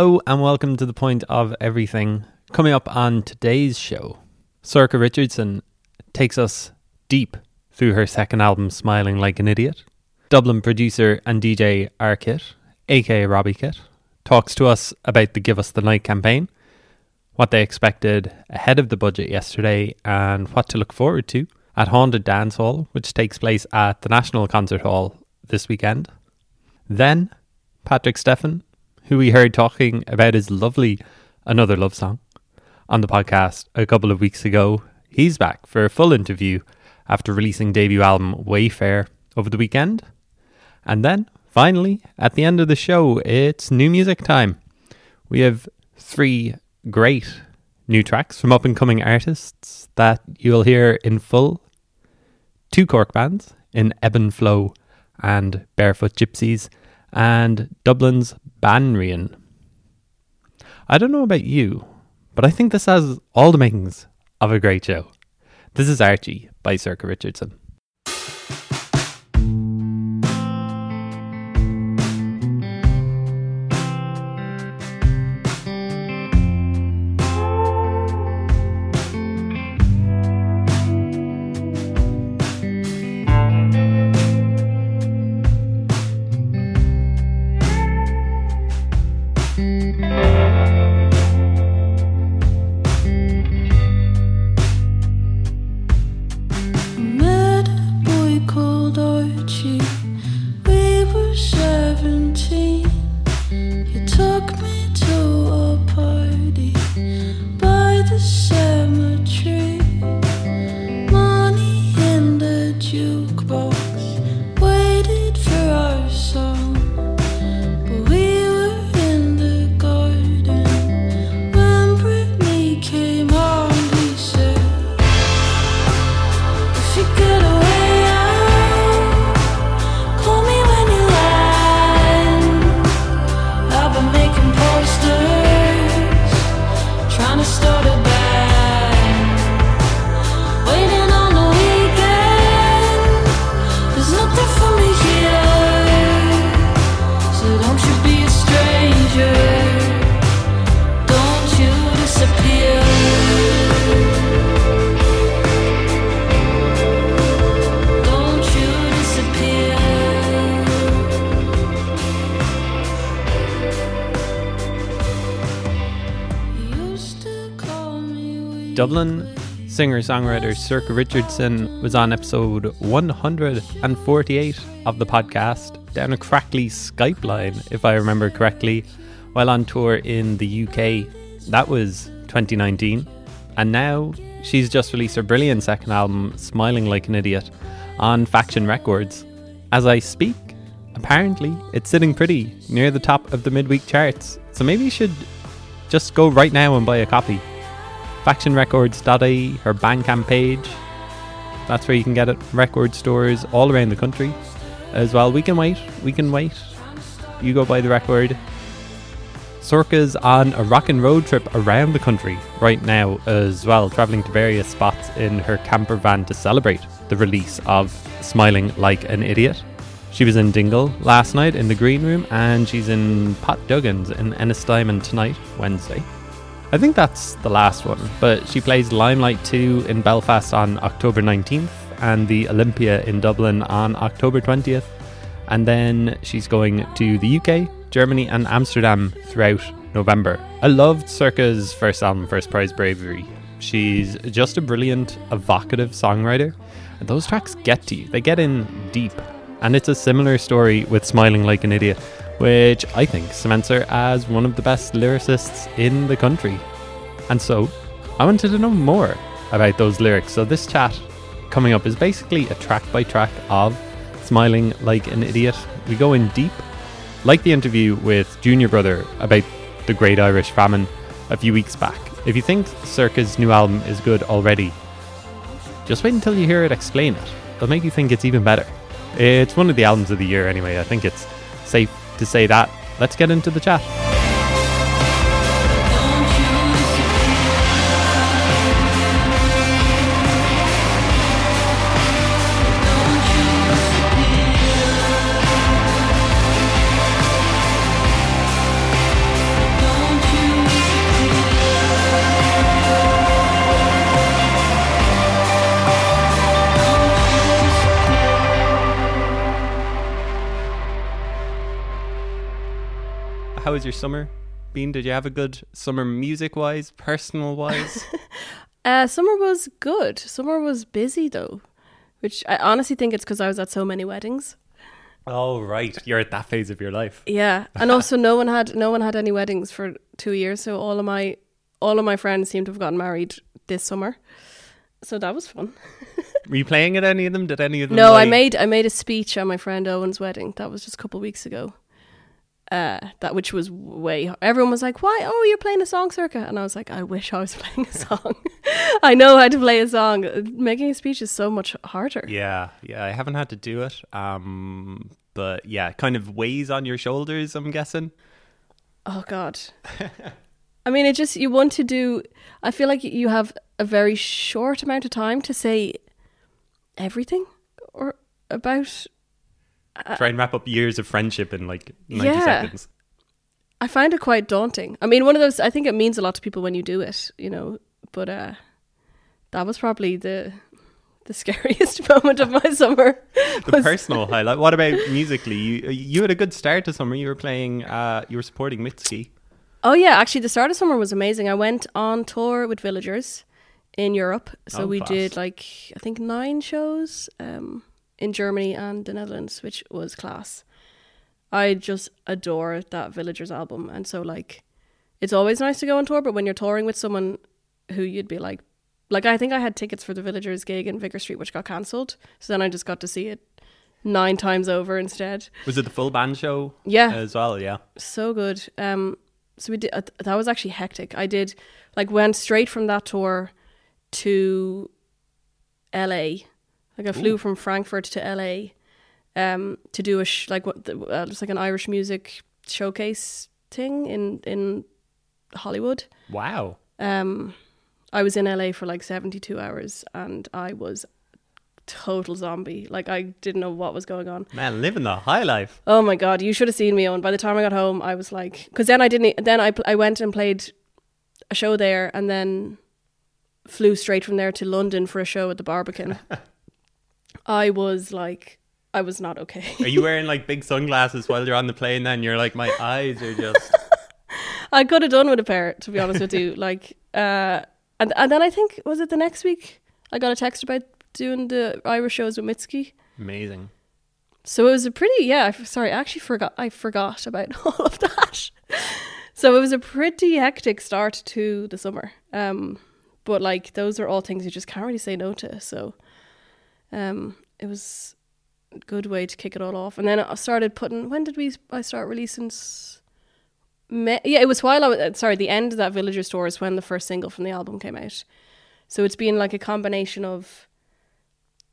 Hello and welcome to the point of everything. Coming up on today's show, Sorcha Richardson takes us deep through her second album, Smiling Like an Idiot. Dublin producer and DJ R Kitt, aka Robbie Kitt, talks to us about the Give Us the Night campaign, what they expected ahead of the budget yesterday, and what to look forward to at Haunted Dance Hall, which takes place at the National Concert Hall this weekend. Then, Patrick Stefan, who we heard talking about his lovely Another Love Song on the podcast a couple of weeks ago, he's back for a full interview after releasing debut album Wayfare over the weekend. And then, finally, at the end of the show, it's new music time. We have three great new tracks from up and coming artists that you'll hear in full. Two Cork bands in Ebben Phlo and Barefoot Gypsies, and Dublin's Banríon. I don't know about you, but I think this has all the makings of a great show. This is Archie by Sorcha Richardson. Singer songwriter Sorcha Richardson was on episode 148 of the podcast down a crackly Skype line, if I remember correctly, while on tour in the UK. That was 2019. And now she's just released her brilliant second album, Smiling Like an Idiot, on Faction Records. As I speak, apparently it's sitting pretty near the top of the midweek charts. So maybe you should just go right now and buy a copy factionrecords.ie, her Bandcamp page. That's where you can get it. Record stores all around the country as well. We can wait. We can wait. You go buy the record. Sorcha's on a rock and road trip around the country right now as well, travelling to various spots in her camper van to celebrate the release of Smiling Like an Idiot. She was in Dingle last night in the green room, and she's in Pat Duggan's in Ennistymon tonight, Wednesday. I think that's the last one, but she plays Limelight 2 in Belfast on October 19th and the Olympia in Dublin on October 20th. And then she's going to the UK, Germany, and Amsterdam throughout November. I loved Sorcha's first album, First Prize Bravery. She's just a brilliant, evocative songwriter, and those tracks get to you. They get in deep. And it's a similar story with Smiling Like an Idiot which I think cements her as one of the best lyricists in the country. And so, I wanted to know more about those lyrics. So, this chat coming up is basically a track by track of Smiling Like an Idiot. We go in deep, like the interview with Junior Brother about the Great Irish Famine a few weeks back. If you think Sorcha's new album is good already, just wait until you hear it explain it. It'll make you think it's even better. It's one of the albums of the year anyway. I think it's safe to say that. Let's get into the chat. How was your summer been? Did you have a good summer music wise, personal wise? Uh, summer was good. Summer was busy though, which I honestly think it's because I was at so many weddings. oh right, you're at that phase of your life. Yeah, and also no one had no one had any weddings for two years, so all of my all of my friends seem to have gotten married this summer. So that was fun. Were you playing at any of them? Did any of them? No, I made I made a speech at my friend Owen's wedding. That was just a couple of weeks ago. Uh, that which was way. Everyone was like, "Why? Oh, you're playing a song, Sorcha," and I was like, "I wish I was playing a song. I know how to play a song. Making a speech is so much harder." Yeah, yeah, I haven't had to do it. Um, but yeah, kind of weighs on your shoulders. I'm guessing. Oh God. I mean, it just you want to do. I feel like you have a very short amount of time to say everything or about Try and wrap up years of friendship in like 90 Uh, Yeah. seconds. I find it quite daunting. I mean, one of those. I think it means a lot to people when you do it, you know. But uh, that was probably the the scariest moment of my summer. The personal highlight. What about musically? You you had a good start to summer. You were playing. Uh, you were supporting Mitski. Oh yeah, actually, the start of summer was amazing. I went on tour with Villagers in Europe, so Oh, we class. did like I think nine shows um, in Germany and the Netherlands, which was class. I just adore that Villagers album, and so like, it's always nice to go on tour. But when you're touring with someone who you'd be like, like I think I had tickets for the Villagers gig in Vicar Street, which got cancelled. So then I just got to see it nine times over instead. Was it the full band show Yeah, as well? Yeah. so good. Um, so we did. Uh, that was actually hectic. I did like went straight from that tour to L.A. Like I flew Ooh. from Frankfurt to L.A. Um, to do a sh- like what the, uh, like an Irish music showcase thing in in Hollywood. Wow. Um, I was in LA for like seventy two hours, and I was total zombie. Like I didn't know what was going on. Man, living the high life. Oh my god, you should have seen me on. By the time I got home, I was like, because then I didn't. Then I I went and played a show there, and then flew straight from there to London for a show at the Barbican. I was like, I was not okay. Are you wearing like big sunglasses while you're on the plane? Then you're like, my eyes are just. I could have done with a pair, to be honest with you. Like, uh, and and then I think was it the next week I got a text about doing the Irish shows with Mitski. Amazing. So it was a pretty yeah. Sorry, I actually forgot. I forgot about all of that. So it was a pretty hectic start to the summer. Um, but like those are all things you just can't really say no to. So, um, it was a good way to kick it all off. And then I started putting. When did we? I start releasing. May, yeah, it was while I was uh, sorry. The end of that Villagers tour is when the first single from the album came out. So it's been like a combination of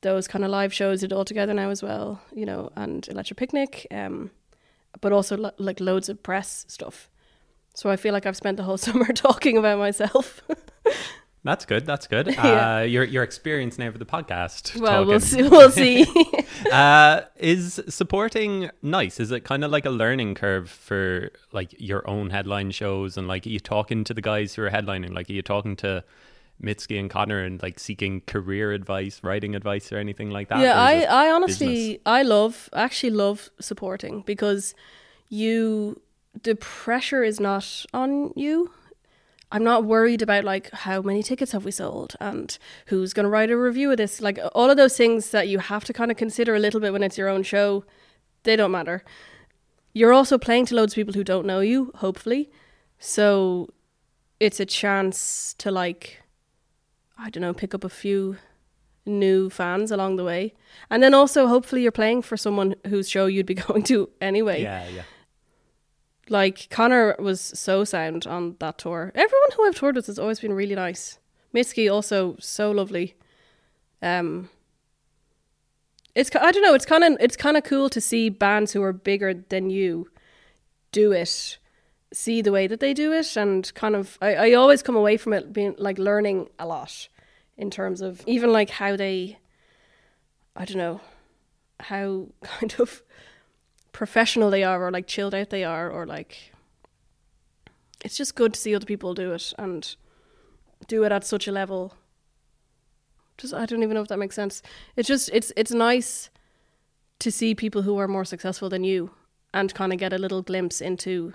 those kind of live shows it all together now as well, you know, and Electric Picnic, um, but also lo- like loads of press stuff. So I feel like I've spent the whole summer talking about myself. That's good. That's good. Yeah. Uh, your your experience now for the podcast. well, we'll see. We'll see. uh, is supporting nice? Is it kind of like a learning curve for like your own headline shows and like are you talking to the guys who are headlining? Like are you talking to Mitski and Conor and like seeking career advice, writing advice, or anything like that? yeah, I, I honestly, business? I love, I actually love supporting because you, the pressure is not on you. I'm not worried about like how many tickets have we sold and who's going to write a review of this. Like all of those things that you have to kind of consider a little bit when it's your own show, they don't matter. You're also playing to loads of people who don't know you, hopefully. So it's a chance to like I don't know, pick up a few new fans along the way. And then also hopefully you're playing for someone whose show you'd be going to anyway. Yeah, yeah. Like Conor was so sound on that tour. Everyone who I've toured with has always been really nice. Mitski also so lovely. Um it's I don't know, it's kind of it's kind of cool to see bands who are bigger than you do it. See the way that they do it and kind of I, I always come away from it being like learning a lot in terms of even like how they I don't know how kind of professional they are or like chilled out they are or like it's just good to see other people do it and do it at such a level. Just I don't even know if that makes sense. It's just it's it's nice to see people who are more successful than you and kind of get a little glimpse into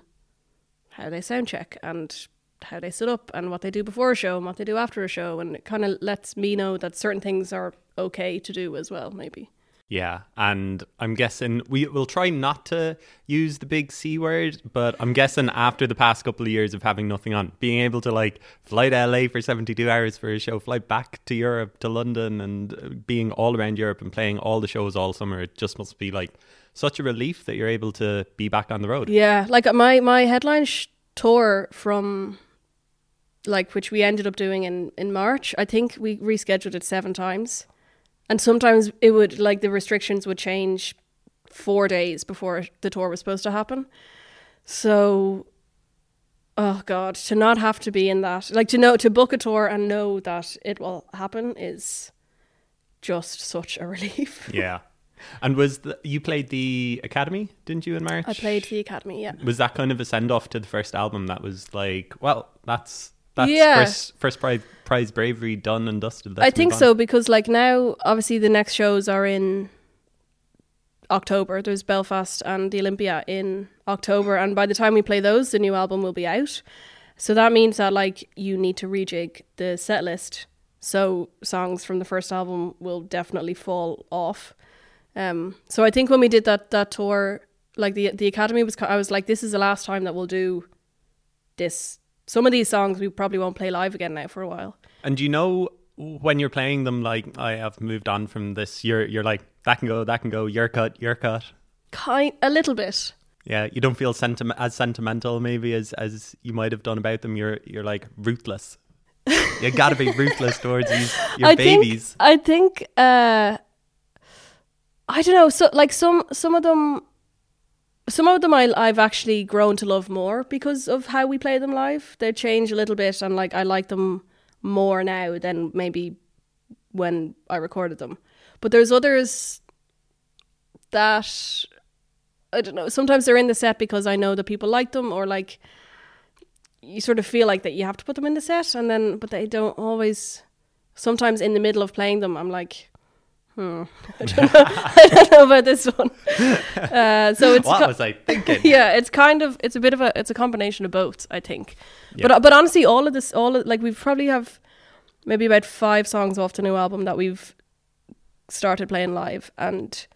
how they sound check and how they sit up and what they do before a show and what they do after a show and it kind of lets me know that certain things are okay to do as well maybe Yeah, and I'm guessing we will try not to use the big C word, but I'm guessing after the past couple of years of having nothing on, being able to like fly to LA for 72 hours for a show, fly back to Europe, to London, and uh, being all around Europe and playing all the shows all summer, it just must be like such a relief that you're able to be back on the road. Yeah, like my my headline sh- tour from like which we ended up doing in in March. I think we rescheduled it seven times, and sometimes it would like the restrictions would change four days before the tour was supposed to happen. So, oh god, to not have to be in that, like to know to book a tour and know that it will happen is just such a relief. Yeah. And was the, you played the Academy, didn't you, in March? I played the academy, yeah. Was that kind of a send off to the first album? That was like, well, that's that's Yeah. first first prize, prize bravery done and dusted. I Let's think so because like now obviously the next shows are in October. There's Belfast and the Olympia in October and by the time we play those the new album will be out. So that means that like you need to rejig the set list. So songs from the first album will definitely fall off. Um so I think when we did that that tour like the the academy was I was like this is the last time that we'll do this some of these songs we probably won't play live again now for a while. And you know when you're playing them, like I have moved on from this. You're you're like that can go, that can go. Your cut, your cut. Kind a little bit. Yeah, you don't feel sentiment as sentimental maybe as as you might have done about them. You're you're like ruthless. you got to be ruthless towards these your I babies. Think, I think uh I don't know, so like some some of them some of them I I've actually grown to love more because of how we play them live. They change a little bit and like I like them more now than maybe when I recorded them. But there's others that I don't know, sometimes they're in the set because I know that people like them or like you sort of feel like that you have to put them in the set and then but they don't always sometimes in the middle of playing them I'm like hmm. I don't know, I don't know about this one. Uh, so it's what ki- was I thinking? yeah it's kind of it's a bit of a it's a combination of both I think. But but honestly all of this all of, like we probably have maybe about five songs off the new album that we've started playing live and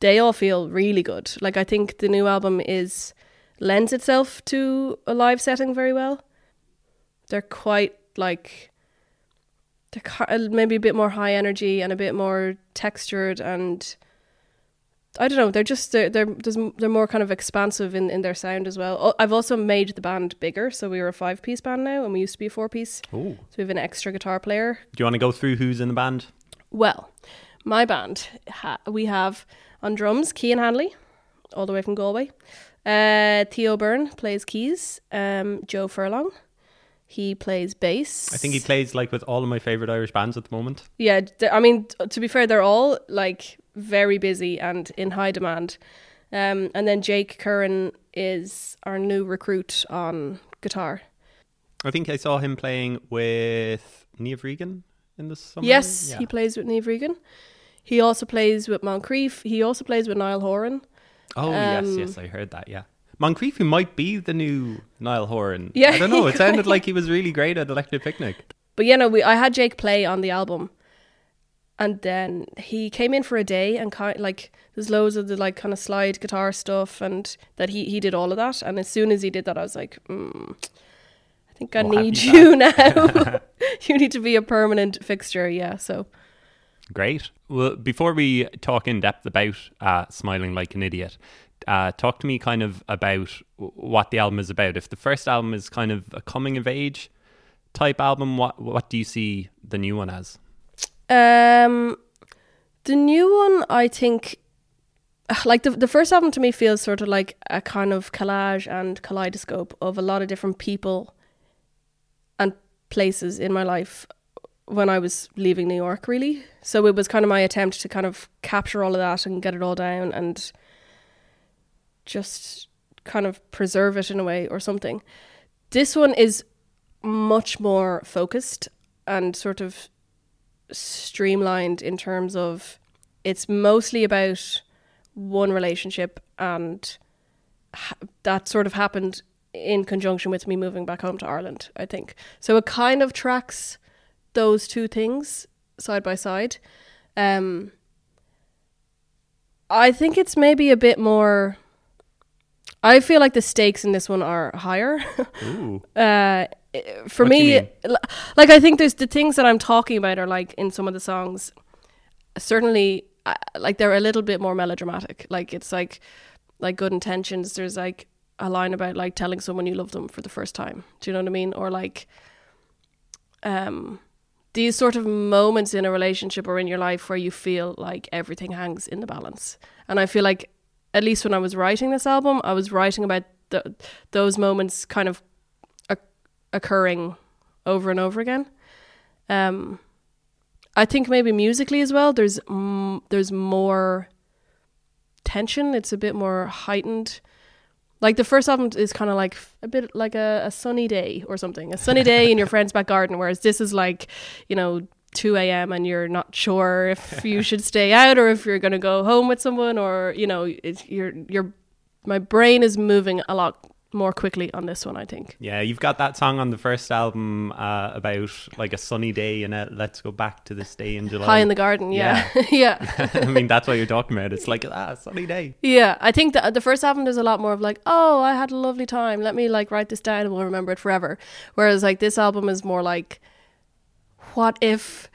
they all feel really good. Like I think the new album is lends itself to a live setting very well. They're quite like they're maybe a bit more high energy and a bit more textured and I don't know. They're just they're they're they're more kind of expansive in, in their sound as well. Oh, I've also made the band bigger, so we are a five piece band now, and we used to be a four piece. Ooh. So we have an extra guitar player. Do you want to go through who's in the band? Well, my band ha- we have on drums Kean Hanley, all the way from Galway. Uh, Theo Byrne plays keys. Um, Joe Furlong, he plays bass. I think he plays like with all of my favorite Irish bands at the moment. Yeah, I mean, to be fair, they're all like very busy and in high demand. Um, and then Jake Curran is our new recruit on guitar. I think I saw him playing with Niamh Regan in the summer. yes, Yeah. he plays with Niamh Regan. He also plays with Moncrieff. He also plays with Niall Horan. Oh yes, Um, yes, I heard that. Yeah, Moncrieff, who might be the new Niall Horan. Yeah, I don't know. It sounded like he was really great at Electric Picnic. But yeah, no, we I had Jake play on the album, and then he came in for a day and kind like there's loads of the like kind of slide guitar stuff, and that he he did all of that. And as soon as he did that, I was like, mm, I think I We'll need you you now. you need to be a permanent fixture. Yeah, so Great. Well, before we talk in depth about uh, smiling like an idiot, uh, talk to me kind of about what the album is about. If the first album is kind of a coming of age type album, what what do you see the new one as? Um, the new one, I think, like the the first album to me feels sort of like a kind of collage and kaleidoscope of a lot of different people and places in my life when I was leaving New York, really. So it was kind of my attempt to kind of capture all of that and get it all down and just kind of preserve it in a way or something. This one is much more focused and sort of streamlined in terms of it's mostly about one relationship and ha- that sort of happened in conjunction with me moving back home to Ireland, I think. So it kind of tracks those two things side by side. Um, I think it's maybe a bit more. I feel like the stakes in this one are higher. Uh, for What me, like I think there's the things that I'm talking about are like in some of the songs. Certainly, uh, like they're a little bit more melodramatic. Like it's like like good intentions. There's like a line about like telling someone you love them for the first time. Do you know what I mean? Or like, um, these sort of moments in a relationship or in your life where you feel like everything hangs in the balance. And I feel like, at least when I was writing this album, I was writing about the, those moments kind of occurring over and over again. Um, I think maybe musically as well. There's mm, there's more tension. It's a bit more heightened. Like the first album is kind of like a bit like a, a sunny day or something, a sunny day in your friend's back garden. Whereas this is like, you know, two a.m. and you're not sure if you should stay out or if you're going to go home with someone or you know, it's, you're you're. My brain is moving a lot more quickly on this one. I think. Yeah, you've got that song on the first album uh, about like a sunny day and a let's go back to this day in July. High in the garden, yeah, yeah. I mean, that's what you're talking about. It's like ah, sunny day. Yeah, I think that the first album there's a lot more of like, oh, I had a lovely time. Let me like write this down and we'll remember it forever. Whereas like this album is more like, what if,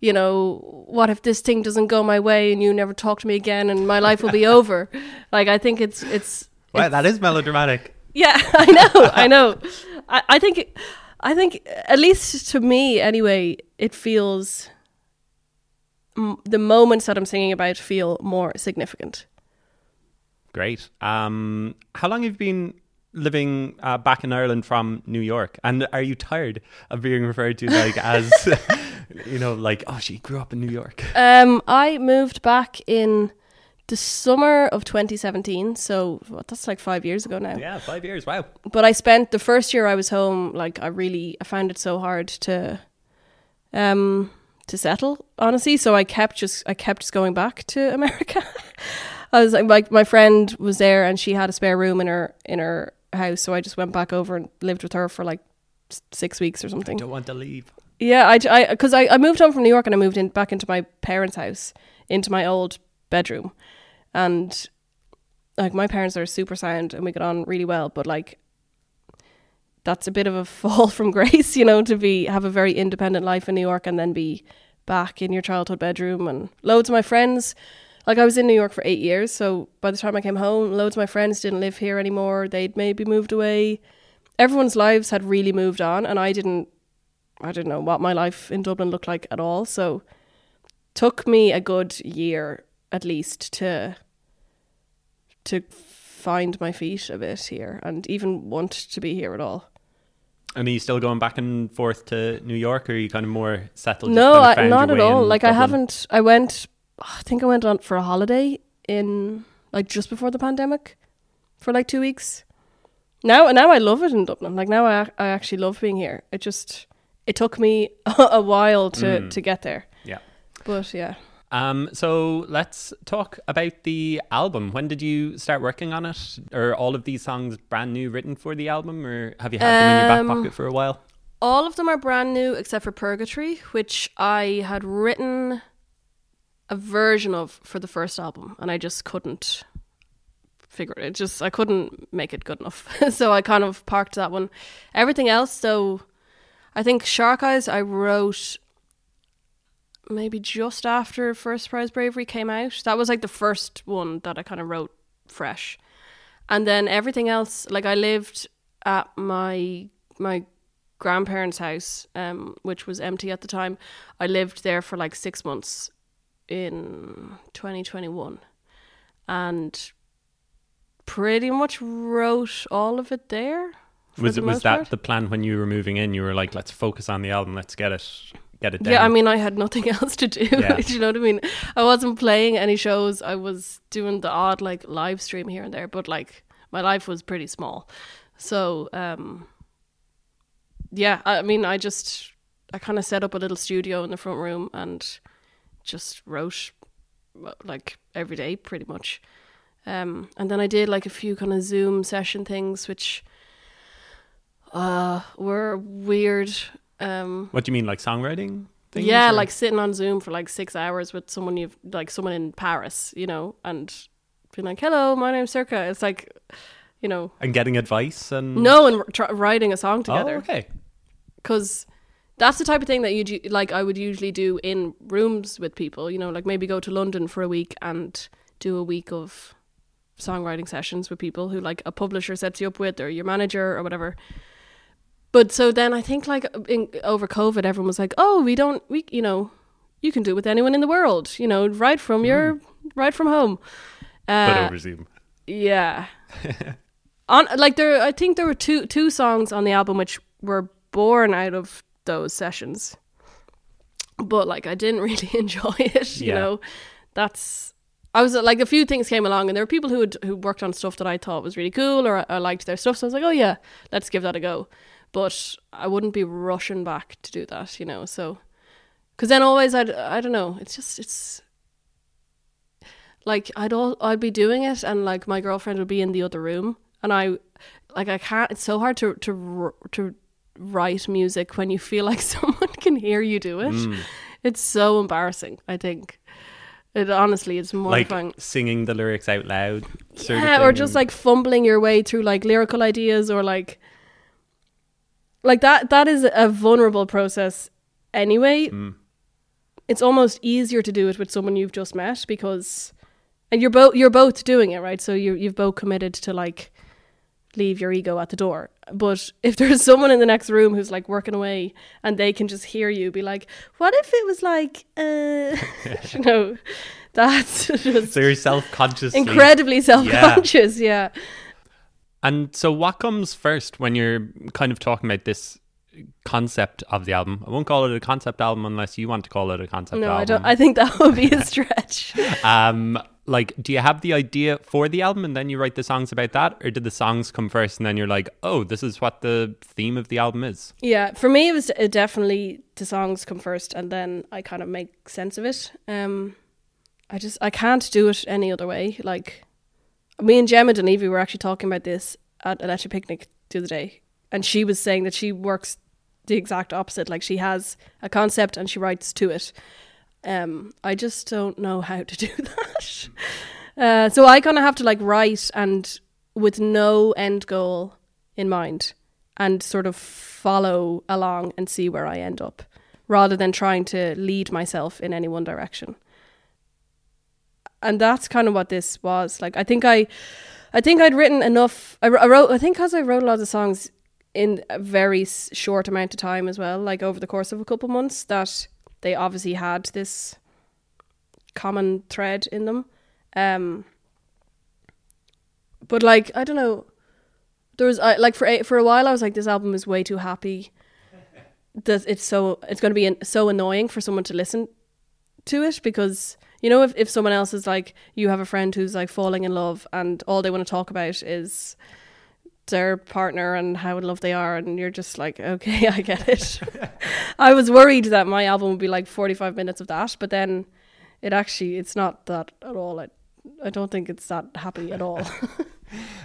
you know, what if this thing doesn't go my way and you never talk to me again and my life will be over? Like I think it's it's Wow, that is melodramatic. yeah, I know, I know. I, I think, I think, at least to me anyway, it feels. M- the moments that I'm singing about feel more significant. Great. Um, how long have you been living uh, back in Ireland from New York? And are you tired of being referred to like as, you know, like oh, she grew up in New York? Um, I moved back in the summer of 2017, so what, that's like five years ago now. Yeah, five years. Wow. But I spent the first year I was home, like I really, I found it so hard to, um, to settle, honestly. So I kept just, I kept just going back to America. I was like, like, my friend was there and she had a spare room in her in her house, so I just went back over and lived with her for like six weeks or something. I Don't want to leave. Yeah, I, I, because I, I moved home from New York and I moved in back into my parents' house, into my old bedroom, and like my parents are super sound and we get on really well, but like that's a bit of a fall from grace, you know, to be have a very independent life in New York and then be back in your childhood bedroom and loads of my friends. Like I was in New York for eight years, so by the time I came home, loads of my friends didn't live here anymore. They'd maybe moved away. Everyone's lives had really moved on, and I didn't I didn't know what my life in Dublin looked like at all. So took me a good year at least to to find my feet a bit here and even want to be here at all. And are you still going back and forth to New York, or are you kind of more settled? no, kind of I, not at all. Like I haven't I went I think I went on for a holiday in like just before the pandemic for like 2 weeks. Now now I love it in Dublin. Like now I I actually love being here. It just it took me a while to Mm. to get there. Yeah. But yeah. Um, so let's talk about the album. When did you start working on it? Are all of these songs brand new, written for the album, or have you had them in your back Um, pocket for a while? All of them are brand new except for Purgatory, which I had written a version of for the first album and I just couldn't figure it. just I couldn't make it good enough. so I kind of parked that one. Everything else so I think Shark Eyes I wrote maybe just after First Prize Bravery came out. That was like the first one that I kind of wrote fresh. And then everything else like I lived at my my grandparents' house, um, which was empty at the time. I lived there for like six months in 2021 and pretty much wrote all of it there. Was it was that part. the plan when you were moving in? You were like, let's focus on the album, let's get it, get it down. Yeah, I mean, I had nothing else to do. Yeah. do you know what I mean? I wasn't playing any shows. I was doing the odd like live stream here and there, but like my life was pretty small. So, um, yeah, I mean, I just I kind of set up a little studio in the front room and just wrote like every day, pretty much. Um, and then I did like a few kind of Zoom session things, which Uh, we're weird. Um, What do you mean, like songwriting? Things, yeah, or- like sitting on Zoom for like six hours with someone you've like someone in Paris, you know, and being like, "Hello, my name's Sorcha." It's like, you know, and getting advice and no, and tr- writing a song Oh, together okay. because that's the type of thing that you like. I would usually do in rooms with people, you know, like maybe go to London for a week and do a week of songwriting sessions with people who like a publisher sets you up with or your manager or whatever. But so then I think like in, over COVID, everyone was like, "Oh, we don't, we you know, you can do it with anyone in the world, you know, right from your right from home." But Uh, over Zoom. yeah. on like there I think there were two two songs on the album which were born out of those sessions. But like I didn't really enjoy it, you Yeah. know. That's I was like a few things came along and there were people who had, who worked on stuff that I thought was really cool or I liked their stuff so I was like, "Oh yeah, let's give that a go." But I wouldn't be rushing back to do that, you know. So cuz then always I'd I don't know, it's just it's like I'd all I'd be doing it and like my girlfriend would be in the other room and I like I can't it's so hard to to to write music when you feel like someone can hear you do it. Mm. It's so embarrassing, I think. It honestly it's more Like mortifying. singing the lyrics out loud. yeah, or just like fumbling your way through like lyrical ideas or like like that that is a vulnerable process anyway. Mm. It's almost easier to do it with someone you've just met because and you're both you're both doing it, right? So you you've both committed to like leave your ego at the door. But if there's someone in the next room who's like working away and they can just hear you be like, "What if it was like uh you know, that's just so you're self-conscious. incredibly self-conscious, yeah. And so, what comes first when you're kind of talking about this concept of the album? I won't call it a concept album unless you want to call it a concept No, album. I don't I think that would be a stretch. Um, like, do you have the idea for the album and then you write the songs about that, or did the songs come first and then you're like, oh, this is what the theme of the album is? Yeah, for me, it was definitely the songs come first, and then I kind of make sense of it. Um, I just I can't do it any other way. Like me and Gemma Dunleavy were actually talking about this at Electric Picnic the other day, and she was saying that she works the exact opposite. Like she has a concept and she writes to it. Um, I just don't know how to do that. Uh, so I kind of have to like write and with no end goal in mind and sort of follow along and see where I end up rather than trying to lead myself in any one direction. And that's kind of what this was. Like I think I I think I'd written enough I, I wrote I think cuz I wrote a lot of songs in a very short amount of time as well, like over the course of a couple months that they obviously had this common thread in them. Um but like I don't know there was I, like for a, for a while I was like this album is way too happy that it's so it's going to be an, so annoying for someone to listen to it because you know if if someone else is like you have a friend who's like falling in love and all they want to talk about is their partner and how in love they are and you're just like okay I get it I was worried that my album would be like 45 minutes of that but then it actually it's not that at all I I don't think it's that happy at all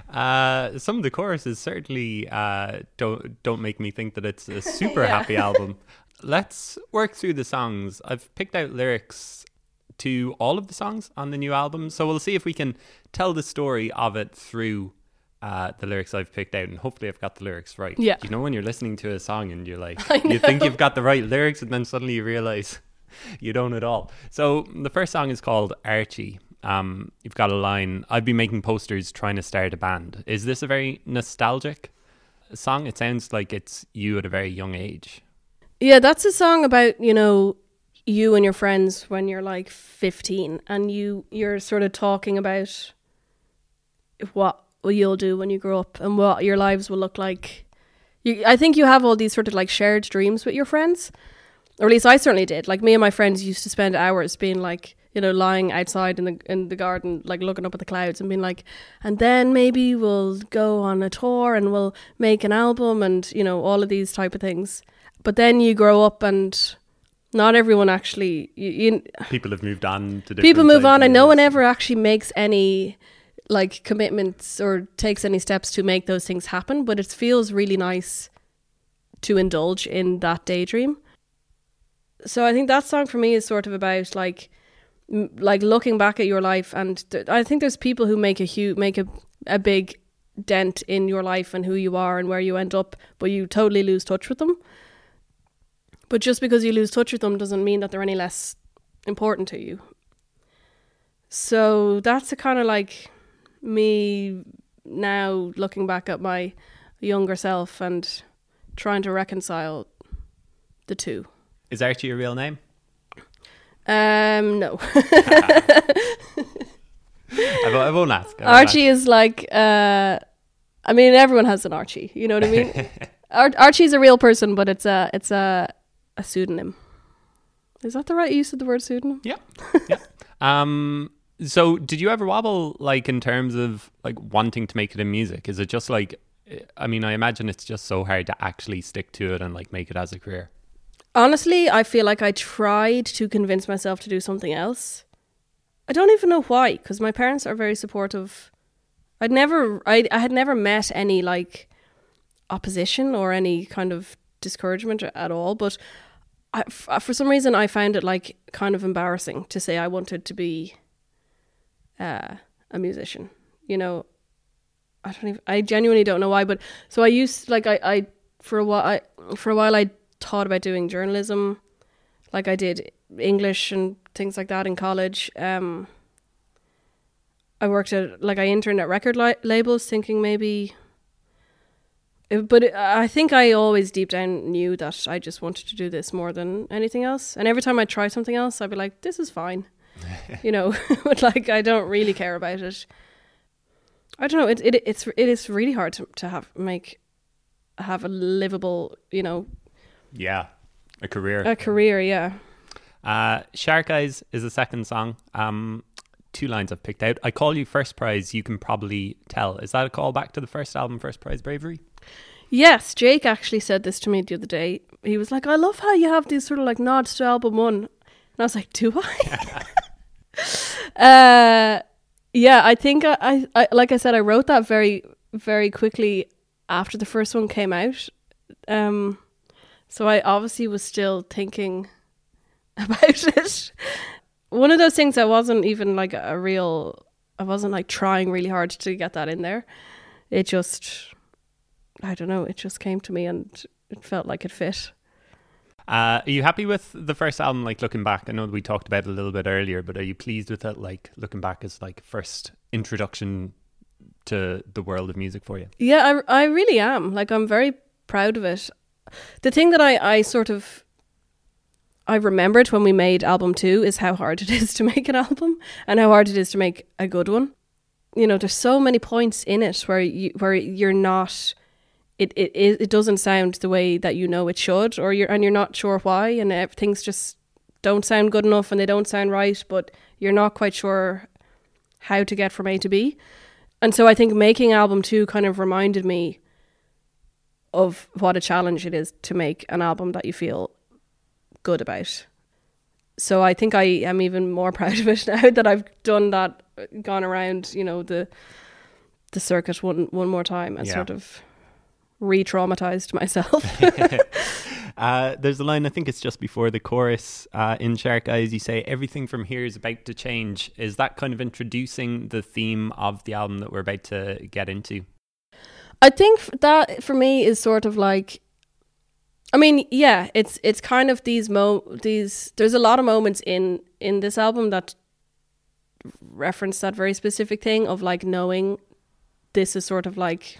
Uh, some of the choruses certainly uh, don't don't make me think that it's a super Yeah. happy album. Let's work through the songs. I've picked out lyrics to all of the songs on the new album, so we'll see if we can tell the story of it through uh, the lyrics I've picked out, and hopefully I've got the lyrics right. Yeah. you know when you're listening to a song and you're like, you think you've got the right lyrics, and then suddenly you realize you don't at all. So the first song is called Archie. Um, you've got a line. I've been making posters trying to start a band. Is this a very nostalgic song? It sounds like it's you at a very young age. Yeah, that's a song about, you know, you and your friends when you're like 15 and you you're sort of talking about what you'll do when you grow up and what your lives will look like. You, I think you have all these sort of like shared dreams with your friends. Or at least I certainly did. Like me and my friends used to spend hours being like, you know, lying outside in the in the garden, like looking up at the clouds and being like, and then maybe we'll go on a tour and we'll make an album and you know all of these type of things. But then you grow up and not everyone actually. You, you, People have moved on to different people move on and no one ever actually makes any like commitments or takes any steps to make those things happen. But it feels really nice to indulge in that daydream. So I think that song for me is sort of about like like looking back at your life and th- I think there's people who make a huge make a a big dent in your life and who you are and where you end up, but you totally lose touch with them. But just because you lose touch with them doesn't mean that they're any less important to you. So that's a kind of like me now looking back at my younger self and trying to reconcile the two. Is Archie your real name? Um, no. I, won't, I won't ask. I won't Archie is like, uh, I mean, everyone has an Archie. You know what I mean? Ar- Archie's a real person, but it's a it's a a pseudonym. Is that the right use of the word pseudonym? Yeah. Yeah. um so did you ever wobble like in terms of like wanting to make it in music? Is it just like I mean, I imagine it's just so hard to actually stick to it and like make it as a career. Honestly, I feel like I tried to convince myself to do something else. I don't even know why, because my parents are very supportive. I'd never, I, I had never met any like opposition or any kind of discouragement at all. But for some reason, I found it like kind of embarrassing to say I wanted to be uh, a musician. You know, I don't even, I genuinely don't know why. But so I used like I, I for a while, I, for a while I thought about doing journalism, like I did English and things like that in college. Um, I worked at like I interned at record li- labels, thinking maybe. It, but I think I always deep down knew that I just wanted to do this more than anything else. And every time I try something else, I'd be like, "This is fine," you know. but like, I don't really care about it. I don't know. It it it's it is really hard to to have make have a livable, you know, Yeah. A career. a career. Yeah. Uh, Shark Eyes is the second song. Um, two lines I've picked out. I call you first prize. You can probably tell. Is that a call back to the first album, First Prize Bravery? Yes, Jake actually said this to me the other day. He was like, "I love how you have these sort of like nods to album one," and I was like, "Do I?" uh, yeah, I think I, I, I, like I said, I wrote that very, very quickly after the first one came out. Um, so I obviously was still thinking about it. One of those things I wasn't even like a real. I wasn't like trying really hard to get that in there. It just I don't know, it just came to me and it felt like it fit. Uh, are you happy with the first album? Like looking back, I know we talked about it a little bit earlier, but are you pleased with it? Like looking back as like first introduction to the world of music for you? Yeah, I, I really am. Like, I'm very proud of it. The thing that I, I sort of I remembered when we made album two is how hard it is to make an album and how hard it is to make a good one. You know, there's so many points in it where you where you're not it, it it doesn't sound the way that you know it should, or you're and you're not sure why, and uh, things just don't sound good enough and they don't sound right, but you're not quite sure how to get from A to B. And so I think making album two kind of reminded me of what a challenge it is to make an album that you feel good about. So I think I am even more proud of it now that I've done that, gone around, you know, the the circuit one one more time and Yeah. sort of re-traumatized myself. Uh, there's a line, I think it's just before the chorus uh, in Shark Eyes. You say, Everything from here is about to change. Is that kind of introducing the theme of the album that we're about to get into? I think that for me is sort of like I mean, yeah, it's it's kind of these mo these there's a lot of moments in in this album that reference that very specific thing of like knowing this is sort of like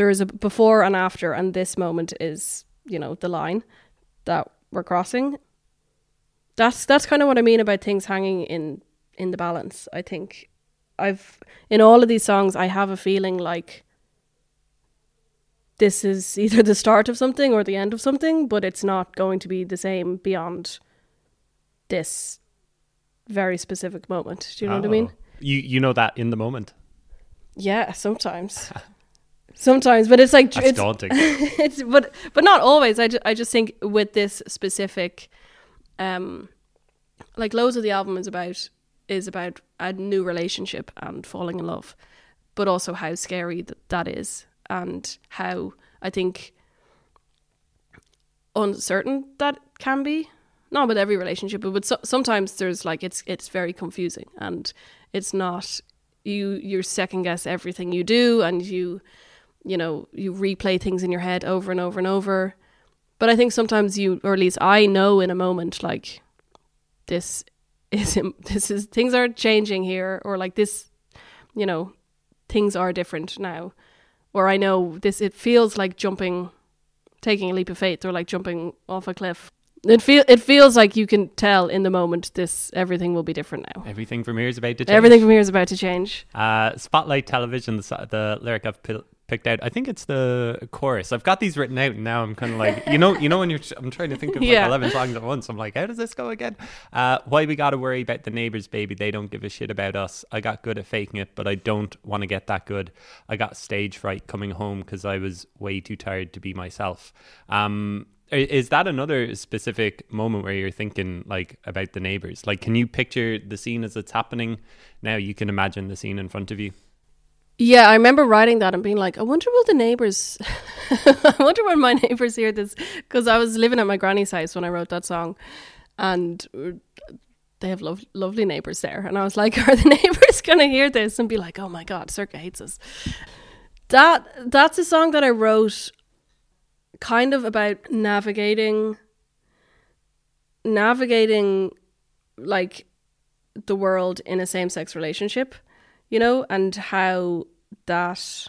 there is a before and after and this moment is, you know, the line that we're crossing. That's that's kind of what I mean about things hanging in in the balance. I think I've in all of these songs I have a feeling like this is either the start of something or the end of something, but it's not going to be the same beyond this very specific moment. Do you know what I mean? Oh. You you know that in the moment. Yeah, sometimes. sometimes, but it's like That's it's daunting. it's but but not always. I, ju- I just think with this specific um like loads of the album is about is about a new relationship and falling in love but also how scary th- that is and how I think uncertain that can be. Not with every relationship, but with so- sometimes there's like it's it's very confusing and it's not you you second guess everything you do and you you know you replay things in your head over and over and over. But I think sometimes you, or at least I know in a moment, like this is this is things are changing here, or like this, you know, things are different now, or I know this. It feels like jumping, taking a leap of faith, or like jumping off a cliff. It feel it feels like you can tell in the moment this everything will be different now. Everything from here is about to change. Everything from here is about to change. Uh, Spotlight Television, the, the lyric I've pil- picked out. I think it's the chorus. I've got these written out and now. I'm kind of like, you know, you know when you're. I'm trying to think of like Yeah. 11 songs at once. I'm like, how does this go again? Uh, why we gotta worry about the neighbors, baby? They don't give a shit about us. I got good at faking it, but I don't want to get that good. I got stage fright coming home because I was way too tired to be myself. Um, is that another specific moment where you're thinking like about the neighbors? Like, can you picture the scene as it's happening? Now you can imagine the scene in front of you. Yeah, I remember writing that and being like, I wonder will the neighbors, I wonder when my neighbors hear this, because I was living at my granny's house when I wrote that song, and uh, they have lov- lovely neighbors there, and I was like, are the neighbors gonna hear this? and be like, oh my god, Sorcha hates us? That that's a song that I wrote, kind of about navigating, navigating, like the world in a same sex relationship you know, and how that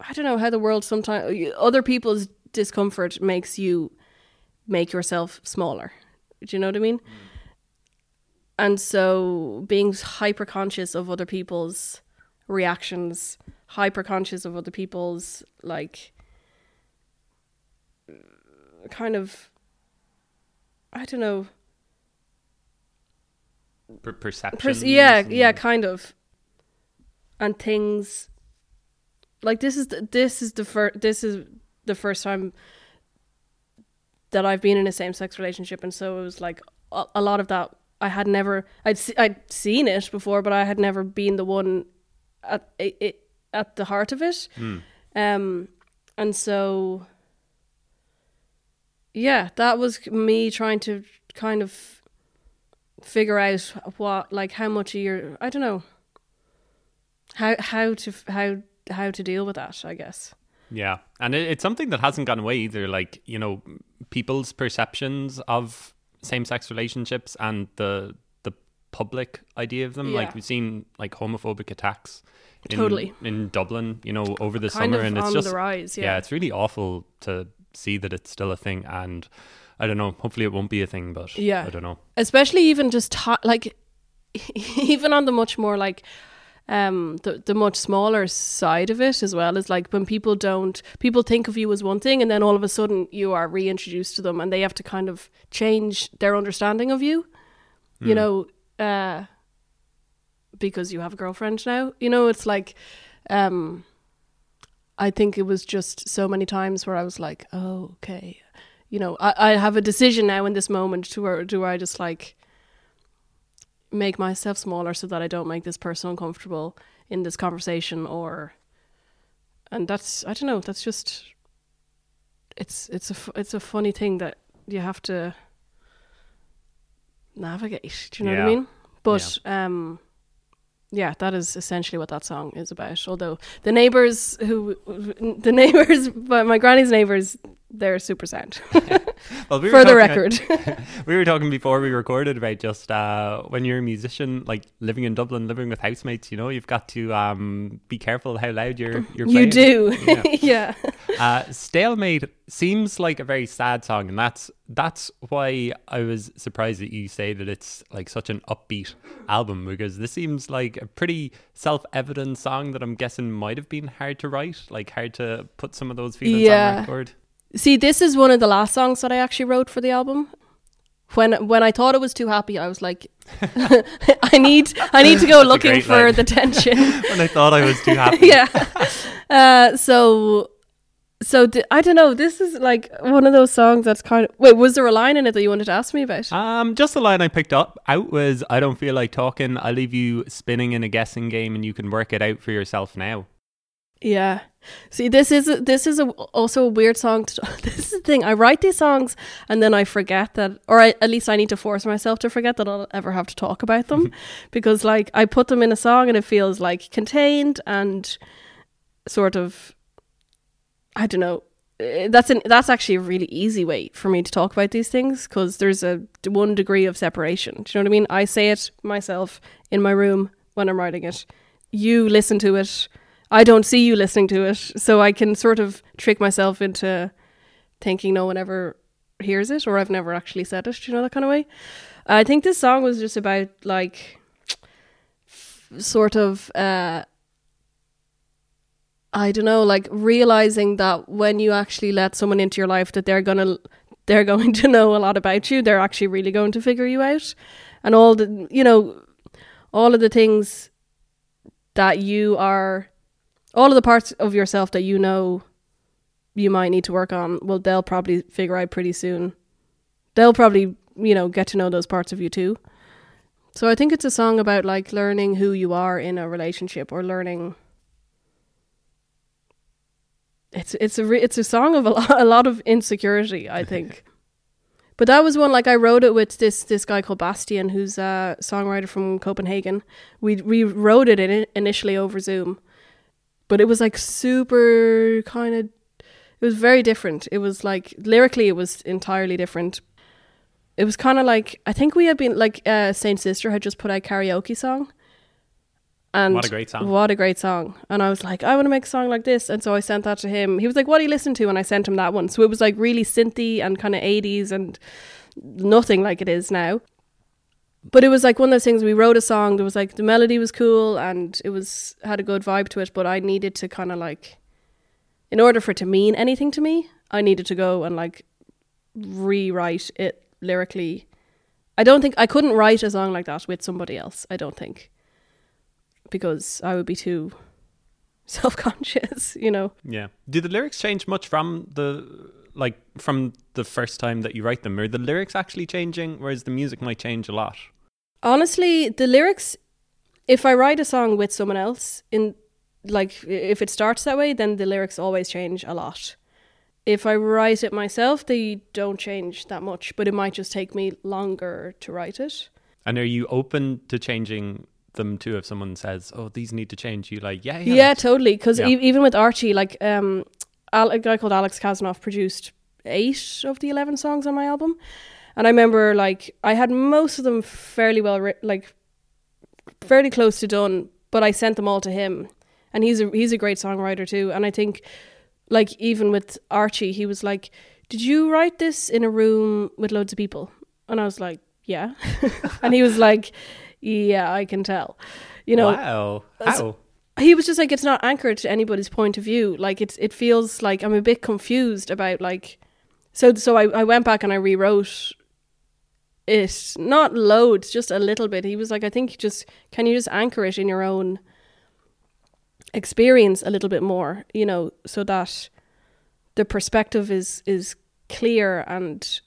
I don't know how the world sometimes other people's discomfort makes you make yourself smaller. Do you know what I mean? Mm. And so being hyper conscious of other people's reactions, hyper conscious of other people's like kind of I don't know Per- perception. Yeah, yeah, kind of. And things like this is the, this is the first this is the first time that I've been in a same sex relationship, and so it was like a, a lot of that I had never I'd se- I'd seen it before, but I had never been the one at it, it at the heart of it. Um, and so yeah, that was me trying to kind of figure out what like how much of your I don't know how how to how how to deal with that I guess Yeah, and it, it's something that hasn't gone away either. Like you know, people's perceptions of same-sex relationships and the the public idea of them. Yeah. Like we've seen like homophobic attacks. In, Totally. in Dublin, you know, over the kind summer, and it's just the rise yeah, yeah, it's really awful to see that it's still a thing. And I don't know. Hopefully, it won't be a thing, but Yeah. I don't know. especially even just ta- like even on the much more like um the the much smaller side of it as well is like when people don't people think of you as one thing and then all of a sudden you are reintroduced to them and they have to kind of change their understanding of you you know uh because you have a girlfriend now you know it's like um i think it was just so many times where i was like oh okay you know i, I have a decision now in this moment to where do i just like make myself smaller so that I don't make this person uncomfortable in this conversation or and that's I don't know that's just it's it's a it's a funny thing that you have to navigate do you know what I mean? But um yeah that is essentially what that song is about. Although the neighbors who the neighbors but my granny's neighbors they're super sound Well, we for the record we were talking before we recorded about just uh, when you're a musician, like living in Dublin, living with housemates. You know, you've got to um, be careful how loud you're. you're you do Yeah. yeah Uh, Stalemate seems like a very sad song, and that's that's why I was surprised that you say that it's like such an upbeat album because this seems like a pretty self-evident song that I'm guessing might have been hard to write, like hard to put some of those feelings Yeah. on record. See, this is one of the last songs that I actually wrote for the album. When when I thought it was too happy, I was like, I need I need to go looking for line. the tension. when I thought I was too happy. yeah. Uh, so so th- I don't know. This is like one of those songs that's kind of wait. Was there a line in it that you wanted to ask me about? Um, just the line I picked up out was, "I don't feel like talking. I leave you spinning in a guessing game, and you can work it out for yourself now." Yeah. See, this is a, this is a, also a weird song. To, this is the thing. I write these songs and then I forget that, or I, at least I need to force myself to forget that I'll ever have to talk about them because, like, I put them in a song and it feels like contained and sort of, I don't know. eh, That's an that's actually a really easy way for me to talk about these things because there's a one degree of separation. Do you know what I mean? I say it myself in my room when I'm writing it. You listen to it. I don't see you listening to it, so I can sort of trick myself into thinking no one ever hears it or I've never actually said it. You know that kind of way? I think this song was just about like f- sort of uh I don't know, like realizing that when you actually let someone into your life that they're gonna they're going to know a lot about you. They're actually really going to figure you out. And all the you know all of the things that you are all of the parts of yourself that you know you might need to work on, well they'll probably figure out pretty soon. They'll probably, you know, get to know those parts of you too. So I think it's a song about like learning who you are in a relationship or learning it's it's a re- it's a song of a lot, a lot of insecurity, I think. but that was one like I wrote it with this this guy called Bastian, who's a songwriter from Copenhagen. We we wrote it in, initially over Zoom, but it was like super kind of. It was very different. It was like lyrically, it was entirely different. It was kind of like I think we had been like uh, Saint Sister had just put out karaoke song. And What a great song. What a great song. And I was like, I want to make a song like this. And so I sent that to him. He was like, What do you listen to? And I sent him that one. So it was like really synthy and kind of 80s and nothing like it is now. But it was like one of those things we wrote a song, that was like the melody was cool and it was had a good vibe to it, but I needed to kind of like in order for it to mean anything to me, I needed to go and like rewrite it lyrically. I don't think I couldn't write a song like that with somebody else, I don't think. Because I would be too self conscious, you know. Yeah. Do the lyrics change much from the like from the first time that you write them? Are the lyrics actually changing, whereas the music might change a lot? Honestly, the lyrics if I write a song with someone else in like if it starts that way, then the lyrics always change a lot. If I write it myself, they don't change that much, but it might just take me longer to write it. And are you open to changing them too? If someone says, "Oh, these need to change," you like, yeah, yeah, Yeah, totally. Because Yeah. even with Archie, like um, a guy called Alex Casnoff produced eight of the eleven songs on my album, and I remember like I had most of them fairly well, writ- like fairly close to done, but I sent them all to him, and he's a he's a great songwriter too. And I think like even with Archie, he was like, "Did you write this in a room with loads of people?" And I was like, "Yeah," and he was like, "Yeah, I can tell." You know, wow, how? He was just like it's not anchored to anybody's point of view. Like it's it feels like i'm a bit confused about like so so i, I went back and i rewrote it. Not loads just a little bit. He was like i think just can you just anchor it in your own experience a little bit more you know so that the perspective is is clear and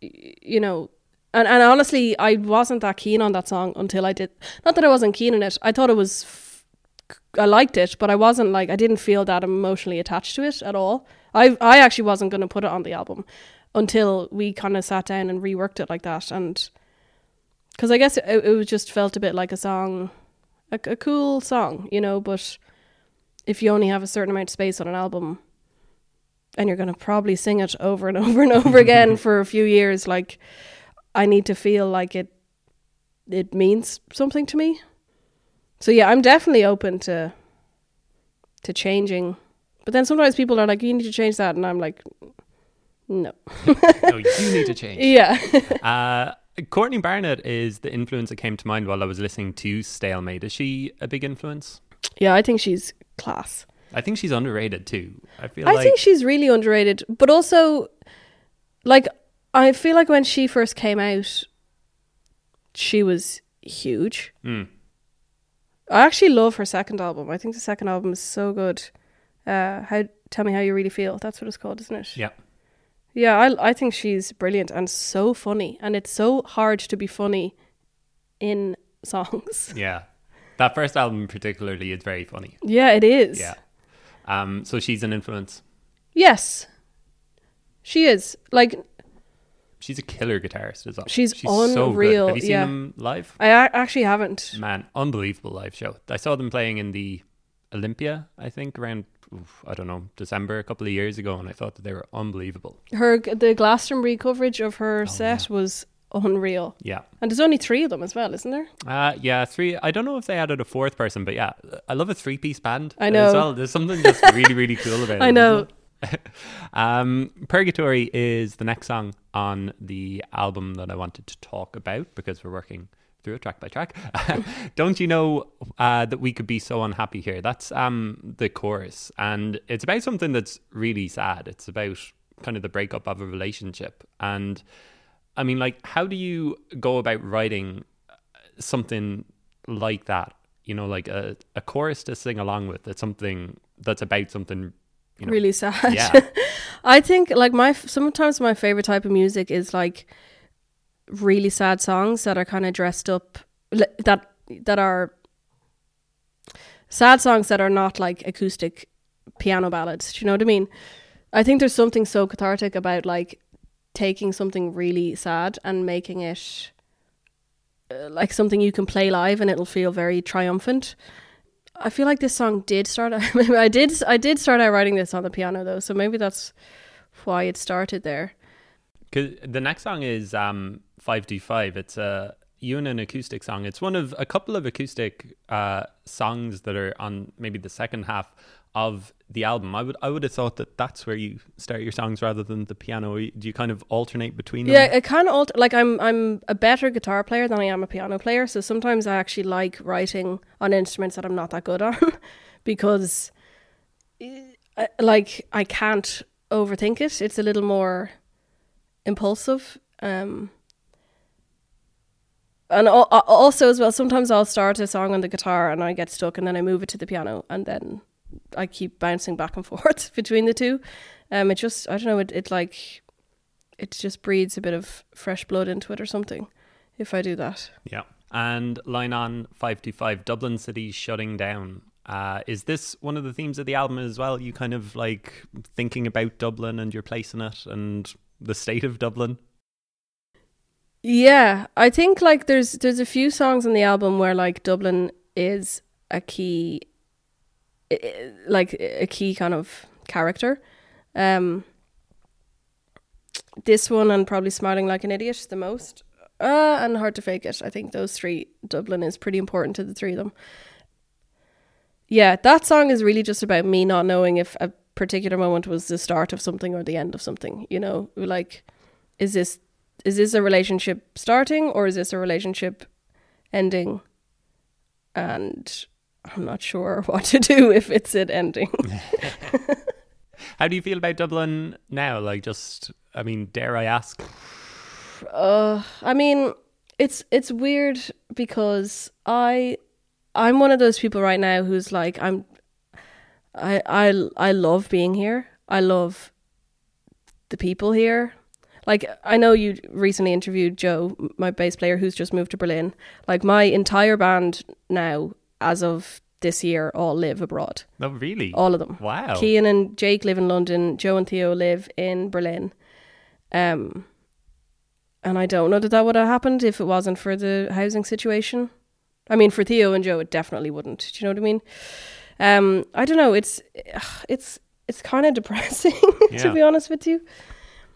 you know and and honestly I wasn't that keen on that song until I did not that I wasn't keen on it. I thought it was I liked it but I wasn't like I didn't feel that emotionally attached to it at all I I actually wasn't going to put it on the album until we kind of sat down and reworked it like that and because I guess it, it was just felt a bit like a song a, a cool song you know but if you only have a certain amount of space on an album and you're going to probably sing it over and over and over again for a few years like I need to feel like it it means something to me. So yeah, I'm definitely open to to changing. But then sometimes people are like, you need to change that and I'm like no. no, you need to change. Yeah. Uh, Courtney Barnett is the influence that came to mind while I was listening to Stalemate. Is she a big influence? yeah, I think she's class. I think she's underrated too. I feel I like think she's really underrated, but also like I feel like when she first came out she was huge. Mm. I actually love her second album. I think the second album is so good. Uh, how tell me how you really feel. That's what it's called, isn't it? Yeah. Yeah, I I think she's brilliant and so funny, and it's so hard to be funny in songs. Yeah. That first album particularly is very funny. Yeah, it is. Yeah. Um, so she's an influence. Yes. She is like She's a killer guitarist as well. She's so good. unreal, Have you seen yeah. them live? I actually haven't. Man, unbelievable live show. I saw them playing in the Olympia, I think, around oof, I don't know December a couple of years ago, and I thought that they were unbelievable. Her the Glastonbury coverage of her Oh, set was unreal, Yeah, and there's only three of them as well, isn't there? uh, yeah, three. I don't know if they added a fourth person, but yeah, I love a three-piece band. I know. As well, there's something just really, really cool about it. I know. um, Purgatory is the next song on the album that I wanted to talk about because we're working through it track by track. Don't you know uh, that we could be so unhappy here? That's um, the chorus, and it's about something that's really sad. It's about kind of the breakup of a relationship, and I mean, like, how do you go about writing something like that? You know, like a, a chorus to sing along with. It's something that's about something. You know, really sad. Yeah. I think like my sometimes my favorite type of music is like really sad songs that are kind of dressed up that that are sad songs that are not like acoustic piano ballads. Do you know what I mean? I think there's something so cathartic about like taking something really sad and making it uh, like something you can play live and it'll feel very triumphant. I feel like this song did start. I did. I did start out writing this on the piano though, so maybe that's why it started there. Cause the next song is um, 525. It's a you and an acoustic song. It's one of a couple of acoustic uh, songs that are on maybe the second half of the album. I would I would have thought that that's where you start your songs rather than the piano. Do you kind of alternate between them? Yeah, it kind of alter. Like I'm, I'm a better guitar player than I am a piano player. So sometimes I actually like writing on instruments that I'm not that good on, because, uh, like, I can't overthink it. It's a little more impulsive. Um, and al- also as well, sometimes I'll start a song on the guitar and I get stuck, and then I move it to the piano, and then I keep bouncing back and forth between the two. Um, it just, I don't know, it, it like it just breeds a bit of fresh blood into it or something if I do that. Yeah. And line on 525, Dublin City shutting down. Uh, is this one of the themes of the album as well? You kind of like thinking about Dublin and your place in it and the state of Dublin? Yeah, I think like there's there's a few songs on the album where like Dublin is a key like a key kind of character. Um this one and probably smiling like an idiot the most. Uh and hard to fake it. I think those three Dublin is pretty important to the three of them. Yeah, that song is really just about me not knowing if a particular moment was the start of something or the end of something, you know? Like is this is this a relationship starting or is this a relationship ending? And I'm not sure what to do if it's it ending. How do you feel about Dublin now? Like, just, I mean, dare I ask? uh, I mean, it's it's weird because I I'm one of those people right now who's like I'm I I I love being here. I love the people here. Like I know you recently interviewed Joe, my bass player who's just moved to Berlin. Like my entire band now as of this year all live abroad. No, really? All of them. wow. Kean and Jake live in London. Joe and Theo live in Berlin. Um, and I don't know that that would have happened if it wasn't for the housing situation. I mean, for Theo and Joe, it definitely wouldn't. Do you know what I mean? Um, I don't know. It's it's it's kind of depressing Yeah. to be honest with you.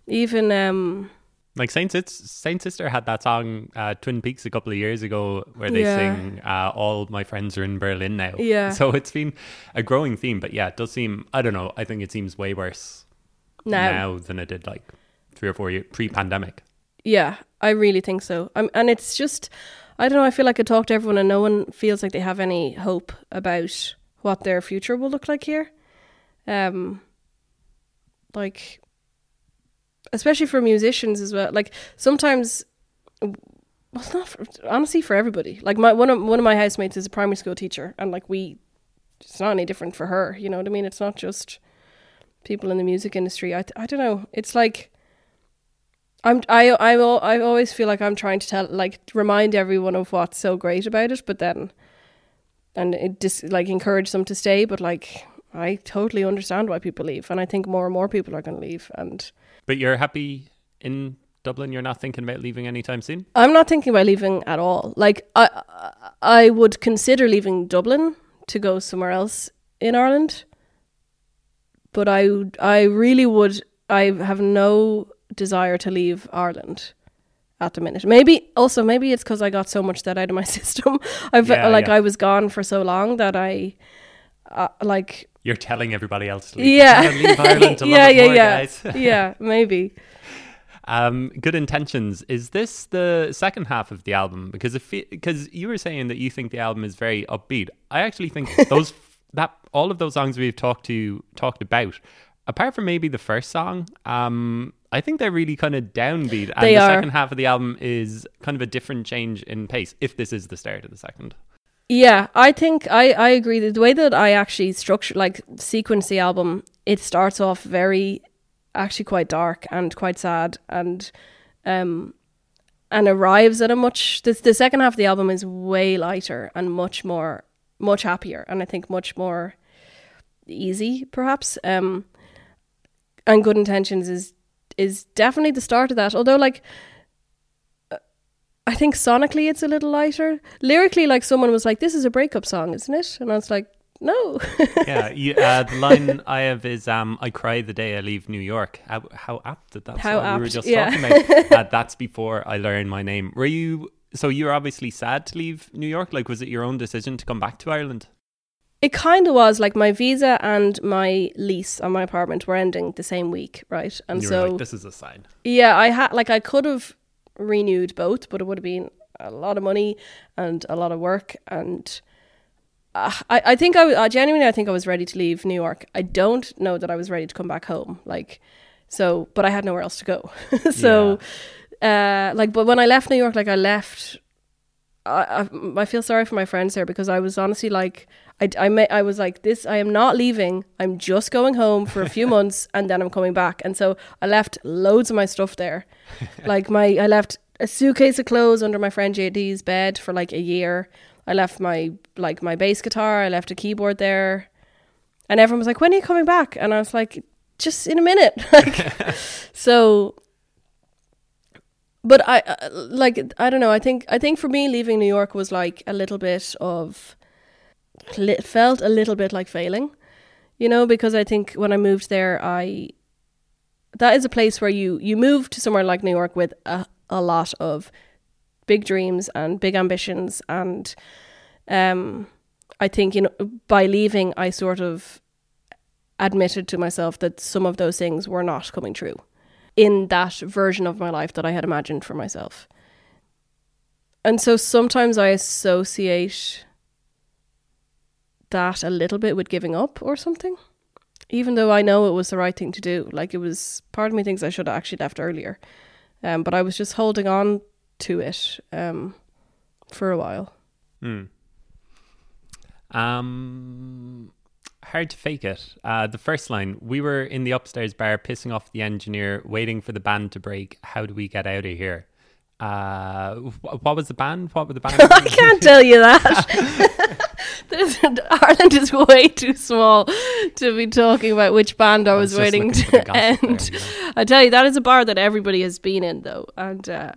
Even um, Like Saint, Sis- Saint Sister had that song uh, Twin Peaks a couple of years ago where they Yeah. sing uh, "All my friends are in Berlin now." Yeah. So it's been a growing theme, but yeah, it does seem. I don't know. I think it seems way worse now, now than it did like three or four years pre-pandemic. Yeah, I really think so. Um, and it's just, I don't know. I feel like I talk to everyone, and no one feels like they have any hope about what their future will look like here. Um, like, especially for musicians as well. Like sometimes, well, not for, honestly for everybody. Like my one of one of my housemates is a primary school teacher, and like we, it's not any different for her. You know what I mean? It's not just people in the music industry. I I don't know. It's like. I'm I I I always feel like I'm trying to tell like remind everyone of what's so great about it, but then and it just like encourage them to stay, but like I totally understand why people leave, and I think more and more people are going to leave. And But you're happy in Dublin. You're not thinking about leaving anytime soon. I'm not thinking about leaving at all. Like I, I would consider leaving Dublin to go somewhere else in Ireland, but I, I really would. I have no desire to leave Ireland at the minute. Maybe also maybe it's because I got so much that out of my system. I've Yeah, like yeah. I was gone for so long that I, uh, like You're telling everybody else to leave. yeah, leave Ireland to yeah, love yeah, more, yeah, guys. yeah, maybe. Um, good intentions. Is this the second half of the album? Because if because you were saying that you think the album is very upbeat. I actually think those that all of those songs we've talked to talked about, apart from maybe the first song, um, I think they're really kind of downbeat. And They the are. second half of the album is kind of a different change in pace. If this is the start of the second, Yeah, I think I, I agree. The way that I actually structure, like, sequence the album, it starts off very, actually quite dark and quite sad, and um, and arrives at a much. The, the second half of the album is way lighter and much more, much happier, and I think much more easy, perhaps. Um, and good intentions is is definitely the start of that. Although, like, I think sonically it's a little lighter. Lyrically, like someone was like, "This is a breakup song, isn't it?" And I was like, "No." yeah, you, uh, the line I have is um, "I cry the day I leave New York." How, how apt did that? How song we were just yeah. talking about. uh, that's before I learned my name. Were you? So you were obviously sad to leave New York. Like, was it your own decision to come back to Ireland? it kind of was like my visa and my lease on my apartment were ending the same week, right? And you so like, "This is a sign." yeah, I had like I could have renewed both, but it would have been a lot of money and a lot of work and. Uh, I, I think I, I genuinely I think I was ready to leave New York. I don't know that I was ready to come back home. Like, so, but I had nowhere else to go. so, uh, like, but when I left New York, like I left, I, I, I feel sorry for my friends there because I was honestly like, I, I, may, I was like, this, I am not leaving. I'm just going home for a few months and then I'm coming back. And so I left loads of my stuff there. like my, I left a suitcase of clothes under my friend JD's bed for like a year. I left my, like my bass guitar. I left a keyboard there. And everyone was like, when are you coming back? And I was like, just in a minute. like, so but I uh, like I don't know. I think I think for me leaving New York was like a little bit of felt a little bit like failing, you know, because I think when I moved there, I that is a place where you you move to somewhere like New York with a a lot of big dreams and big ambitions and um I think you know by leaving I sort of admitted to myself that some of those things were not coming true in that version of my life that I had imagined for myself. And so sometimes I associate that a little bit with giving up or something. Even though I know it was the right thing to do. Like it was part of me thinks I should have actually left earlier. Um, but I was just holding on to it um, for a while. Hmm. Um, hard to fake it. Uh, the first line: We were in the upstairs bar, pissing off the engineer, waiting for the band to break. How do we get out of here? Uh, what was the band? What were the band? I can't tell you that. There's, Ireland is way too small to be talking about which band I I was, waiting looking for the to end. there, you know. I tell you, that is a bar that everybody has been in, though, and uh,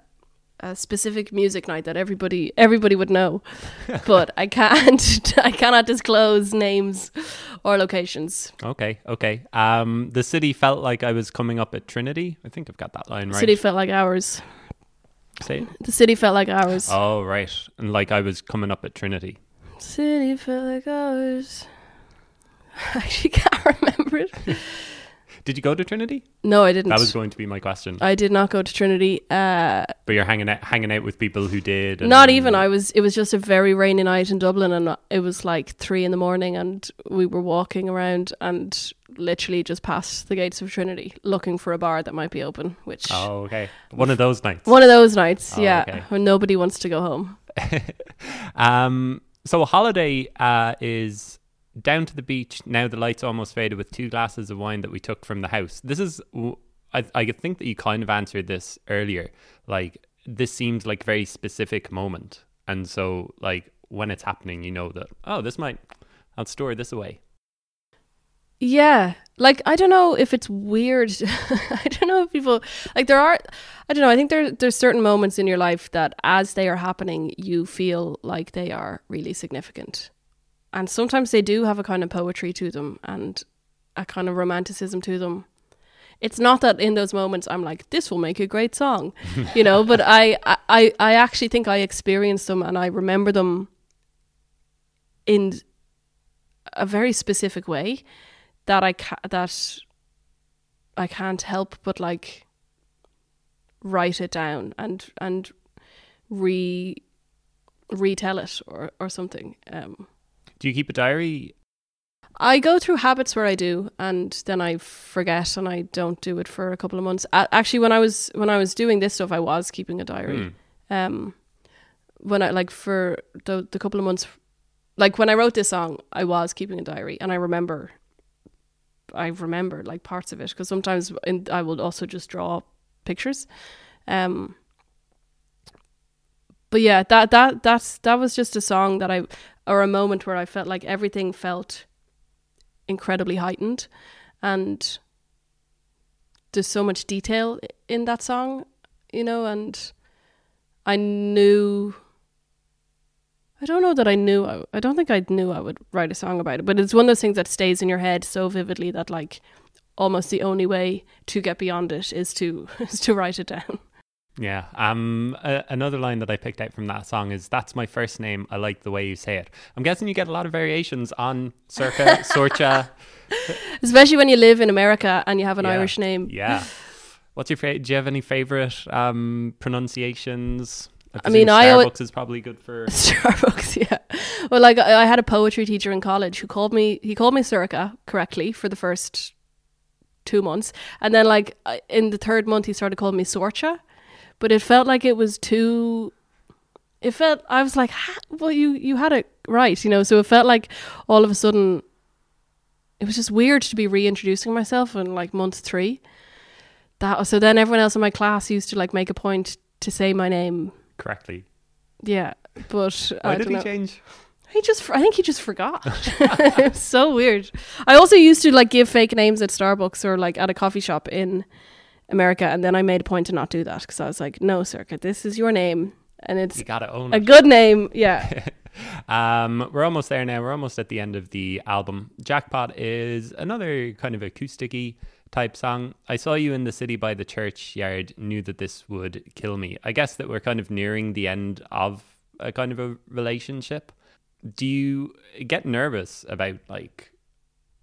a specific music night that everybody everybody would know. but I can't, I cannot disclose names or locations. Okay, okay. Um, the city felt like I was coming up at Trinity. I think I've got that line right. The city felt like ours. Say it. The city felt like ours. Oh, right. And like I was coming up at Trinity. City felt like ours. I actually can't remember it. Did you go to Trinity? No, I didn't. That was going to be my question. I did not go to Trinity. Uh, but you're hanging out, hanging out with people who did. and- not even. I was. It was just a very rainy night in Dublin, and it was like three in the morning, and we were walking around and literally just past the gates of Trinity, looking for a bar that might be open. Which Oh, okay. One of those nights. one of those nights, Oh, yeah, okay. when nobody wants to go home. um, so a holiday uh, is down to the beach. Now the lights almost faded with two glasses of wine that we took from the house. This is—I think that you kind of answered this earlier. Like this seems like very specific moment, and so like when it's happening, you know that oh, this might, I'll store this away. Yeah. Like I don't know if it's weird. I don't know if people like there are I don't know, I think there there's certain moments in your life that as they are happening you feel like they are really significant. And sometimes they do have a kind of poetry to them and a kind of romanticism to them. It's not that in those moments I'm like, this will make a great song, you know, but I, I, I actually think I experienced them and I remember them in a very specific way that I ca- that I can't help but like write it down and and re retell it or or something. Um, Do you keep a diary? I go through habits where I do, and then I forget, and I don't do it for a couple of months. Actually, when I was when I was doing this stuff, I was keeping a diary. Hmm. Um, when I like for the the couple of months, like when I wrote this song, I was keeping a diary, and I remember. I remember like parts of it because sometimes in, I will also just draw pictures. Um, but yeah, that that that's that was just a song that I or a moment where I felt like everything felt incredibly heightened and there's so much detail in that song, you know, and I knew I don't know that I knew I, I don't think I knew I would write a song about it, but it's one of those things that stays in your head so vividly that like almost the only way to get beyond it is to is to write it down. Yeah. Um. A- another line that I picked out from that song is "That's my first name. I like the way you say it." I'm guessing you get a lot of variations on Circa, Sorcha. Especially when you live in America and you have an Yeah. Irish name. Yeah. What's your favorite? Do you have any favorite um pronunciations? I mean, presume I Starbucks is probably good for. Starbucks, yeah. Well, like I I had a poetry teacher in college who called me. He called me Circa correctly for the first two months, and then like in the third month he started calling me Sorcha, but it felt like it was too. It felt I was like, well, you you had it right, you know. So it felt like all of a sudden, it was just weird to be reintroducing myself in like month three. That so then everyone else in my class used to like make a point to say my name. Correctly. Yeah, but Why I did he know. change? He just, I think he just forgot. it was so weird. I also used to like give fake names at Starbucks or like at a coffee shop in America, and then I made a point to not do that because I was like, no, Sorcha, this is your name, and it's You gotta own a it. good name. Yeah, Um, we're almost there now. We're almost at the end of the album. Jackpot is another kind of acousticy type song. I saw you in the city by the churchyard. Knew that this would kill me. I guess that we're kind of nearing the end of a kind of a relationship. Do you get nervous about like,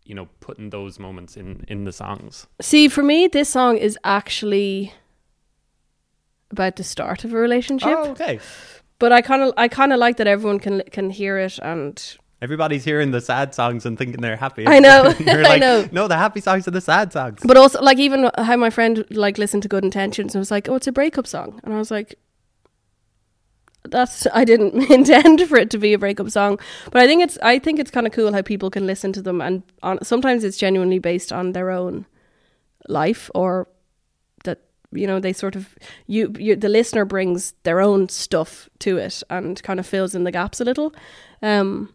you know, putting those moments in in the songs? see, for me, this song is actually about the start of a relationship, Oh, okay. but I kind of, I kind of like that everyone can can hear it and Everybody's hearing the sad songs and thinking they're happy. I know, You're I like, know. no, the happy songs are the sad songs. But also, like, even how my friend like listened to Good Intentions and was like, "Oh, it's a breakup song," and I was like, "That's I didn't intend for it to be a breakup song." But I think it's I think it's kind of cool how people can listen to them, and on, sometimes it's genuinely based on their own life or that you know they sort of you, you the listener brings their own stuff to it and kind of fills in the gaps a little. Um,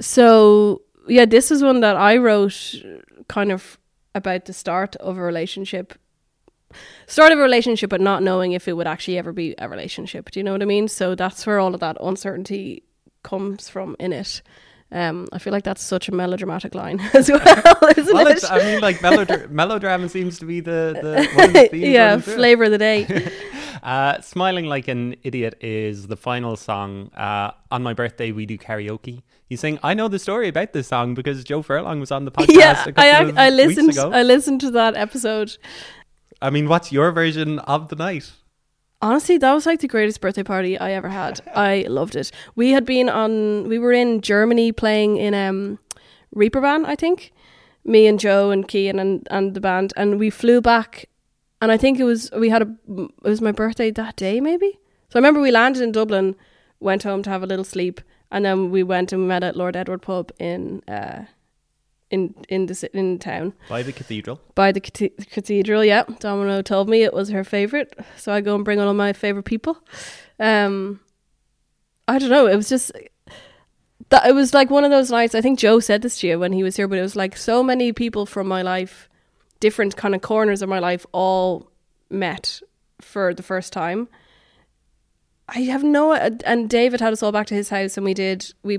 so yeah, this is one that I wrote kind of about the start of a relationship. Start of a relationship, but not knowing if it would actually ever be a relationship. Do you know what I mean? So that's where all of that uncertainty comes from in it. Um, I feel like that's such a melodramatic line as well, isn't Well, it? I mean, like melodra- melodrama seems to be the, the one of the yeah, running through it. flavor of the day. Uh, Smiling Like an Idiot is the final song. Uh, on my birthday, we do karaoke. He's saying, I know the story about this song because Joe Furlong was on the podcast yeah, a couple I of I listened. weeks ago. I listened to that episode. I mean, what's your version of the night? Honestly, that was like the greatest birthday party I ever had. I loved it. We had been on. We were in Germany playing in um, Reeperbahn, I think. Me and Joe and Kean and and the band, and we flew back. And I think it was we had a. It was my birthday that day, maybe. So I remember we landed in Dublin, went home to have a little sleep, and then we went and met at Lord Edward pub in uh, in in the in town By the cathedral. by the cathe- cathedral. Yeah, Domino told me it was her favorite, so I go and bring all of my favorite people. Um, I don't know. It was just that it was like one of those nights. I think Joe said this to you when he was here, but it was like so many people from my life, different kind of corners of my life, all met for the first time. I have no, and David had us all back to his house, and we did we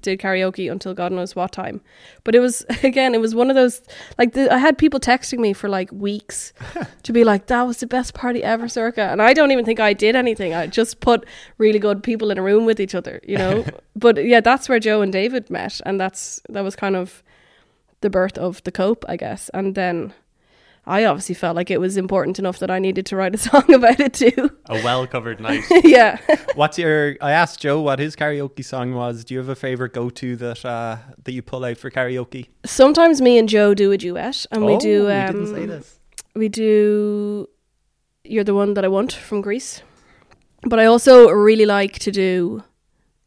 did karaoke until God knows what time. But it was again, it was one of those like the, I had people texting me for like weeks to be like, "That was the best party ever, Sorcha," and I don't even think I did anything. I just put really good people in a room with each other, you know. but yeah, that's where Joe and David met, and that's that was kind of the birth of the cope, I guess, and then I obviously felt like it was important enough that I needed to write a song about it too. A well covered night. yeah. What's your? I asked Joe what his karaoke song was. Do you have a favorite go to that uh, that you pull out for karaoke? Sometimes me and Joe do a duet, and we Oh, do. you Um, didn't say this. We do. You're the one that I want from Grease, but I also really like to do.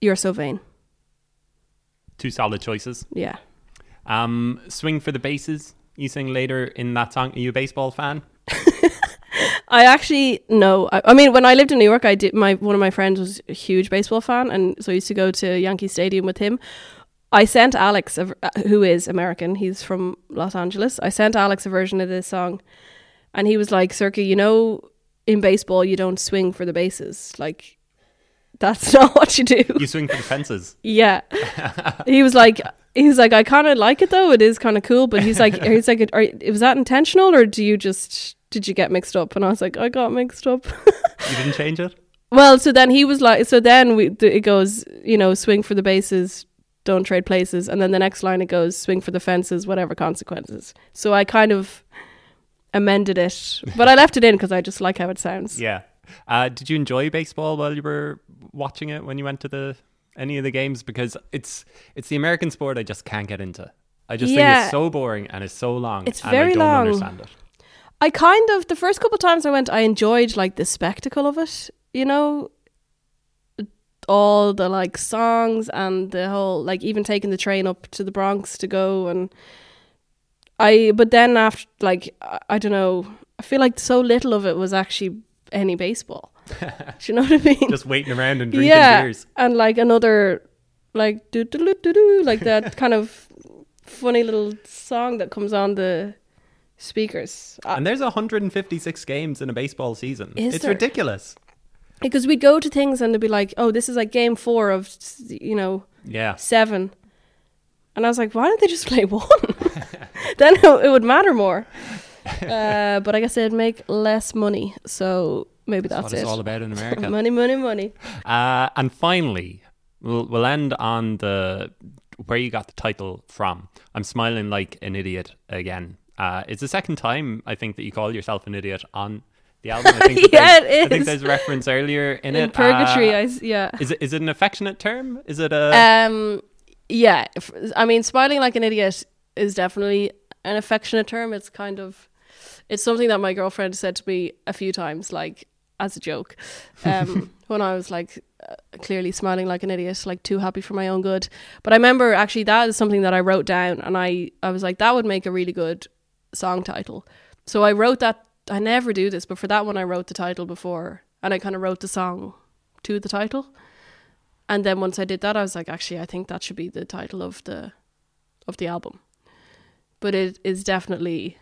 You're so vain. Two solid choices. Yeah. Um, swing for the bases. You sing later in that song. Are you a baseball fan? I actually no. I, I mean, when I lived in New York, I did. My one of my friends was a huge baseball fan, and so I used to go to Yankee Stadium with him. I sent Alex, a, uh, who is American, he's from Los Angeles. I sent Alex a version of this song, and he was like, "Sorcha, you know, in baseball, you don't swing for the bases. Like, that's not what you do." You swing for the fences. Yeah. he was like, he was like, I kind of like it though. It is kind of cool. But he's like, he's like, are, was that intentional or do you just, did you get mixed up? And I was like, I got mixed up. You didn't change it. well, so then he was like, so then we, it goes, you know, swing for the bases, don't trade places. And then the next line it goes, swing for the fences, whatever consequences. So I kind of amended it, but I left it in because I just like how it sounds. Yeah. Uh, did you enjoy baseball while you were watching it when you went to the any of the games? Because it's it's the American sport I just can't get into. I just think it's so boring and it's so long. It's and very I don't long. understand it. I kind of the first couple times I went, I enjoyed like the spectacle of it. You know, all the like songs and the whole like even taking the train up to the Bronx to go and I. But then after like I, I don't know, I feel like so little of it was actually any baseball. Do you know what I mean? Just waiting around and drinking yeah, beers. and like another like do do do do like that kind of funny little song that comes on the speakers. I- And there's 156 games in a baseball season. Is it's there? ridiculous. because we'd go to things and they'd be like, "Oh, this is like game four of you know Yeah. seven. and I was like, "Why don't they just play one? then it would matter more." Uh, but I guess they'd make less money, so maybe That's that's, what it. it's all about in America. money, money, money. Uh, and finally, we'll we'll end on the where you got the title from. I'm smiling like an idiot again. Uh, it's the second time I think that you call yourself an idiot on the album. I think Yeah, it I think is. there's reference earlier in, In it. purgatory, Uh, I yeah. is it is it an affectionate term? Is it a Um, yeah. I mean, smiling like an idiot is definitely an affectionate term. It's kind of, it's something that my girlfriend said to me a few times, like as a joke, um, when I was like uh, clearly smiling like an idiot, like too happy for my own good. But I remember actually that is something that I wrote down, and I I was like that would make a really good song title. So I wrote that. I never do this, but for that one, I wrote the title before, and I kind of wrote the song to the title. And then once I did that, I was like, actually, I think that should be the title of the of the album. But it is definitely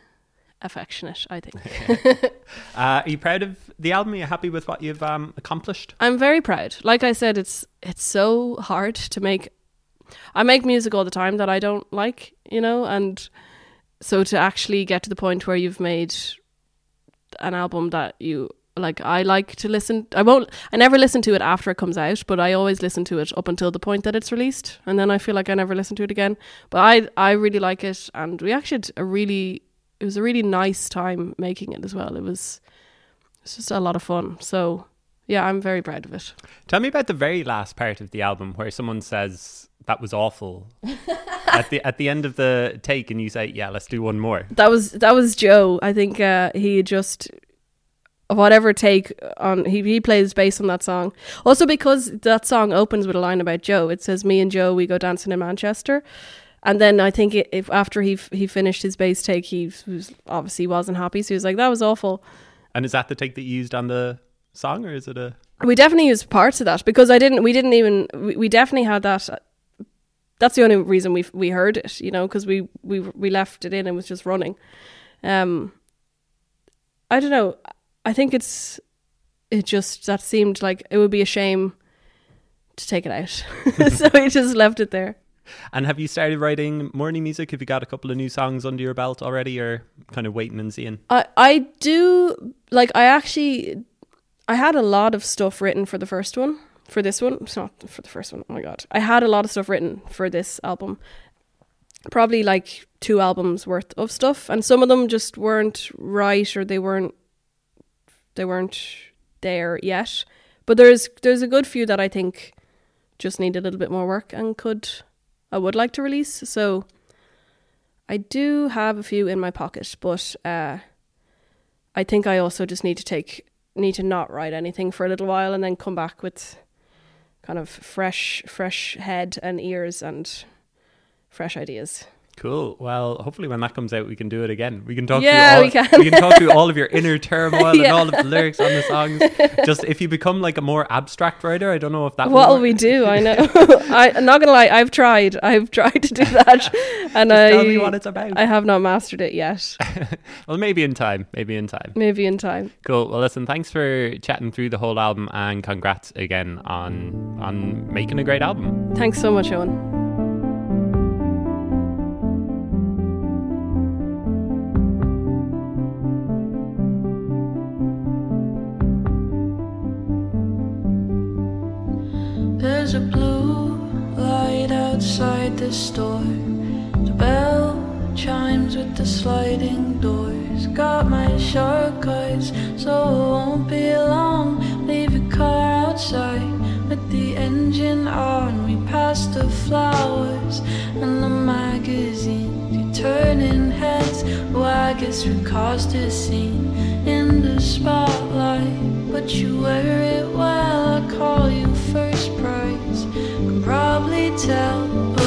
affectionate. I think uh, are you proud of the album? Are you happy with what you've um, accomplished? I'm very proud. Like I said, it's it's so hard to make. I make music all the time that I don't like, you know, and so to actually get to the point where you've made an album that you like I like to listen I won't I never listen to it after it comes out but I always listen to it up until the point that it's released and then I feel like I never listen to it again but I I really like it and we actually had a really it was a really nice time making it as well it was it's just a lot of fun so yeah I'm very proud of it Tell me about the very last part of the album where someone says that was awful at the at the end of the take, and you say, "Yeah, let's do one more." that was that was Joe. I think uh, he just whatever take on he he plays bass on that song. Also because that song opens with a line about Joe. It says, "Me and Joe, we go dancing in Manchester." And then I think if after he f- he finished his bass take, he was obviously wasn't happy. So he was like, "That was awful." And is that the take that you used on the song, or is it a? We definitely used parts of that because I didn't. We didn't even. We, we definitely had that that's the only reason we we heard it, you know, because we we we left it in and was just running. Um, I don't know. I think it's it just that seemed like it would be a shame to take it out, so we just left it there. And have you started writing morning music? Have you got a couple of new songs under your belt already, or kind of waiting and seeing? I I do like I actually I had a lot of stuff written for the first one. For this one, it's not for the first one. Oh my god, I had a lot of stuff written for this album. Probably like two albums worth of stuff, and some of them just weren't right or they weren't they weren't there yet. But there's there's a good few that I think just need a little bit more work and could I would like to release. So I do have a few in my pocket, but uh, I think I also just need to take need to not write anything for a little while and then come back with kind of fresh fresh head and ears and fresh ideas. Cool. Well, hopefully when that comes out, we can do it again. We can talk. Yeah, through all, we can. we can talk through all of your inner turmoil Yeah. and all of the lyrics on the songs. Just if you become like a more abstract writer, I don't know if that. What'll we do? I know. I, I'm not gonna lie. I've tried. I've tried to do that, and Just I tell me what it's about. I have not mastered it yet. well, maybe in time. Maybe in time. Maybe in time. Cool. Well, listen. Thanks for chatting through the whole album, and congrats again on on making a great album. Thanks so much, Owen. There's a blue light outside the store. The bell chimes with the sliding doors. Got my shortcuts, so it won't be long. Leave your car outside with the engine on. We pass the flowers and the magazines. You're turning heads. Oh, I guess we caused a scene in the spotlight. But you wear it well. I call you first prize. Can probably tell,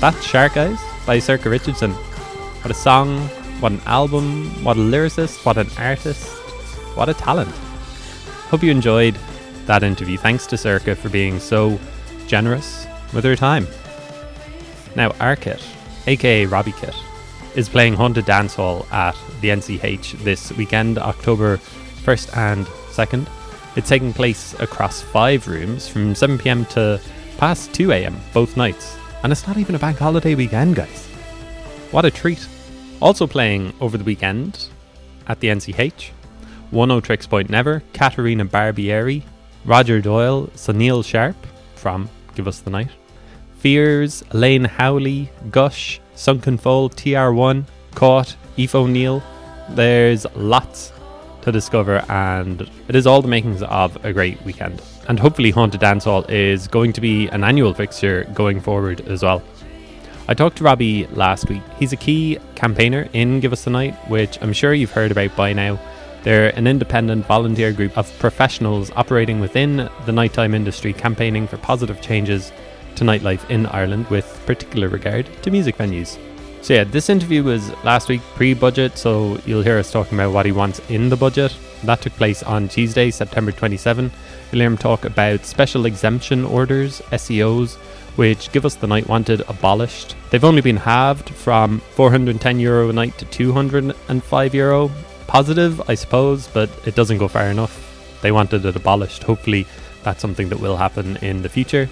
That's Shark Eyes by Sorcha Richardson. What a song, what an album, what a lyricist, what an artist, what a talent. Hope you enjoyed that interview. Thanks to Sorcha for being so generous with her time. Now, R Kitt, aka Robbie Kitt, is playing Haunted Dance Hall at the NCH this weekend, October 1st and 2nd. It's taking place across five rooms from 7pm to past 2am both nights. And it's not even a bank holiday weekend, guys. What a treat. Also playing over the weekend at the NCH, Oneohtrix Point Never, Caterina Barbieri, Roger Doyle, Sunil Sharpe from Give Us the Night, Fears, Elaine Howley, Gush, Sunken Fold, TR1, Caught, Eve O'Neill. There's lots to discover, and it is all the makings of a great weekend. And hopefully, Haunted Dance Hall is going to be an annual fixture going forward as well. I talked to Robbie last week. He's a key campaigner in Give Us the Night, which I'm sure you've heard about by now. They're an independent volunteer group of professionals operating within the nighttime industry, campaigning for positive changes to nightlife in Ireland with particular regard to music venues. So, yeah, this interview was last week pre budget, so you'll hear us talking about what he wants in the budget. That took place on Tuesday, September 27. You'll hear him talk about special exemption orders, SEOs, which Give Us the Night wanted abolished. They've only been halved from 410 euro a night to 205 euro. positive, I suppose, but it doesn't go far enough. They wanted it abolished. Hopefully, that's something that will happen in the future.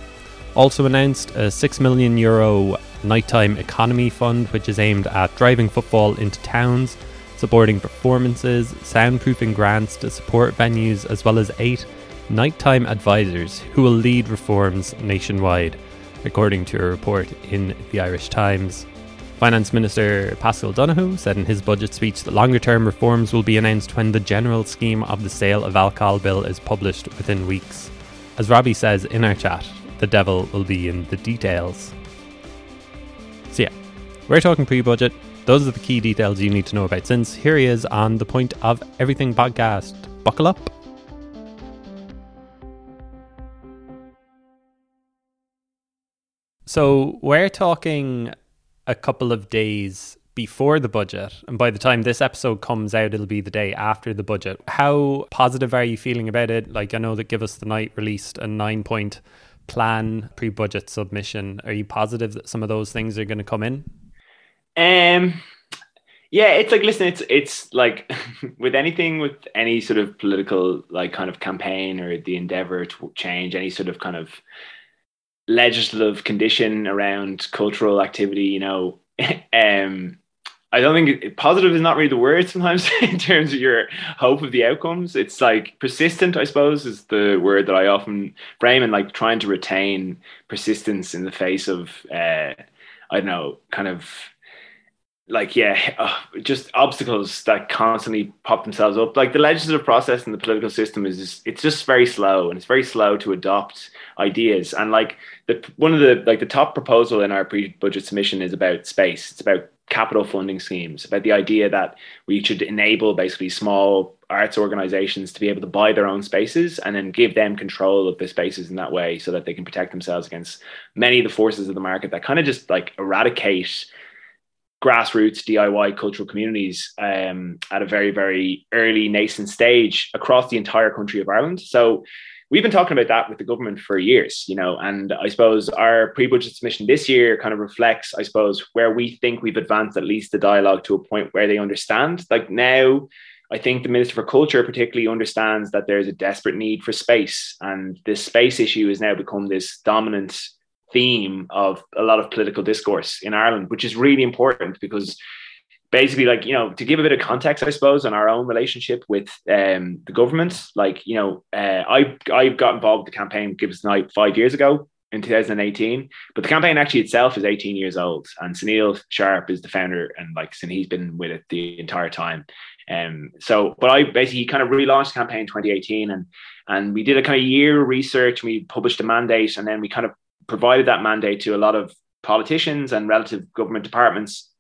Also announced a 6 million euro nighttime economy fund, which is aimed at driving footfall into towns, supporting performances, soundproofing grants to support venues, as well as eight nighttime advisors who will lead reforms nationwide, according to a report in the Irish Times. Finance Minister Paschal Donohoe said in his budget speech that longer term reforms will be announced when the general scheme of the sale of alcohol bill is published within weeks. As Robbie says in our chat, the devil will be in the details. So, yeah, we're talking pre budget. Those are the key details you need to know about since here he is on the Point of Everything podcast. Buckle up. So, we're talking a couple of days before the budget. And by the time this episode comes out, it'll be the day after the budget. How positive are you feeling about it? Like, I know that Give Us the Night released a nine point plan pre budget submission. Are you positive that some of those things are going to come in? Um, yeah, it's like listen, it's it's like with anything with any sort of political like kind of campaign or the endeavor to change any sort of kind of legislative condition around cultural activity, you know, um, I don't think positive is not really the word sometimes in terms of your hope of the outcomes. It's like persistent, I suppose, is the word that I often frame and like trying to retain persistence in the face of, uh, I don't know, kind of like yeah uh, just obstacles that constantly pop themselves up. Like the legislative process and the political system is just, it's just very slow and it's very slow to adopt ideas. And like the one of the like the top proposal in our pre-budget submission is about space. It's about capital funding schemes about the idea that we should enable basically small arts organizations to be able to buy their own spaces and then give them control of the spaces in that way so that they can protect themselves against many of the forces of the market that kind of just like eradicate grassroots DIY cultural communities um, at a very, very early nascent stage across the entire country of Ireland. So we've been talking about that with the government for years, you know, and I suppose our pre-budget submission this year kind of reflects, I suppose, where we think we've advanced at least the dialogue to a point where they understand. Like now, I think the Minister for Culture particularly understands that there's a desperate need for space, and this space issue has now become this dominant theme of a lot of political discourse in Ireland, which is really important because basically like you know to give a bit of context i suppose on our own relationship with um, the government like you know uh, i i got involved with the campaign give us night five years ago in 2018 but the campaign actually itself is 18 years old and sunil sharpe is the founder and like and he's been with it the entire time. Um so but i basically kind of relaunched the campaign in 2018 and and we did a kind of year research we published a mandate and then we kind of provided that mandate to a lot of politicians and relative government departments.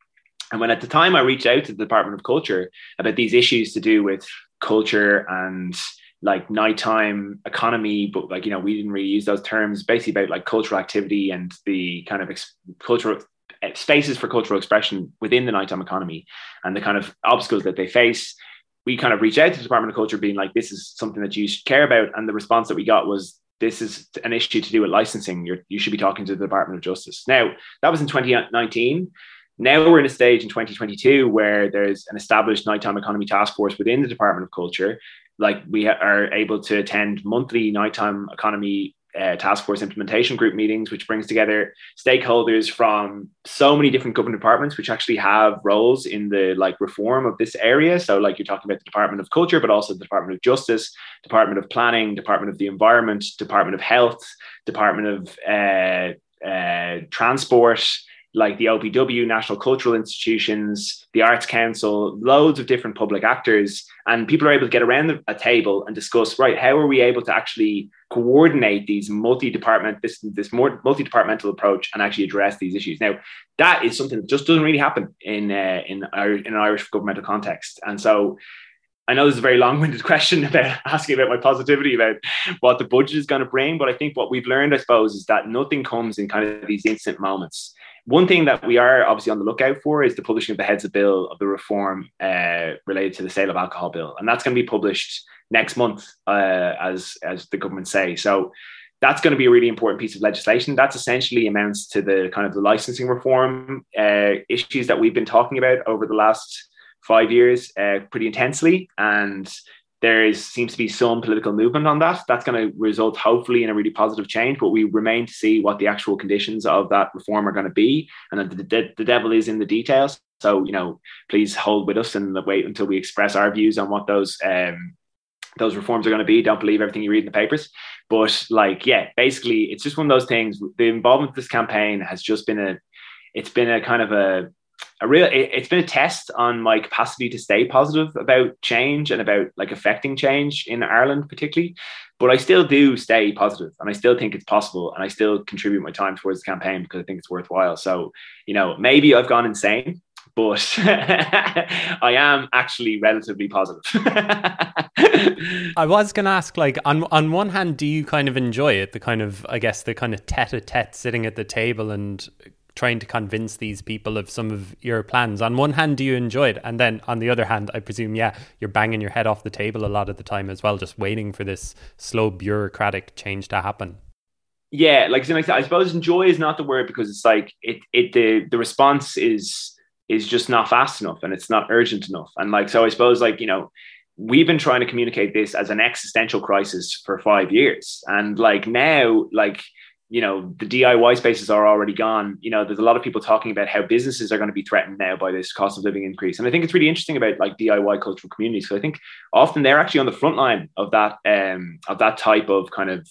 And when at the time I reached out to the Department of Culture about these issues to do with culture and like nighttime economy, but like, you know, we didn't really use those terms, basically about like cultural activity and the kind of ex- cultural eh, spaces for cultural expression within the nighttime economy and the kind of obstacles that they face. We kind of reached out to the Department of Culture being like, this is something that you should care about. And the response that we got was, this is an issue to do with licensing. You're, you should be talking to the Department of Justice. Now, that was in 2019. Now we're in a stage in 2022 where there's an established nighttime economy task force within the Department of Culture. Like we are able to attend monthly nighttime economy uh, task force implementation group meetings, which brings together stakeholders from so many different government departments, which actually have roles in the like reform of this area. So, like you're talking about the Department of Culture, but also the Department of Justice, Department of Planning, Department of the Environment, Department of Health, Department of uh, uh, Transport like the OPW, National Cultural Institutions, the Arts Council, loads of different public actors, and people are able to get around a table and discuss, right, how are we able to actually coordinate these multi-department, this this more multi-departmental approach and actually address these issues. Now, that is something that just doesn't really happen in uh, in, in an Irish governmental context, and so. I know this is a very long-winded question about asking about my positivity about what the budget is going to bring, but I think what we've learned, I suppose, is that nothing comes in kind of these instant moments one thing that we are obviously on the lookout for is the publishing of the heads of bill of the reform uh, related to the sale of alcohol bill, and that's going to be published next month, uh, as as the government say. So that's going to be a really important piece of legislation. That's essentially amounts to the kind of the licensing reform uh, issues that we've been talking about over the last five years uh, pretty intensely, and there is seems to be some political movement on that. That's going to result hopefully in a really positive change, but we remain to see what the actual conditions of that reform are going to be, and the, the, the devil is in the details. So you know, please hold with us and wait until we express our views on what those um, those reforms are going to be. Don't believe everything you read in the papers. But like, yeah, basically, it's just one of those things. The involvement of this campaign has just been a, it's been a kind of a, a real. It, it's been a test on my capacity to stay positive about change and about like affecting change in Ireland, particularly. But I still do stay positive, and I still think it's possible, and I still contribute my time towards the campaign because I think it's worthwhile. So, you know, maybe I've gone insane, but I am actually relatively positive. I was going to ask, like, on on one hand, do you kind of enjoy it? The kind of, I guess, the kind of tete-a-tete sitting at the table and trying to convince these people of some of your plans. On one hand, do you enjoy it? And then on the other hand, I presume, yeah, you're banging your head off the table a lot of the time as well, just waiting for this slow bureaucratic change to happen. Yeah, like, I suppose enjoy is not the word because it's like it it the the response is is just not fast enough and it's not urgent enough. And like, so I suppose like, you know, we've been trying to communicate this as an existential crisis for five years. And like now, like, you know, the DIY spaces are already gone. You know, there's a lot of people talking about how businesses are going to be threatened now by this cost of living increase. And I think it's really interesting about like DIY cultural communities. because I think often they're actually on the front line of that um, of that type of kind of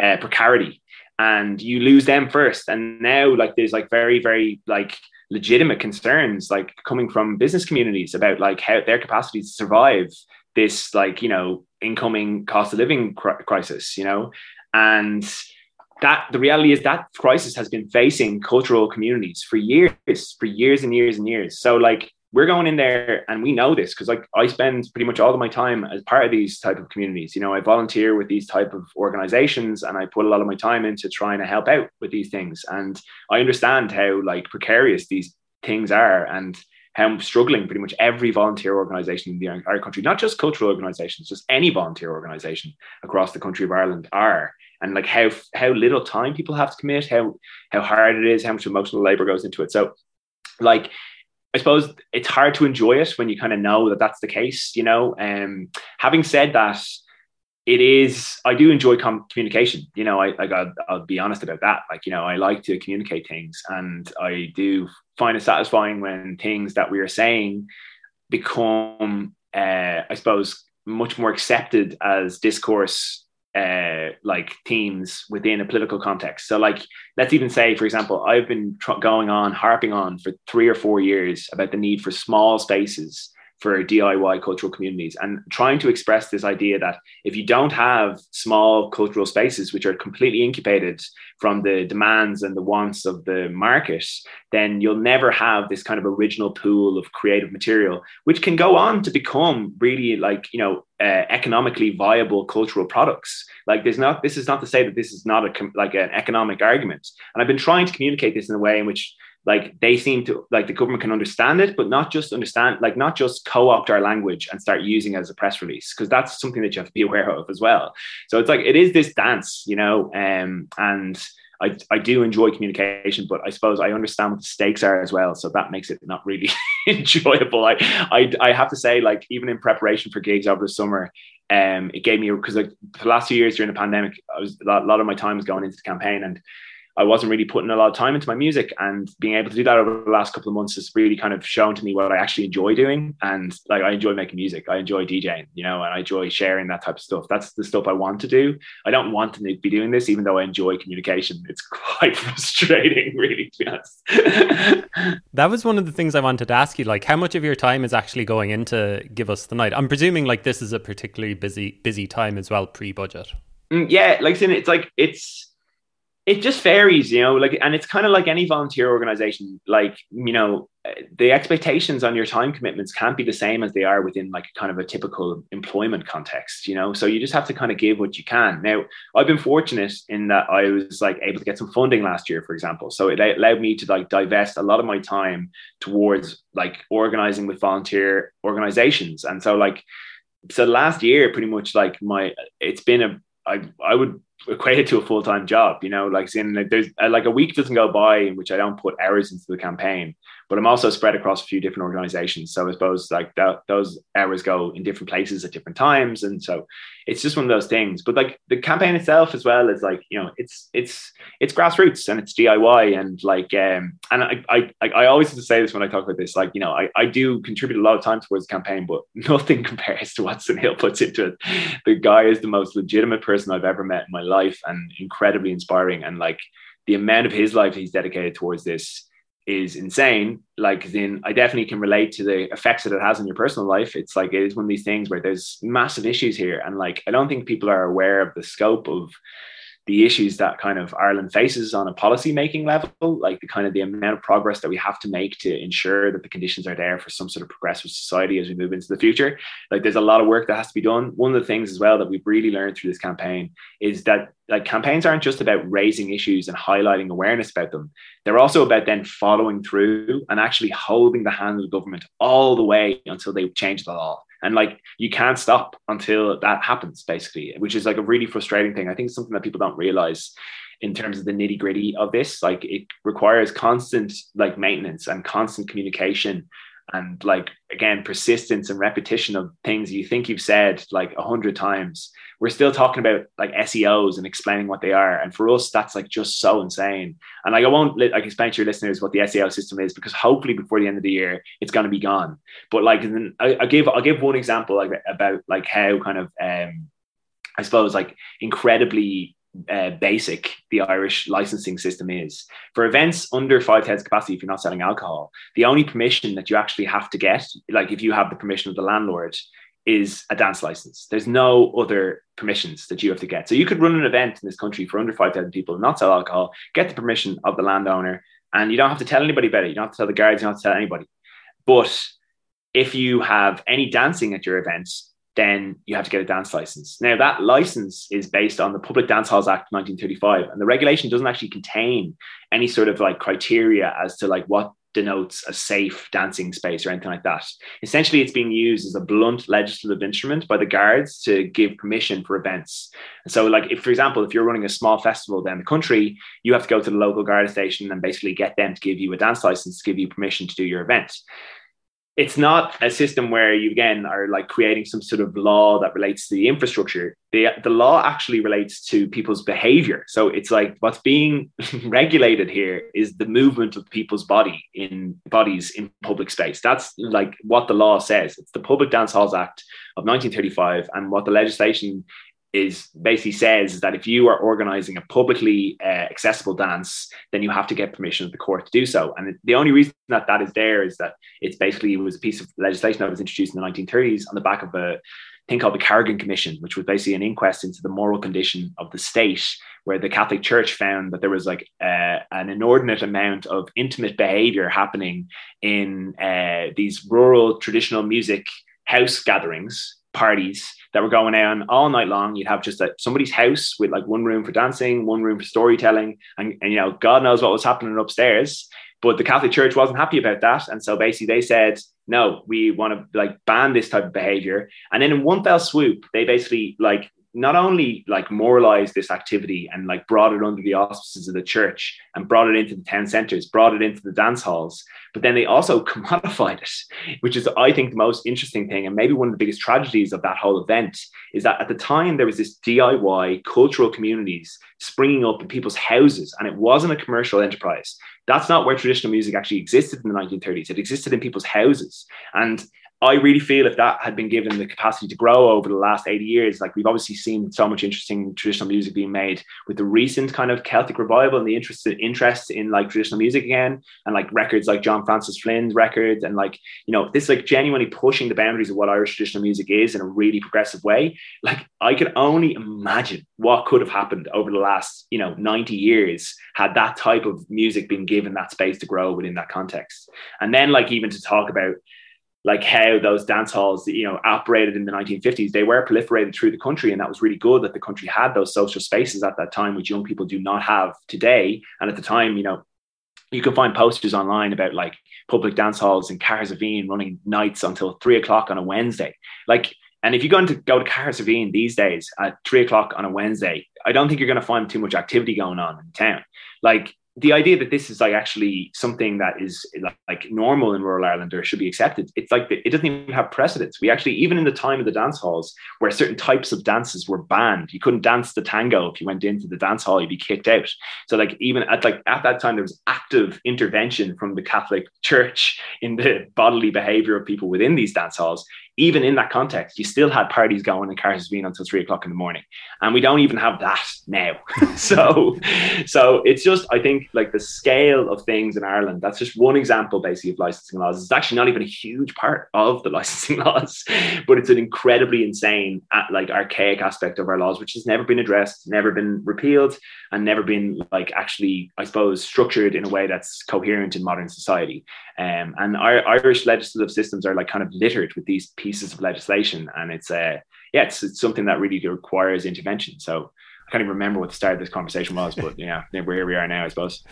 uh, precarity. And you lose them first. And now like there's like very, very like legitimate concerns like coming from business communities about like how their capacity to survive this like you know incoming cost of living cr- crisis you know and that the reality is that crisis has been facing cultural communities for years for years and years and years so like we're going in there and we know this because like I spend pretty much all of my time as part of these type of communities. You know, I volunteer with these type of organizations and I put a lot of my time into trying to help out with these things. And I understand how like precarious these things are and how I'm struggling pretty much every volunteer organization in the entire country, not just cultural organizations, just any volunteer organization across the country of Ireland are. And like how how little time people have to commit, how how hard it is, how much emotional labor goes into it. So like I suppose it's hard to enjoy it when you kind of know that that's the case, you know. Um, having said that, it is I do enjoy com- communication. You know, I like I'll, I'll, be honest about that. Like you know, I like to communicate things, and I do find it satisfying when things that we are saying become, uh, I suppose, much more accepted as discourse uh, like themes within a political context. So, like, let's even say, for example, I've been tr- going on, harping on for three or four years about the need for small spaces for DIY cultural communities and trying to express this idea that if you don't have small cultural spaces which are completely incubated from the demands and the wants of the market, then you'll never have this kind of original pool of creative material, which can go on to become really like, you know, uh, economically viable cultural products. Like there's not, this is not to say that this is not a, like an economic argument. And I've been trying to communicate this in a way in which like they seem to like the government can understand it but not just understand like not just co-opt our language and start using it as a press release because that's something that you have to be aware of as well so it's like it is this dance you know um, and I, I do enjoy communication, but I suppose I understand what the stakes are as well. So that makes it not really enjoyable. I, I I have to say, like even in preparation for gigs over the summer, um, it gave me because like the last few years during the pandemic, I was a lot, a lot of my time was going into the campaign, and I wasn't really putting a lot of time into my music and being able to do that over the last couple of months has really kind of shown to me what I actually enjoy doing. And like, I enjoy making music. I enjoy DJing, you know, and I enjoy sharing that type of stuff. That's the stuff I want to do. I don't want to be doing this, even though I enjoy communication. It's quite frustrating, really, to be honest. that was one of the things I wanted to ask you. Like, how much of your time is actually going into Give Us the Night? I'm presuming like this is a particularly busy, busy time as well, pre-budget. Mm, yeah, like it's like it's it just varies, you know, like, and it's kind of like any volunteer organization, like, you know, the expectations on your time commitments can't be the same as they are within like kind of a typical employment context, you know, so you just have to kind of give what you can. Now, I've been fortunate in that I was like able to get some funding last year, for example. So it allowed me to like divest a lot of my time towards like organizing with volunteer organizations. And so, like, so last year, pretty much like my, it's been a, I, I would equate it to a full time job. You know, like saying like there's uh, like a week doesn't go by in which I don't put hours into the campaign but I'm also spread across a few different organizations. So I suppose like those hours go in different places at different times. And so it's just one of those things. But like the campaign itself as well is like, you know, it's it's it's grassroots and it's DIY and like um and I I I always have to say this when I talk about this, like, you know, I, I do contribute a lot of time towards the campaign, but nothing compares to what Sunil puts into it. The guy is the most legitimate person I've ever met in my life and incredibly inspiring. And like the amount of his life he's dedicated towards this is insane. Like, then I definitely can relate to the effects that it has on your personal life. It's like it is one of these things where there's massive issues here, and like I don't think people are aware of the scope of the issues that kind of Ireland faces on a policy making level, like the kind of the amount of progress that we have to make to ensure that the conditions are there for some sort of progressive society as we move into the future. Like there's a lot of work that has to be done. One of the things as well that we've really learned through this campaign is that like campaigns aren't just about raising issues and highlighting awareness about them. They're also about then following through and actually holding the hand of the government all the way until they change the law and like you can't stop until that happens basically which is like a really frustrating thing. I think something that people don't realize in terms of the nitty gritty of this. Like it requires constant like maintenance and constant communication and like again persistence and repetition of things you think you've said like a hundred times. We're still talking about like seos and explaining what they are. And for us that's like just so insane. And like i won't like explain to your listeners what the seo system is because hopefully before the end of the year it's going to be gone. But like I, I give i'll give one example like about like how kind of um i suppose like incredibly uh, basic the Irish licensing system is. For events under 5,000 capacity, if you're not selling alcohol, the only permission that you actually have to get, like if you have the permission of the landlord, is a dance license. There's no other permissions that you have to get. So you could run an event in this country for under 5,000 people, not sell alcohol, get the permission of the landowner, and you don't have to tell anybody about it. You don't have to tell the guards, you don't have to tell anybody. But if you have any dancing at your events, then you have to get a dance license. Now, that license is based on the Public Dance Halls Act 1935, and the regulation doesn't actually contain any sort of like criteria as to like what denotes a safe dancing space or anything like that. Essentially, it's being used as a blunt legislative instrument by the guards to give permission for events. And so, like, if, for example, if you're running a small festival down the country, you have to go to the local guard station and basically get them to give you a dance license to give you permission to do your event it's not a system where you again are like creating some sort of law that relates to the infrastructure. The, the law actually relates to people's behavior. So it's like what's being regulated here is the movement of people's body in bodies in public space. That's like what the law says. It's the Public Dance Halls Act of 1935. And what the legislation is basically says that if you are organizing a publicly uh, accessible dance, then you have to get permission of the court to do so. And the only reason that that is there is that it's basically it was a piece of legislation that was introduced in the 1930s on the back of a thing called the Carrigan Commission, which was basically an inquest into the moral condition of the state, where the Catholic Church found that there was like uh, an inordinate amount of intimate behavior happening in uh, these rural traditional music house gatherings parties that were going on all night long. You'd have just a, somebody's house with like one room for dancing, one room for storytelling, and, and you know, God knows what was happening upstairs. But the Catholic Church wasn't happy about that, and so basically they said, "No, we want to like ban this type of behavior." And then in one fell swoop, they basically like not only like moralized this activity and like brought it under the auspices of the church and brought it into the town centers, brought it into the dance halls, but then they also commodified it, which is, I think, the most interesting thing. And maybe one of the biggest tragedies of that whole event is that at the time there was this DIY cultural communities springing up in people's houses, and it wasn't a commercial enterprise. That's not where traditional music actually existed in the 1930s. It existed in people's houses. And I really feel if that had been given the capacity to grow over the last 80 years, like we've obviously seen so much interesting traditional music being made with the recent kind of Celtic revival and the interest interest in like traditional music again, and like records like John Francis Flynn's records, and like you know this like genuinely pushing the boundaries of what Irish traditional music is in a really progressive way. Like I can only imagine what could have happened over the last you know 90 years had that type of music been given that space to grow within that context, and then like even to talk about like how those dance halls, you know, operated in the 1950s, they were proliferated through the country. And that was really good that the country had those social spaces at that time, which young people do not have today. And at the time, you know, you can find posters online about like public dance halls in Cahersiveen running nights until three o'clock on a Wednesday. Like, and if you're going to go to Cahersiveen these days at three o'clock on a Wednesday, I don't think you're going to find too much activity going on in town. Like, the idea that this is like actually something that is like, like normal in rural Ireland or should be accepted, it's like it doesn't even have precedence. We actually, even in the time of the dance halls, where certain types of dances were banned, you couldn't dance the tango if you went into the dance hall, you'd be kicked out. So, like even at like at that time, there was active intervention from the Catholic Church in the bodily behavior of people within these dance halls even in that context, you still had parties going and cars being until three o'clock in the morning, and we don't even have that now. so, so it's just I think like the scale of things in Ireland. That's just one example, basically, of licensing laws. It's actually not even a huge part of the licensing laws, but it's an incredibly insane, uh, like archaic aspect of our laws, which has never been addressed, never been repealed, and never been like actually, I suppose, structured in a way that's coherent in modern society. Um, and our Irish legislative systems are like kind of littered with these pieces of legislation, and it's uh, yeah, it's, it's something that really requires intervention. So I can't even remember what the start of this conversation was, but yeah, where we are now, I suppose.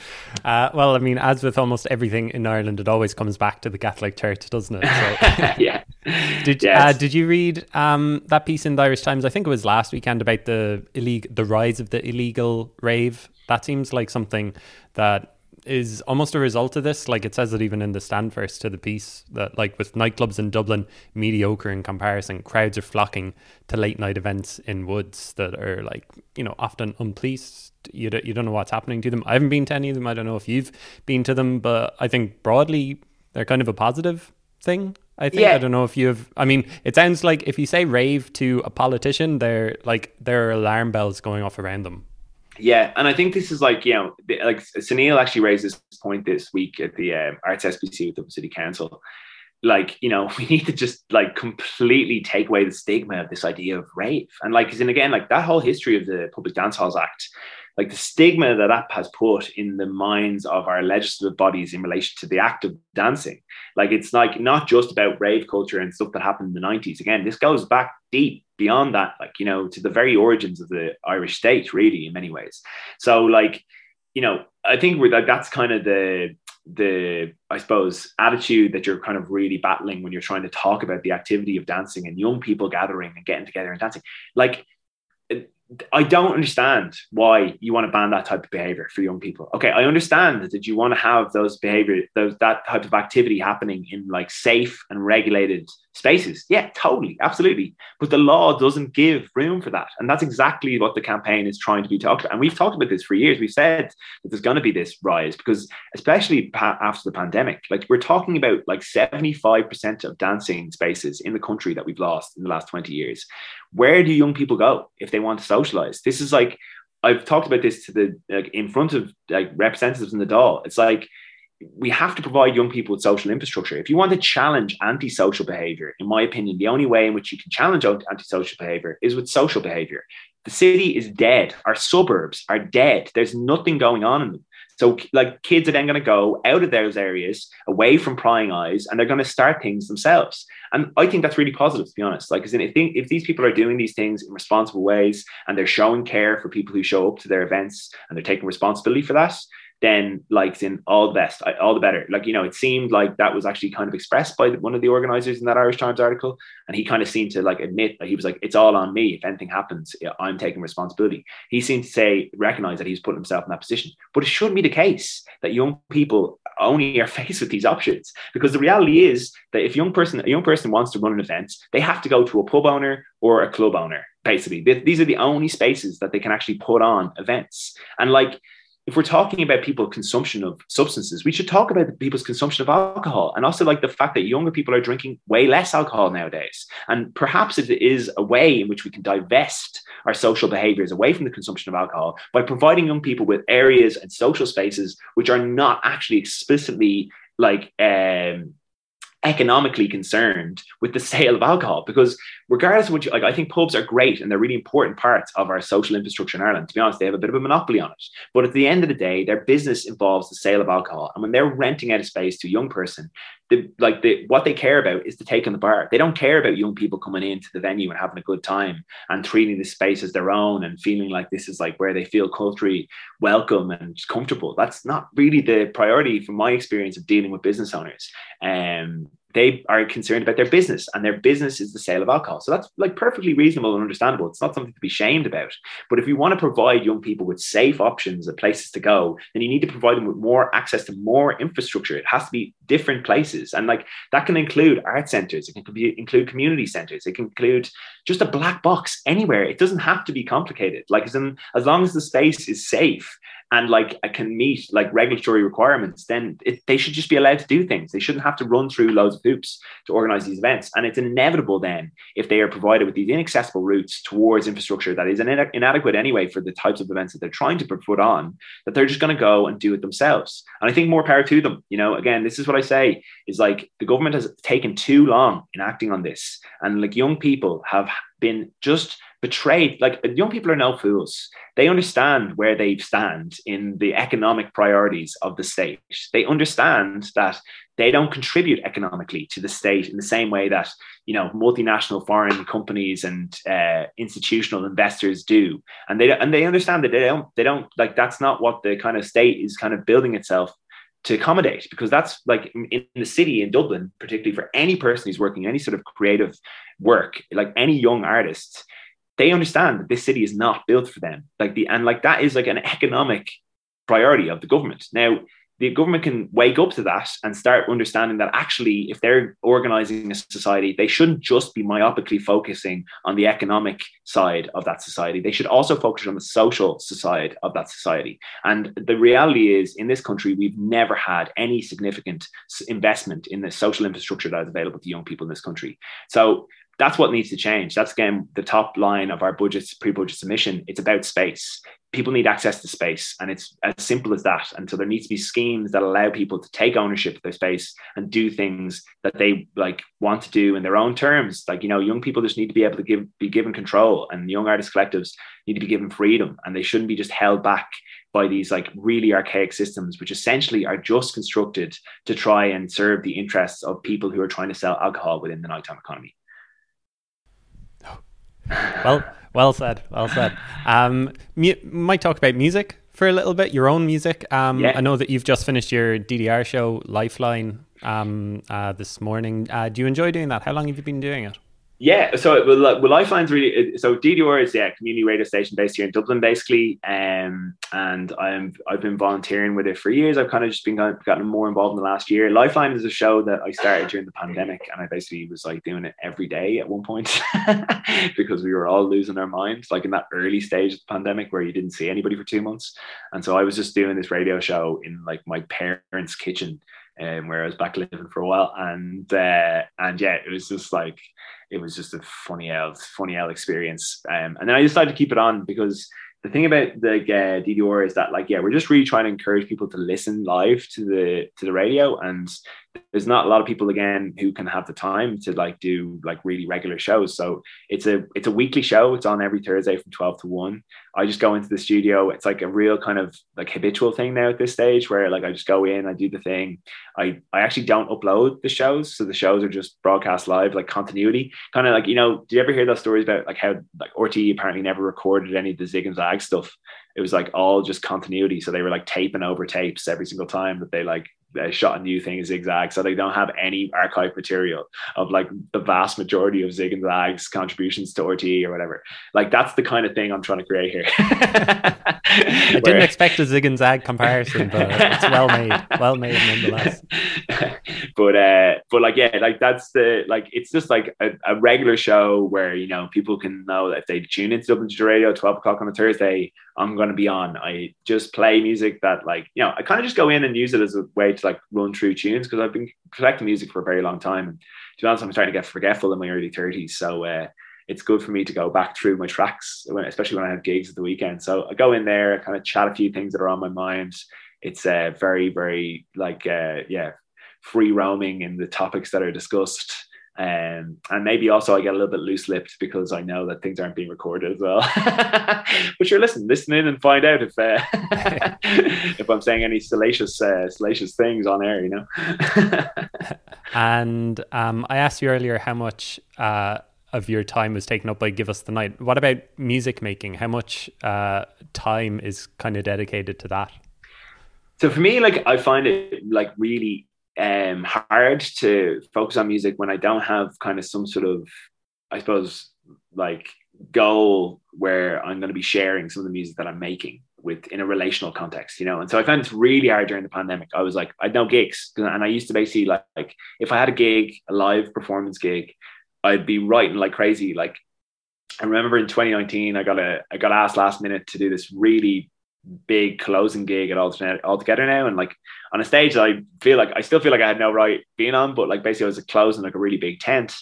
Uh, well, I mean, as with almost everything in Ireland, it always comes back to the Catholic Church, doesn't it? So, yeah. Did yes. uh, Did you read um, that piece in the Irish Times? I think it was last weekend about the illegal, the rise of the illegal rave. That seems like something that is almost a result of this. Like it says it even in the stand first to the piece that like with nightclubs in Dublin mediocre in comparison, crowds are flocking to late night events in woods that are like you know often unpoliced. You don't, you don't know what's happening to them. I haven't been to any of them. I don't know if you've been to them, but I think broadly they're kind of a positive thing. I think yeah. I don't know if you've. I mean, it sounds like if you say rave to a politician, they're like there are alarm bells going off around them. Yeah, and I think this is like you know, like Sunil actually raised this point this week at the um, Arts SPC with the City Council. Like you know, we need to just like completely take away the stigma of this idea of rave, and like, and again, like that whole history of the Public Dance Halls Act like the stigma that that has put in the minds of our legislative bodies in relation to the act of dancing. Like it's like not just about rave culture and stuff that happened in the 90s. Again, this goes back deep beyond that, like, you know, to the very origins of the Irish state, really, in many ways. So, like, you know, I think we're like that's kind of the the I suppose attitude that you're kind of really battling when you're trying to talk about the activity of dancing and young people gathering and getting together and dancing. Like I don't understand why you want to ban that type of behavior for young people. Okay, I understand that you want to have those behavior, those that type of activity happening in like safe and regulated spaces. Yeah, totally, absolutely. But the law doesn't give room for that, and that's exactly what the campaign is trying to be talked about. And we've talked about this for years. We've said that there's going to be this rise because, especially pa- after the pandemic, like we're talking about like 75% of dancing spaces in the country that we've lost in the last 20 years where do young people go if they want to socialize? This is like I've talked about this to the like in front of like representatives in the Dáil. It's like we have to provide young people with social infrastructure. If you want to challenge antisocial behavior, in my opinion, the only way in which you can challenge antisocial behavior is with social behavior. The city is dead. Our suburbs are dead. There's nothing going on in them. So, like, kids are then going to go out of those areas, away from prying eyes, and they're going to start things themselves. And I think that's really positive, to be honest. Like, if, if these people are doing these things in responsible ways and they're showing care for people who show up to their events and they're taking responsibility for that, then like in all the best, all the better. Like, you know, it seemed like that was actually kind of expressed by one of the organizers in that Irish Times article. And he kind of seemed to like admit that he was like, it's all on me. If anything happens, I'm taking responsibility. He seemed to say, recognize that he's putting himself in that position. But it shouldn't be the case that young people only are faced with these options. Because the reality is that if young person, a young person wants to run an event, they have to go to a pub owner or a club owner. Basically, these are the only spaces that they can actually put on events. And like, if we're talking about people consumption of substances, we should talk about people's consumption of alcohol and also like the fact that younger people are drinking way less alcohol nowadays. And perhaps it is a way in which we can divest our social behaviors away from the consumption of alcohol by providing young people with areas and social spaces which are not actually explicitly like um, economically concerned with the sale of alcohol because regardless of what you like, I think pubs are great and they're really important parts of our social infrastructure in Ireland. To be honest, they have a bit of a monopoly on it. But at the end of the day, their business involves the sale of alcohol. And when they're renting out a space to a young person, the like the what they care about is the take on the bar. They don't care about young people coming into the venue and having a good time and treating the space as their own and feeling like this is like where they feel culturally welcome and comfortable. That's not really the priority from my experience of dealing with business owners. Um, they are concerned about their business and their business is the sale of alcohol. So that's like perfectly reasonable and understandable. It's not something to be shamed about. But if you want to provide young people with safe options and places to go, then you need to provide them with more access to more infrastructure. It has to be different places. And like that can include art centers, it can be, include community centers, it can include just a black box anywhere. It doesn't have to be complicated. Like as, in, as long as the space is safe and like I can meet like regulatory requirements, then it, they should just be allowed to do things. They shouldn't have to run through loads of hoops to organize these events. And it's inevitable then if they are provided with these inaccessible routes towards infrastructure that is inadequate anyway for the types of events that they're trying to put on, that they're just going to go and do it themselves. And I think more power to them. You know, again, this is what I say is like the government has taken too long in acting on this, and like young people have been just betrayed. Like young people are no fools. They understand where they stand in the economic priorities of the state. They understand that they don't contribute economically to the state in the same way that you know multinational foreign companies and uh, institutional investors do. And they and they understand that they don't they don't like that's not what the kind of state is kind of building itself to accommodate because that's like in, the city in Dublin, particularly for any person who's working any sort of creative work, like any young artists, they understand that this city is not built for them. Like the and like that is like an economic priority of the government. Now, the government can wake up to that and start understanding that actually, if they're organizing a society, they shouldn't just be myopically focusing on the economic side of that society. They should also focus on the social side of that society. And the reality is, in this country, we've never had any significant investment in the social infrastructure that is available to young people in this country. So that's what needs to change. That's again the top line of our budget's pre-budget submission. It's about space. People need access to space, and it's as simple as that. And so there needs to be schemes that allow people to take ownership of their space and do things that they like want to do in their own terms. Like you know, young people just need to be able to give be given control, and young artist collectives need to be given freedom, and they shouldn't be just held back by these like really archaic systems, which essentially are just constructed to try and serve the interests of people who are trying to sell alcohol within the nighttime economy well, well said. Well said. Um, mu- might talk about music for a little bit. Your own music. Um, yeah. I know that you've just finished your DDR show, Lifeline, um, uh, this morning. Uh, do you enjoy doing that? How long have you been doing it? Yeah, so well, well, Lifeline's really so DDR is yeah community radio station based here in Dublin, basically, um, and I'm I've been volunteering with it for years. I've kind of just been gotten more involved in the last year. Lifeline is a show that I started during the pandemic, and I basically was like doing it every day at one point because we were all losing our minds, like in that early stage of the pandemic where you didn't see anybody for two months, and so I was just doing this radio show in like my parents' kitchen um, where I was back living for a while, and uh, and yeah, it was just like it was just a funny old funny old experience. Um, and then I decided to keep it on because the thing about the uh, DDR is that like yeah, we're just really trying to encourage people to listen live to the to the radio, and there's not a lot of people again who can have the time to like do like really regular shows. So it's a it's a weekly show. It's on every Thursday from 12 to 1. I just go into the studio. It's like a real kind of like habitual thing now at this stage where like I just go in, I do the thing. I I actually don't upload the shows. So the shows are just broadcast live, like continuity. Kind of like, you know, do you ever hear those stories about like how like RTÉ apparently never recorded any of the Zig and Zag stuff? It was like all just continuity. So they were like taping over tapes every single time that they like uh, shot a new thing zigzag so they don't have any archive material of like the vast majority of zig and zag's contributions to RTÉ or whatever. Like that's the kind of thing i'm trying to create here. I Where, didn't expect a zig and zag comparison but it's well made. Well made nonetheless but uh but like yeah like that's the like it's just like a, a, regular show where you know people can know that if they tune into dublin Digital radio 12 o'clock on a thursday i'm going to be on i just play music that like you know i kind of just go in and use it as a way to like run through tunes because I've been collecting music for a very long time. And to be honest, I'm starting to get forgetful in my early 30s. So uh, it's good for me to go back through my tracks, especially when I have gigs at the weekend. So I go in there, I kind of chat a few things that are on my mind. It's uh, very, very like, uh, yeah, free roaming in the topics that are discussed. Um, and maybe also I get a little bit loose lipped because I know that things aren't being recorded as well. but you're listening, listen in and find out if uh, if I'm saying any salacious uh, salacious things on air, you know. and um, I asked you earlier how much uh, of your time was taken up by Give Us the Night. What about music making? How much uh, time is kind of dedicated to that? So for me, like I find it like really um hard to focus on music when I don't have kind of some sort of I suppose like goal where I'm going to be sharing some of the music that I'm making with in a relational context, you know. And so I found it's really hard during the pandemic. I was like, I had no gigs, and I used to basically like, like if I had a gig, a live performance gig, I'd be writing like crazy. Like I remember in 2019, I got a I got asked last minute to do this really big closing gig at alternate All Together Now and like on a stage that I feel like I still feel like I had no right being on but like basically I was closing like a really big tent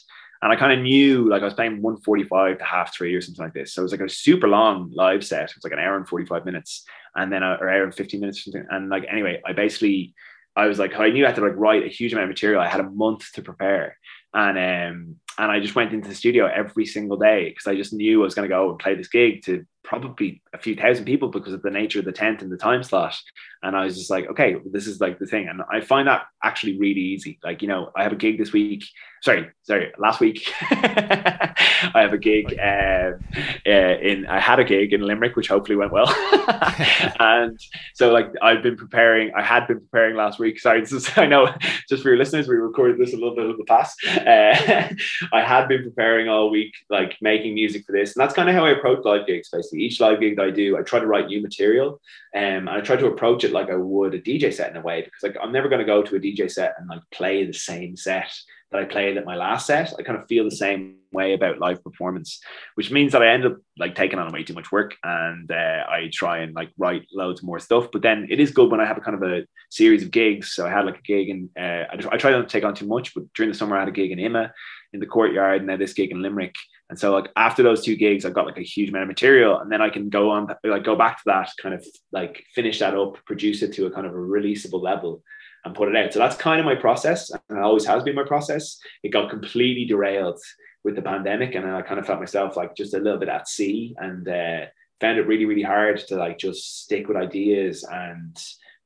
and I kind of knew like I was playing 145 to half three or something like this. So it was like a super long live set. It was like an hour and 45 minutes and then a, or hour and 15 minutes or something. And like anyway, I basically I was like I knew I had to like write a huge amount of material. I had a month to prepare. And um and I just went into the studio every single day because I just knew I was going to go and play this gig to probably a few thousand people because of the nature of the tent and the time slot. And I was just like, okay, this is like the thing. And I find that actually really easy. Like, you know, I have a gig this week. Sorry, sorry, last week. I have a gig uh, uh, in, I had a gig in Limerick, which hopefully went well. and so, like, I've been preparing, I had been preparing last week. Sorry, this is, I know, just for your listeners, we recorded this a little bit of the past. Uh, I had been preparing all week, like making music for this. And that's kind of how I approach live gigs, basically. Each live gig that I do, I try to write new material. Um, and I try to approach it like I would a DJ set in a way, because like I'm never going to go to a DJ set and like play the same set that I played at my last set. I kind of feel the same way about live performance, which means that I end up like taking on way too much work and uh, I try and like write loads more stuff. But then it is good when I have a kind of a series of gigs. So I had like a gig and uh, I, just, I try not to take on too much, but during the summer I had a gig in IMMA in the courtyard and then this gig in Limerick. And so like after those two gigs, I've got like a huge amount of material and then I can go on like go back to that kind of like finish that up, produce it to a kind of a releasable level and put it out. So that's kind of my process, and it always has been my process. It got completely derailed with the pandemic, and I kind of felt myself like just a little bit at sea, and uh, found it really, really hard to like just stick with ideas and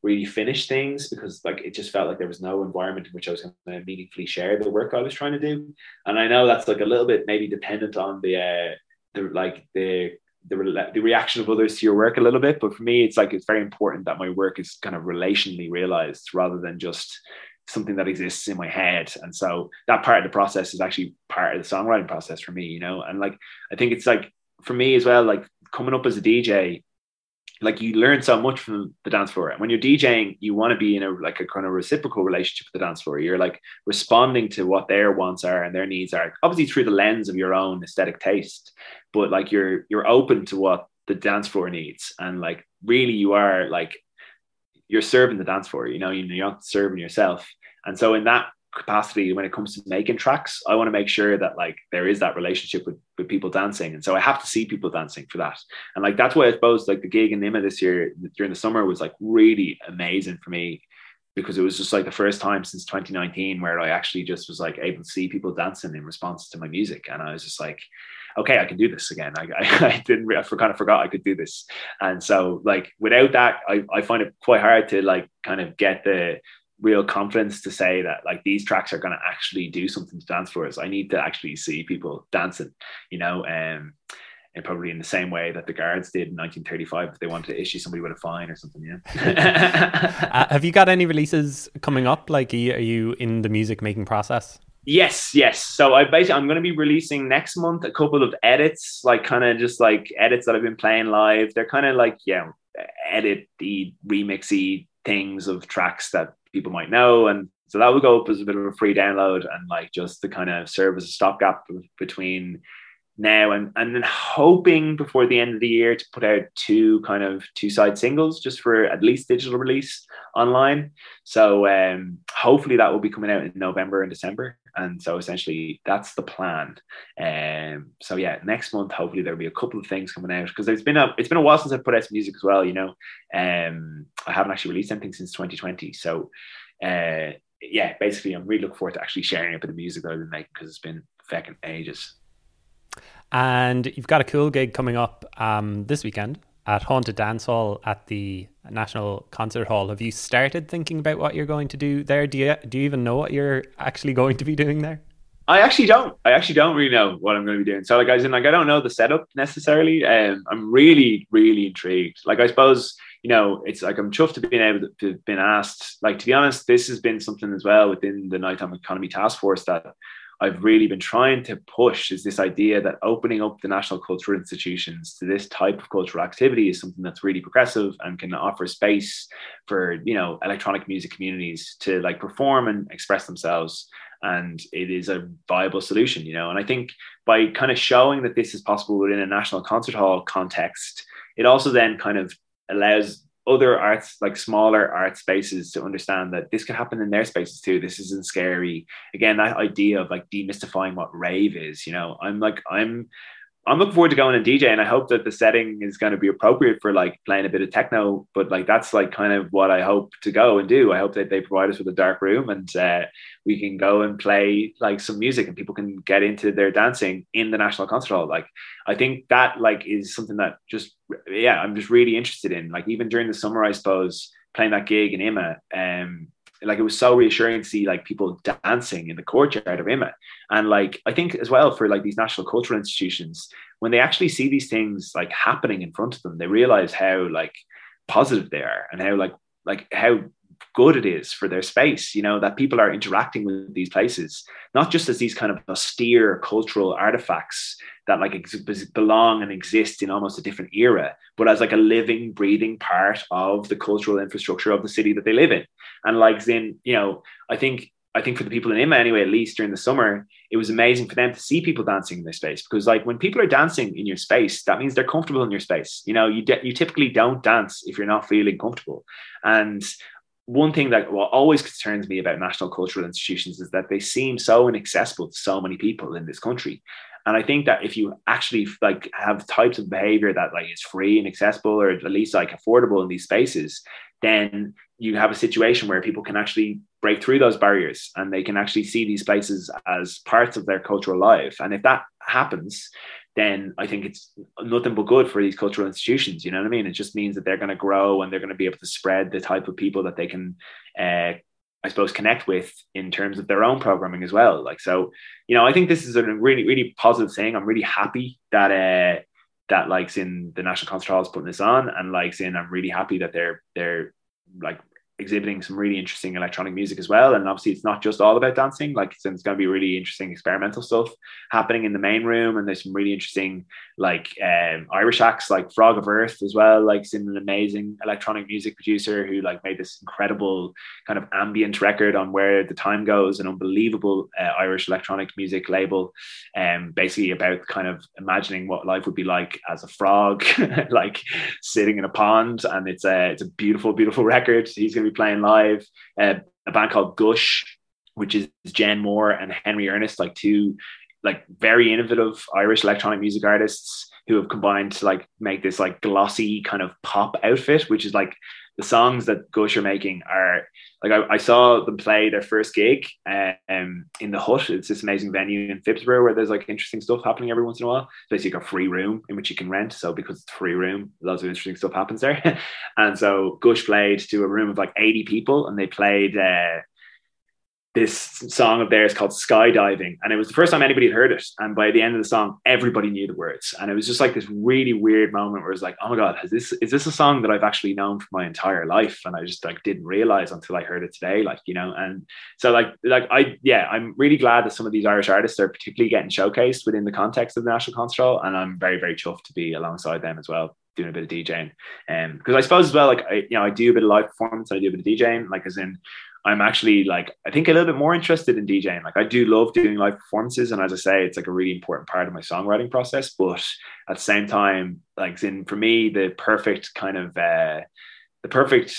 really finish things because like it just felt like there was no environment in which I was going to meaningfully share the work I was trying to do. And I know that's like a little bit maybe dependent on the uh, the like the the, re- the reaction of others to your work a little bit. But for me, it's like it's very important that my work is kind of relationally realized rather than just something that exists in my head. And so that part of the process is actually part of the songwriting process for me, you know. And like I think it's like for me as well, like coming up as a DJ, like you learn so much from the dance floor. And when you're DJing, you want to be in a like a kind of reciprocal relationship with the dance floor. You're like responding to what their wants are and their needs are, obviously through the lens of your own aesthetic taste. But like you're you're open to what the dance floor needs, and like really you are like you're serving the dance floor. You know, you're not serving yourself. And so in that capacity when it comes to making tracks i want to make sure that like there is that relationship with, with people dancing and so i have to see people dancing for that and like that's why i suppose like the gig in IMMA this year during the summer was like really amazing for me because it was just like the first time since 2019 where i actually just was like able to see people dancing in response to my music and i was just like okay, I can do this again. I, I, I didn't, I kind of forgot I could do this. And so like, without that, I, I find it quite hard to like kind of get the, real confidence to say that like these tracks are going to actually do something to dance floors. I need to actually see people dancing, you know, um, and probably in the same way that the guards did in 1935 if they wanted to issue somebody with a fine or something. Yeah. uh, have you got any releases coming up? Like, are you, are you in the music making process? Yes, yes. So I basically I'm going to be releasing next month a couple of edits, like kind of just like edits that I've been playing live. They're kind of like yeah, edit the remixy things of tracks that people might know. And so that would go up as a bit of a free download and like just to kind of serve as a stopgap between now and and then hoping before the end of the year to put out two kind of two side singles just for at least digital release online. So um hopefully that will be coming out in november and december. And so essentially that's the plan. Um so yeah next month hopefully there'll be a couple of things coming out because there's been a it's been a while since i've put out some music as well you know. Um i haven't actually released anything since 2020 so uh yeah basically i'm really looking forward to actually sharing a bit of music that i've been making because it's been fucking ages and you've got a cool gig coming up um, this weekend at Haunted Dance Hall at the National Concert Hall. Have you started thinking about what you're going to do there? Do you do you even know what you're actually going to be doing there? I actually don't. I actually don't really know what I'm going to be doing. So, like, guys, in like, I don't know the setup necessarily. Um, I'm really, really intrigued. Like, I suppose you know, it's like I'm chuffed to being able to, to been asked. Like to be honest, this has been something as well within the Nighttime Economy Task Force that I've really been trying to push is this idea that opening up the national cultural institutions to this type of cultural activity is something that's really progressive and can offer space for you know electronic music communities to like perform and express themselves. And it is a viable solution you know? And i think by kind of showing that this is possible within a national concert hall context it also then kind of allows other arts like smaller art spaces to understand that this can happen in their spaces too. This isn't scary. Again that idea of like demystifying what rave is you know? I'm like i'm I'm looking forward to going and DJ, and I hope that the setting is going to be appropriate for like playing a bit of techno. But like that's like kind of what I hope to go and do. I hope that they provide us with a dark room and uh, we can go and play like some music, and people can get into their dancing in the National Concert Hall. Like I think that like is something that just yeah, I'm just really interested in. Like even during the summer, I suppose playing that gig in IMMA, um, like it was so reassuring to see like people dancing in the courtyard of IMMA. And like I think as well for like these national cultural institutions, when they actually see these things like happening in front of them, they realize how like positive they are and how like like how good it is for their space you know that people are interacting with these places not just as these kind of austere cultural artifacts that like ex- belong and exist in almost a different era but as like a living breathing part of the cultural infrastructure of the city that they live in and like in you know i think I think for the people in IMMA anyway, at least during the summer, it was amazing for them to see people dancing in their space because like when people are dancing in your space, that means they're comfortable in your space. You know, you de- you typically don't dance if you're not feeling comfortable. And one thing that what always concerns me about national cultural institutions is that they seem so inaccessible to so many people in this country. And I think that if you actually like have types of behavior that like is free and accessible or at least like affordable in these spaces, then you have a situation where people can actually break through those barriers and they can actually see these places as parts of their cultural life. And if that happens, then I think it's nothing but good for these cultural institutions. You know what I mean? It just means that they're going to grow and they're going to be able to spread the type of people that they can, uh, I suppose, connect with in terms of their own programming as well. Like, so, you know, I think this is a really, really positive thing. I'm really happy that, uh, that likes in the National Concert Hall is putting this on and likes in, I'm really happy that they're, they're like exhibiting some really interesting electronic music as well. And obviously, it's not just all about dancing. Like, it's, it's going to be really interesting experimental stuff happening in the main room. And there's some really interesting, like, um, Irish acts like Frog of Earth as well. Like, it's an amazing electronic music producer who like made this incredible kind of ambient record on where the time goes, an unbelievable uh, Irish electronic music label. Um, basically about kind of imagining what life would be like as a frog, like sitting in a pond. And it's a it's a beautiful, beautiful record. He's going to be playing live. Uh, a band called Gush, which is Jen Moore and Henry Ernest, like two like very innovative Irish electronic music artists who have combined to like make this like glossy kind of pop outfit, which is like the songs that Gush are making are like I, I saw them play their first gig um, in the Hut. It's this amazing venue in Phibsborough where there's like interesting stuff happening every once in a while. It's basically a free room in which you can rent. So because it's free room, lots of interesting stuff happens there. and so Gush played to a room of like 80 people and they played uh, this song of theirs called Skydiving. And it was the first time anybody had heard it. And by the end of the song, everybody knew the words. And it was just like this really weird moment where it was like, oh my God, has this is this a song that I've actually known for my entire life? And I just like didn't realize until I heard it today. Like, you know, and so like like I yeah, I'm really glad that some of these Irish artists are particularly getting showcased within the context of the National Concert Hall. And I'm very, very chuffed to be alongside them as well doing a bit of DJing. And um, because I suppose as well, like I, you know, I do a bit of live performance, I do a bit of DJing, like as in I'm actually like I think a little bit more interested in DJing. Like I do love doing live performances, and as I say, it's like a really important part of my songwriting process. But at the same time, like in for me, the perfect kind of uh, the perfect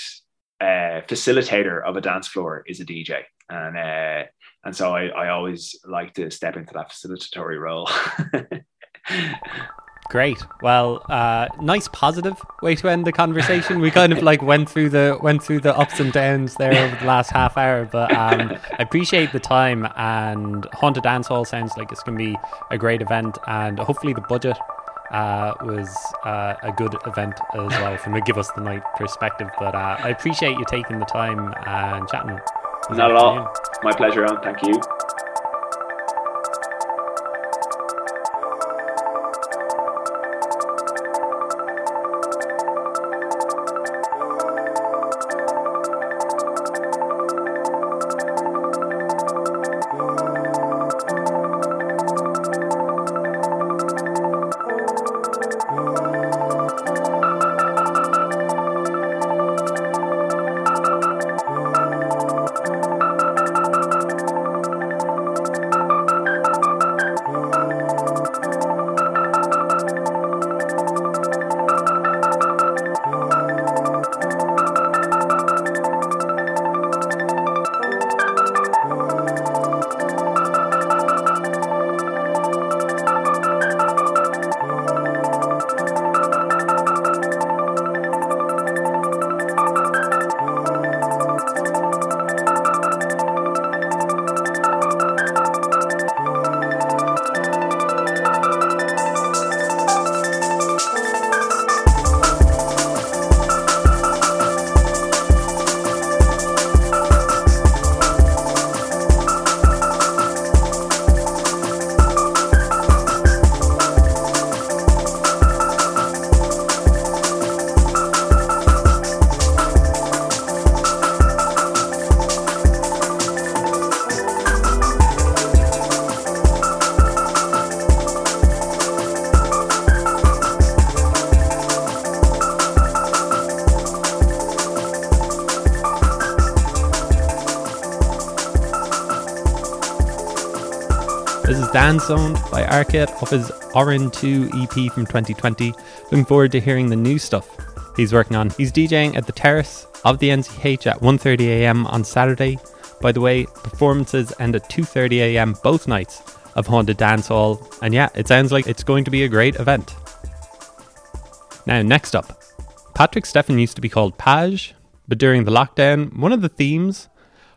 uh, facilitator of a dance floor is a DJ, and uh, and so I, I always like to step into that facilitatory role. Great. Well, uh, nice positive way to end the conversation. We kind of like went through the went through the ups and downs there over the last half hour, but um, I appreciate the time. And Haunted Dance Hall sounds like it's going to be a great event, and hopefully the budget uh, was uh, a good event as well from a give us the night perspective. But uh, I appreciate you taking the time and chatting. Not at all. My pleasure, Owen. Thank you. Dance by R Kitt off his Orin 2 EP from 2020. Looking forward to hearing the new stuff he's working on. He's DJing at the Terrace of the NCH at 1.30am on Saturday. By the way, performances end at 2.30am both nights of Haunted Dance Hall. And yeah, it sounds like it's going to be a great event. Now, next up, Patrick Stefan used to be called Page, but during the lockdown, one of the themes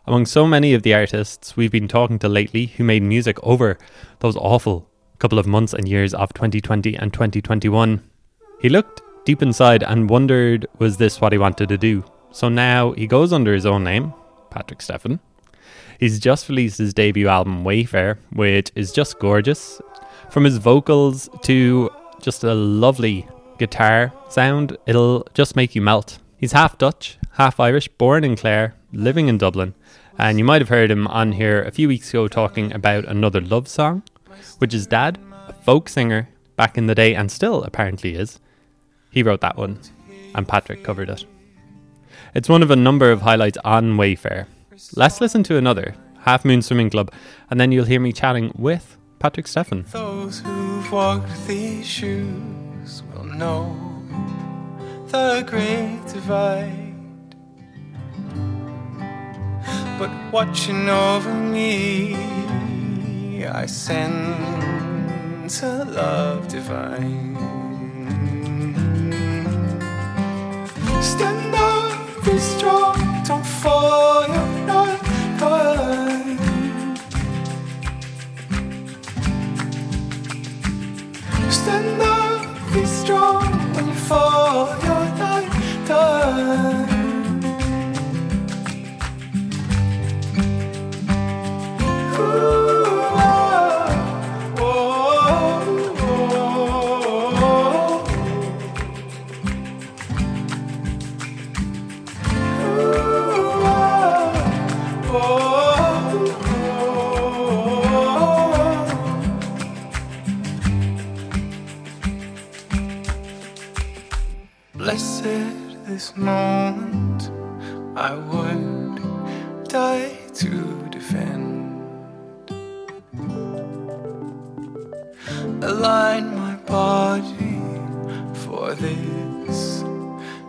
among so many of the artists we've been talking to lately who made music over those awful couple of months and years of 2020 and 2021, he looked deep inside and wondered was this what he wanted to do? So now he goes under his own name, Patrick Stefan. He's just released his debut album, Wayfare, which is just gorgeous. From his vocals to just a lovely guitar sound, it'll just make you melt. He's half Dutch, half Irish, born in Clare, living in Dublin, and you might have heard him on here a few weeks ago talking about another love song, which is Dad, a folk singer back in the day and still apparently is. He wrote that one, and Patrick covered it. It's one of a number of highlights on Wayfare. Let's listen to another, Half Moon Swimming Club, and then you'll hear me chatting with Patrick Stefan. Those who've walked these shoes will know the great divide but watching over me, I sense a love divine. Stand up, be strong, don't fall, you're not done. Stand up, be strong, when you fall, you're not done. Moment I would die to defend. Align my body for this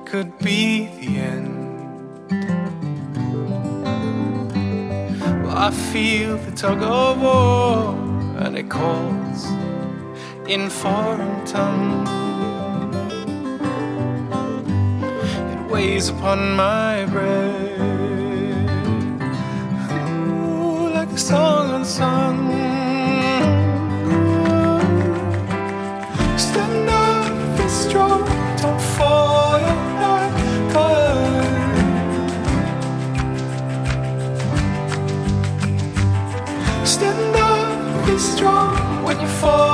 could be the end. I feel the tug of war and it calls in foreign tongues. Weighs upon my breath. Ooh, like a song unsung. Stand up, be strong, don't fall. Stand up, be strong when you fall,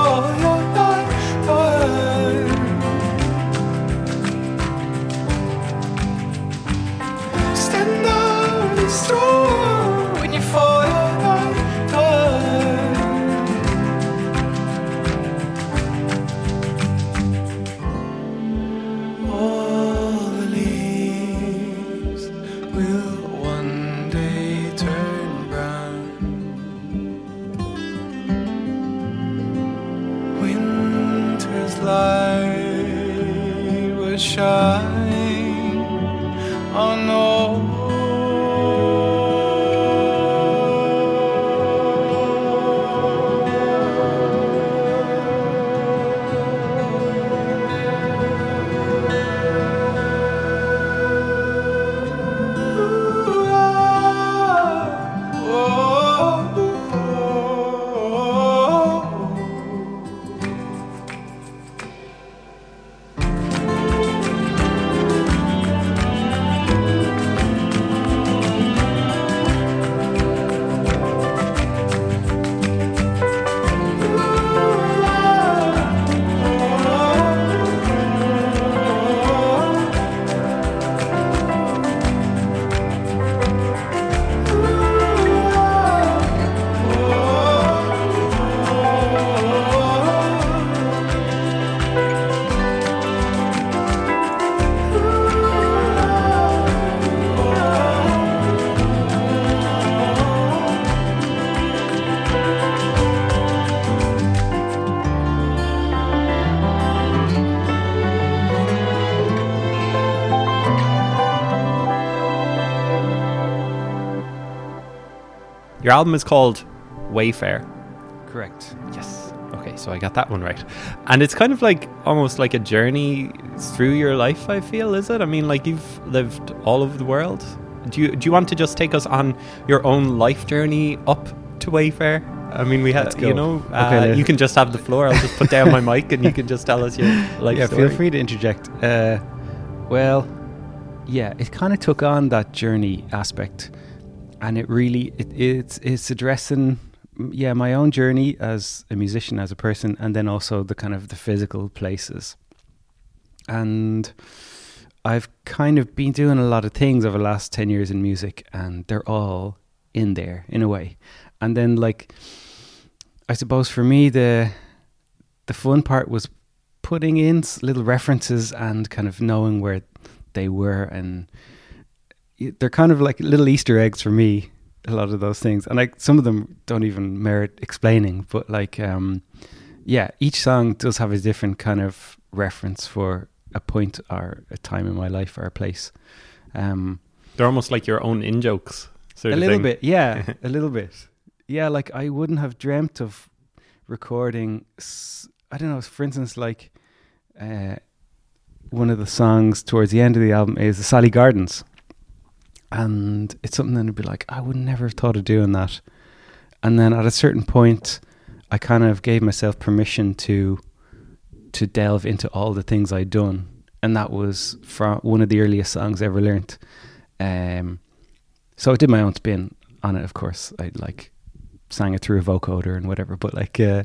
Your album is called Wayfare. Correct. Yes. Okay, so I got that one right. And it's kind of like almost like a journey through your life, I feel, is it? I mean, like you've lived all over the world. Do you do you want to just take us on your own life journey up to Wayfare? I mean, we go. you know, uh, Okay, you can just have the floor. I'll just put down my mic and you can just tell us your life yeah, story. feel free to interject. Uh, well, yeah, it kind of took on that journey aspect, and it really it, it's it's addressing yeah my own journey as a musician, as a person, and then also the kind of the physical places. And I've kind of been doing a lot of things over the last ten years in music, and they're all in there in a way. And then like, I suppose for me the the fun part was putting in little references and kind of knowing where they were and they're kind of like little easter eggs for me a lot of those things and like some of them don't even merit explaining but like um yeah each song does have a different kind of reference for a point or a time in my life or a place um They're almost like your own in jokes. Sort a little thing. bit yeah a little bit yeah like i wouldn't have dreamt of recording s- i don't know for instance like uh one of the songs towards the end of the album is the sally gardens and it's something that would be like i would never have thought of doing that and then at a certain point i kind of gave myself permission to to delve into all the things i'd done and that was from one of the earliest songs i ever learnt um so I did my own spin on it, of course. I like sang it through a vocoder and whatever. But like, uh,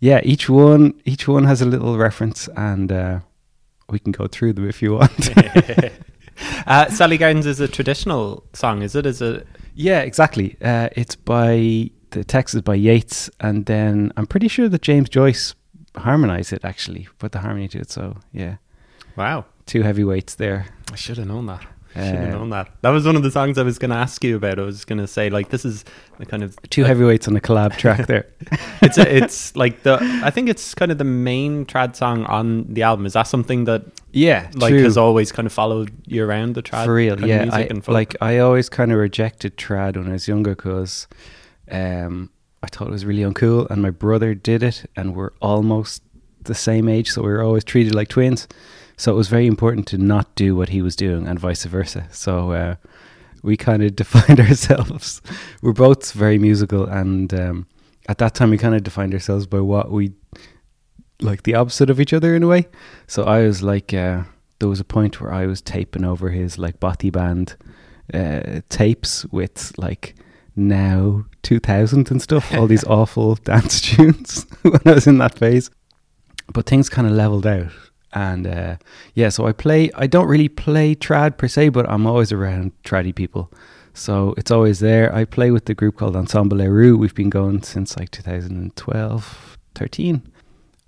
yeah, each one each one has a little reference, and uh, we can go through them if you want. uh, Sally Gardens is a traditional song, is it? Is it? yeah, exactly. Uh, it's by the text is by Yeats, and then I'm pretty sure that James Joyce harmonized it actually, put the harmony to it. So yeah, Wow. two heavyweights there. I should have known that. Should have Uh, known that. That was one of the songs I was going to ask you about. I was going to say like this is the kind of Two heavyweights on a collab track there. it's a, it's like the I think it's kind of the main trad song on the album. Is that something that Yeah, like true. has always kind of followed you around the trad for real yeah music I, like i always kind of rejected trad when i was younger because um, i thought it was really uncool and my brother did it and we're almost the same age so we were always treated like twins so it was very important to not do what he was doing and vice versa so uh, we kind of defined ourselves we're both very musical and um, at that time we kind of defined ourselves by what we like the opposite of each other in a way so i was like uh, there was a point where I was taping over his like Bothy band uh, tapes with like now 2000 and stuff, all these awful dance tunes when I was in that phase. But things kind of leveled out. And uh, yeah, so I play, I don't really play trad per se, but I'm always around traddy people. So it's always there. I play with the group called Ensemble Ériu. We've been going since like 2012, 13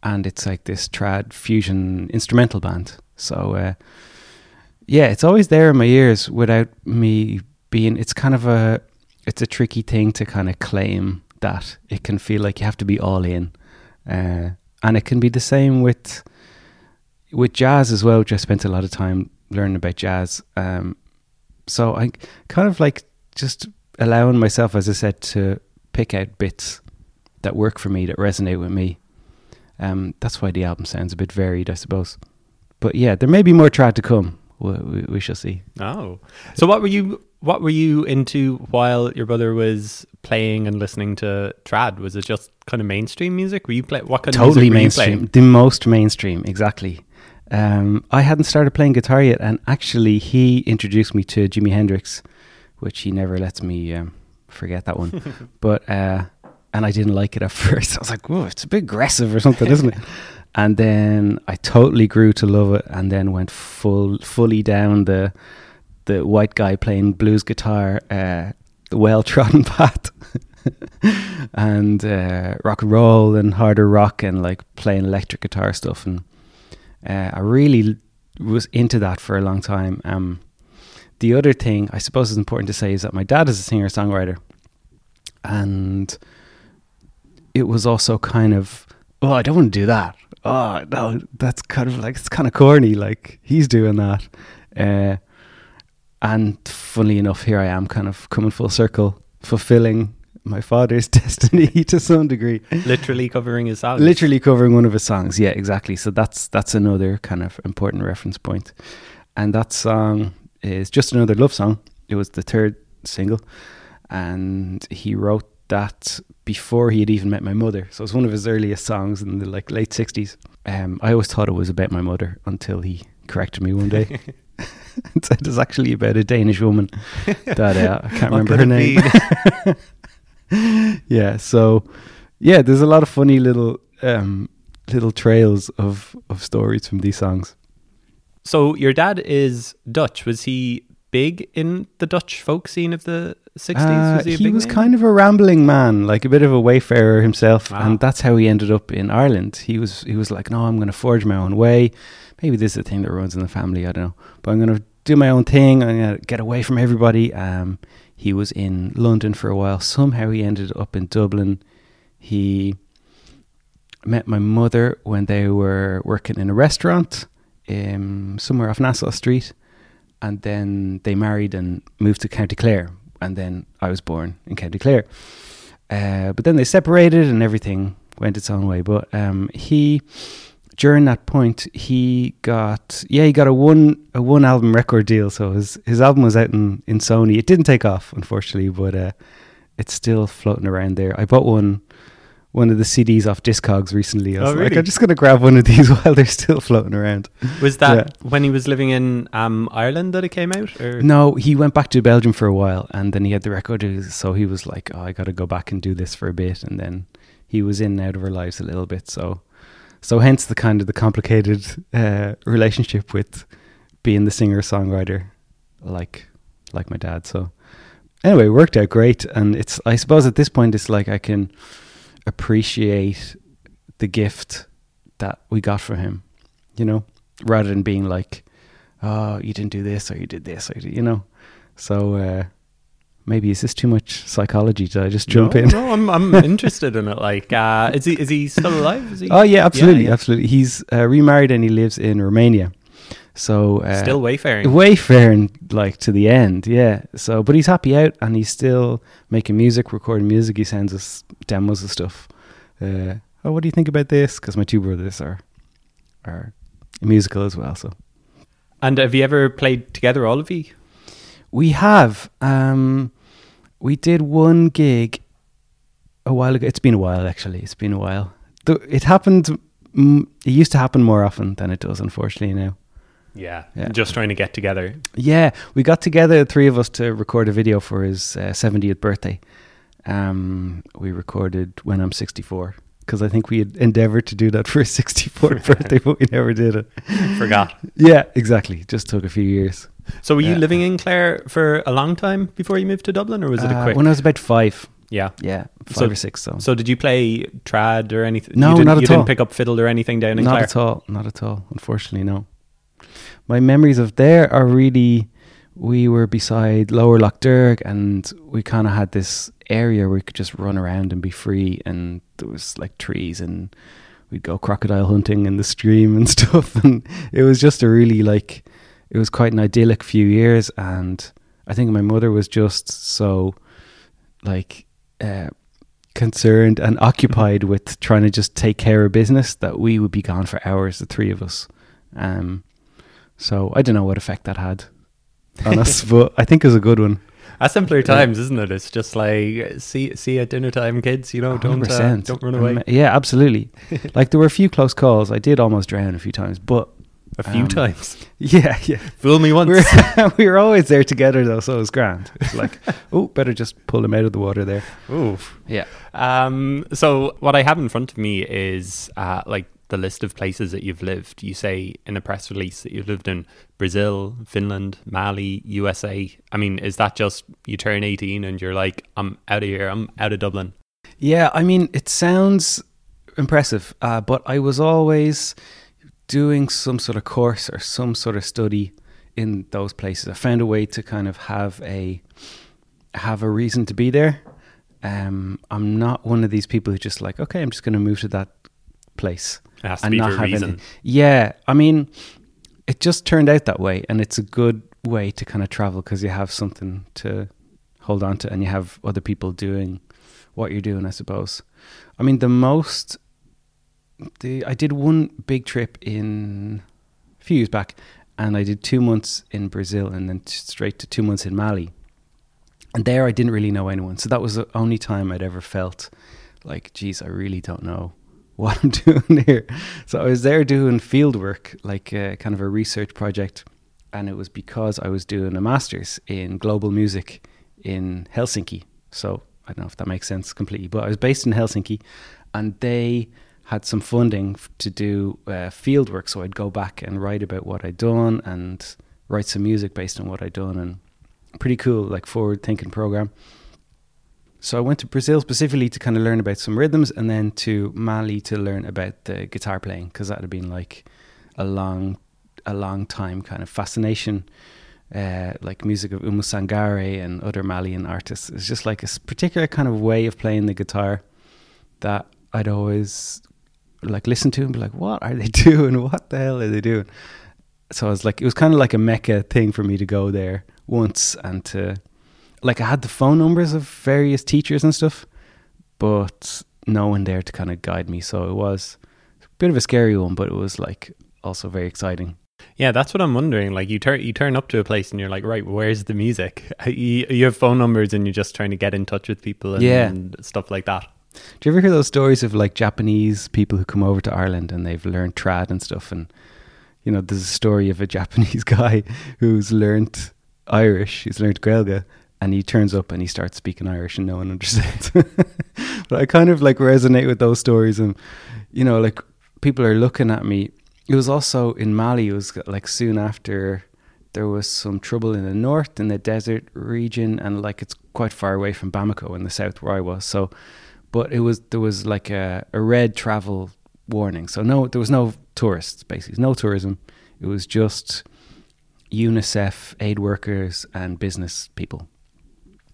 and it's like this trad fusion instrumental band. So uh, yeah, it's always there in my ears without me being. It's kind of a it's a tricky thing to kind of claim that it can feel like you have to be all in, uh, and it can be the same with with jazz as well. Which I spent a lot of time learning about jazz. Um, so I kind of like just allowing myself, as I said, to pick out bits that work for me that resonate with me. Um, that's why the album sounds a bit varied, I suppose. But yeah, there may be more trad to come. We, we, we shall see. oh, so what were you what were you into while your brother was playing and listening to trad? Was it just kind of mainstream music? Were you play what kind totally of you mainstream, the most mainstream, exactly. Um, I hadn't started playing guitar yet, and actually, he introduced me to Jimi Hendrix, which he never lets me um, forget that one. but uh, and I didn't like it at first. I was like, "Whoa, it's a bit aggressive or something, isn't it?" And then I totally grew to love it, and then went full fully down the the white guy playing blues guitar, uh, the well trodden path. and uh, rock and roll and harder rock and like playing electric guitar stuff and uh, I really was into that for a long time. Um, the other thing I suppose is important to say is that my dad is a singer songwriter, and it was also kind of oh I don't want to do that. Oh no, that's kind of like it's kind of corny. Like he's doing that, uh, and funnily enough, here I am, kind of coming full circle, fulfilling my father's destiny to some degree. Literally covering his songs. Literally covering one of his songs. Yeah, exactly. So that's that's another kind of important reference point. And that song is just another love song. It was the third single, and he wrote that before he had even met my mother. So it's one of his earliest songs in the like late sixties. Um, I always thought it was about my mother until he corrected me one day. and said it's actually about a Danish woman that uh, I can't remember her name. yeah, so yeah, there's a lot of funny little um, little trails of of stories from these songs. So your dad is Dutch. Was he big in the Dutch folk scene of the 60s? Uh, was he he was kind of a rambling man, like a bit of a wayfarer himself, Wow. and that's how he ended up in Ireland. He was he was like, no, I'm going to forge my own way. Maybe this is a thing that runs in the family. I don't know, but I'm going to do my own thing. I'm going to get away from everybody. Um, he was in London for a while. Somehow he ended up in Dublin. He met my mother when they were working in a restaurant um, somewhere off Nassau Street, and then they married and moved to County Clare, and then I was born in County Clare. Uh, but then they separated, and everything went its own way. But um, he, during that point, he got yeah, he got a one a one album record deal. So his his album was out in in Sony. It didn't take off, unfortunately, but uh, it's still floating around there. I bought one one of the CDs off Discogs recently. I Oh, was like, really? I'm just gonna grab one of these while they're still floating around. Was that when he was living in um, Ireland that it came out? Or? No, he went back to Belgium for a while, and then he had the record. So he was like, "Oh, I got to go back and do this for a bit." And then he was in and out of our lives a little bit. So, so hence the kind of the complicated uh, relationship with being the singer songwriter, like like my dad. So anyway, it worked out great, and it's I suppose at this point it's like I can appreciate the gift that we got from him, you know, rather than being like, oh, you didn't do this or you did this or you, know. So uh, maybe is this too much psychology? Did I just jump no, in? No, I'm, I'm interested in it. Like, uh, is he is he still alive? He Oh yeah, absolutely, yeah. absolutely. He's uh, remarried and he lives in Romania. So uh, still wayfaring? wayfaring like to the end, yeah. So, but he's happy out and he's still making music, recording music. He sends us demos and stuff. Uh, oh, what do you think about this? Because my two brothers are are musical as well. So And have you ever played together, all of you? We have um, we did one gig a while ago. It's been a while actually. It's been a while. The, it happened. It used to happen more often than it does, unfortunately now. Yeah, Yeah. just trying to get together. Yeah, we got together, the three of us, to record a video for his uh, 70th birthday. Um, we recorded when I'm 64 because I think we had endeavored to do that for his 64th birthday, but we never did it. Forgot. Yeah, exactly. Just took a few years. So were you Yeah. living in Clare for a long time before you moved to Dublin, or was it a Uh, quick? when I was about five. yeah. Yeah, five So- or six. So, So did you play trad or anything? No, you didn't, not You at didn't pick up fiddle or anything down in not Clare. Not at all. Not at all. Unfortunately, no. My memories of there are really. We were beside Lower Lough Derg, and we kind of had this area where we could just run around and be free, and there was like trees, and we'd go crocodile hunting in the stream and stuff, and it was just a really like, it was quite an idyllic few years, and I think my mother was just so, like, uh, concerned and occupied with trying to just take care of business that we would be gone for hours, the three of us. Um, so I don't know what effect that had on us, but I think it was a good one. At simpler times, isn't it? It's just like see see at dinner time, kids. You know, don't uh, don't run away. Yeah, absolutely. like there were a few close calls. I did almost drown a few times, but A few um, times. yeah, yeah. Fool me once. We were, we were always there together though, so it was grand. It's like, oh, better just pull him out of the water there. Oof. Yeah. Um, so what I have in front of me is uh, like the list of places that you've lived. You say in a press release that you've lived in Brazil, Finland, Mali, USA. I mean, is that just you turn 18 and you're like, I'm out of here, I'm out of Dublin? Yeah, I mean, it sounds impressive, uh, but I was always doing some sort of course or some sort of study in those places. I found a way to kind of have a have a reason to be there. Um, I'm not one of these people who just like, okay, I'm just going to move to that place It has to be for a reason. Yeah, I mean, it just turned out that way, and it's a good way to kind of travel because you have something to hold on to, and you have other people doing what you're doing, I suppose. I mean, the most the I did one big trip in a few years back, and I did two months in Brazil, and then t- straight to two months in Mali. And there, I didn't really know anyone, so that was the only time I'd ever felt like, geez, I really don't know what I'm doing here. So I was there doing field work, like uh, kind of a research project, and it was because I was doing a master's in global music in Helsinki. So I don't know if that makes sense completely, but I was based in Helsinki, and they had some funding to do uh, field work. So I'd go back and write about what I'd done and write some music based on what I'd done, and pretty cool, like forward thinking program. So I went to Brazil specifically to kind of learn about some rhythms, and then to Mali to learn about the guitar playing because that had been like a long, a long time kind of fascination. Uh, like music of Oumou Sangaré and other Malian artists. It's just like a particular kind of way of playing the guitar that I'd always like listen to and be like, what are they doing? What the hell are they doing? So I was like, it was kind of like a mecca thing for me to go there once and to, like, I had the phone numbers of various teachers and stuff, but no one there to kind of guide me. So it was a bit of a scary one, but it was like also very exciting. Yeah, that's what I'm wondering. Like you turn you turn up to a place and you're like, right, where's the music? You, you have phone numbers and you're just trying to get in touch with people and, Yeah. and stuff like that. Do you ever hear those stories of like Japanese people who come over to Ireland and they've learned trad and stuff? And you know, there's a story of a Japanese guy who's learned Irish, he's learned Gaeilge, and he turns up and he starts speaking Irish and no one understands. but I kind of like resonate with those stories, and you know, like people are looking at me. It was also in Mali. It was like soon after there was some trouble in the north in the desert region, and like it's quite far away from Bamako in the south where I was. So but it was there was like a, a red travel warning. So no, there was no tourists basically, no tourism. It was just UNICEF, aid workers, and business people,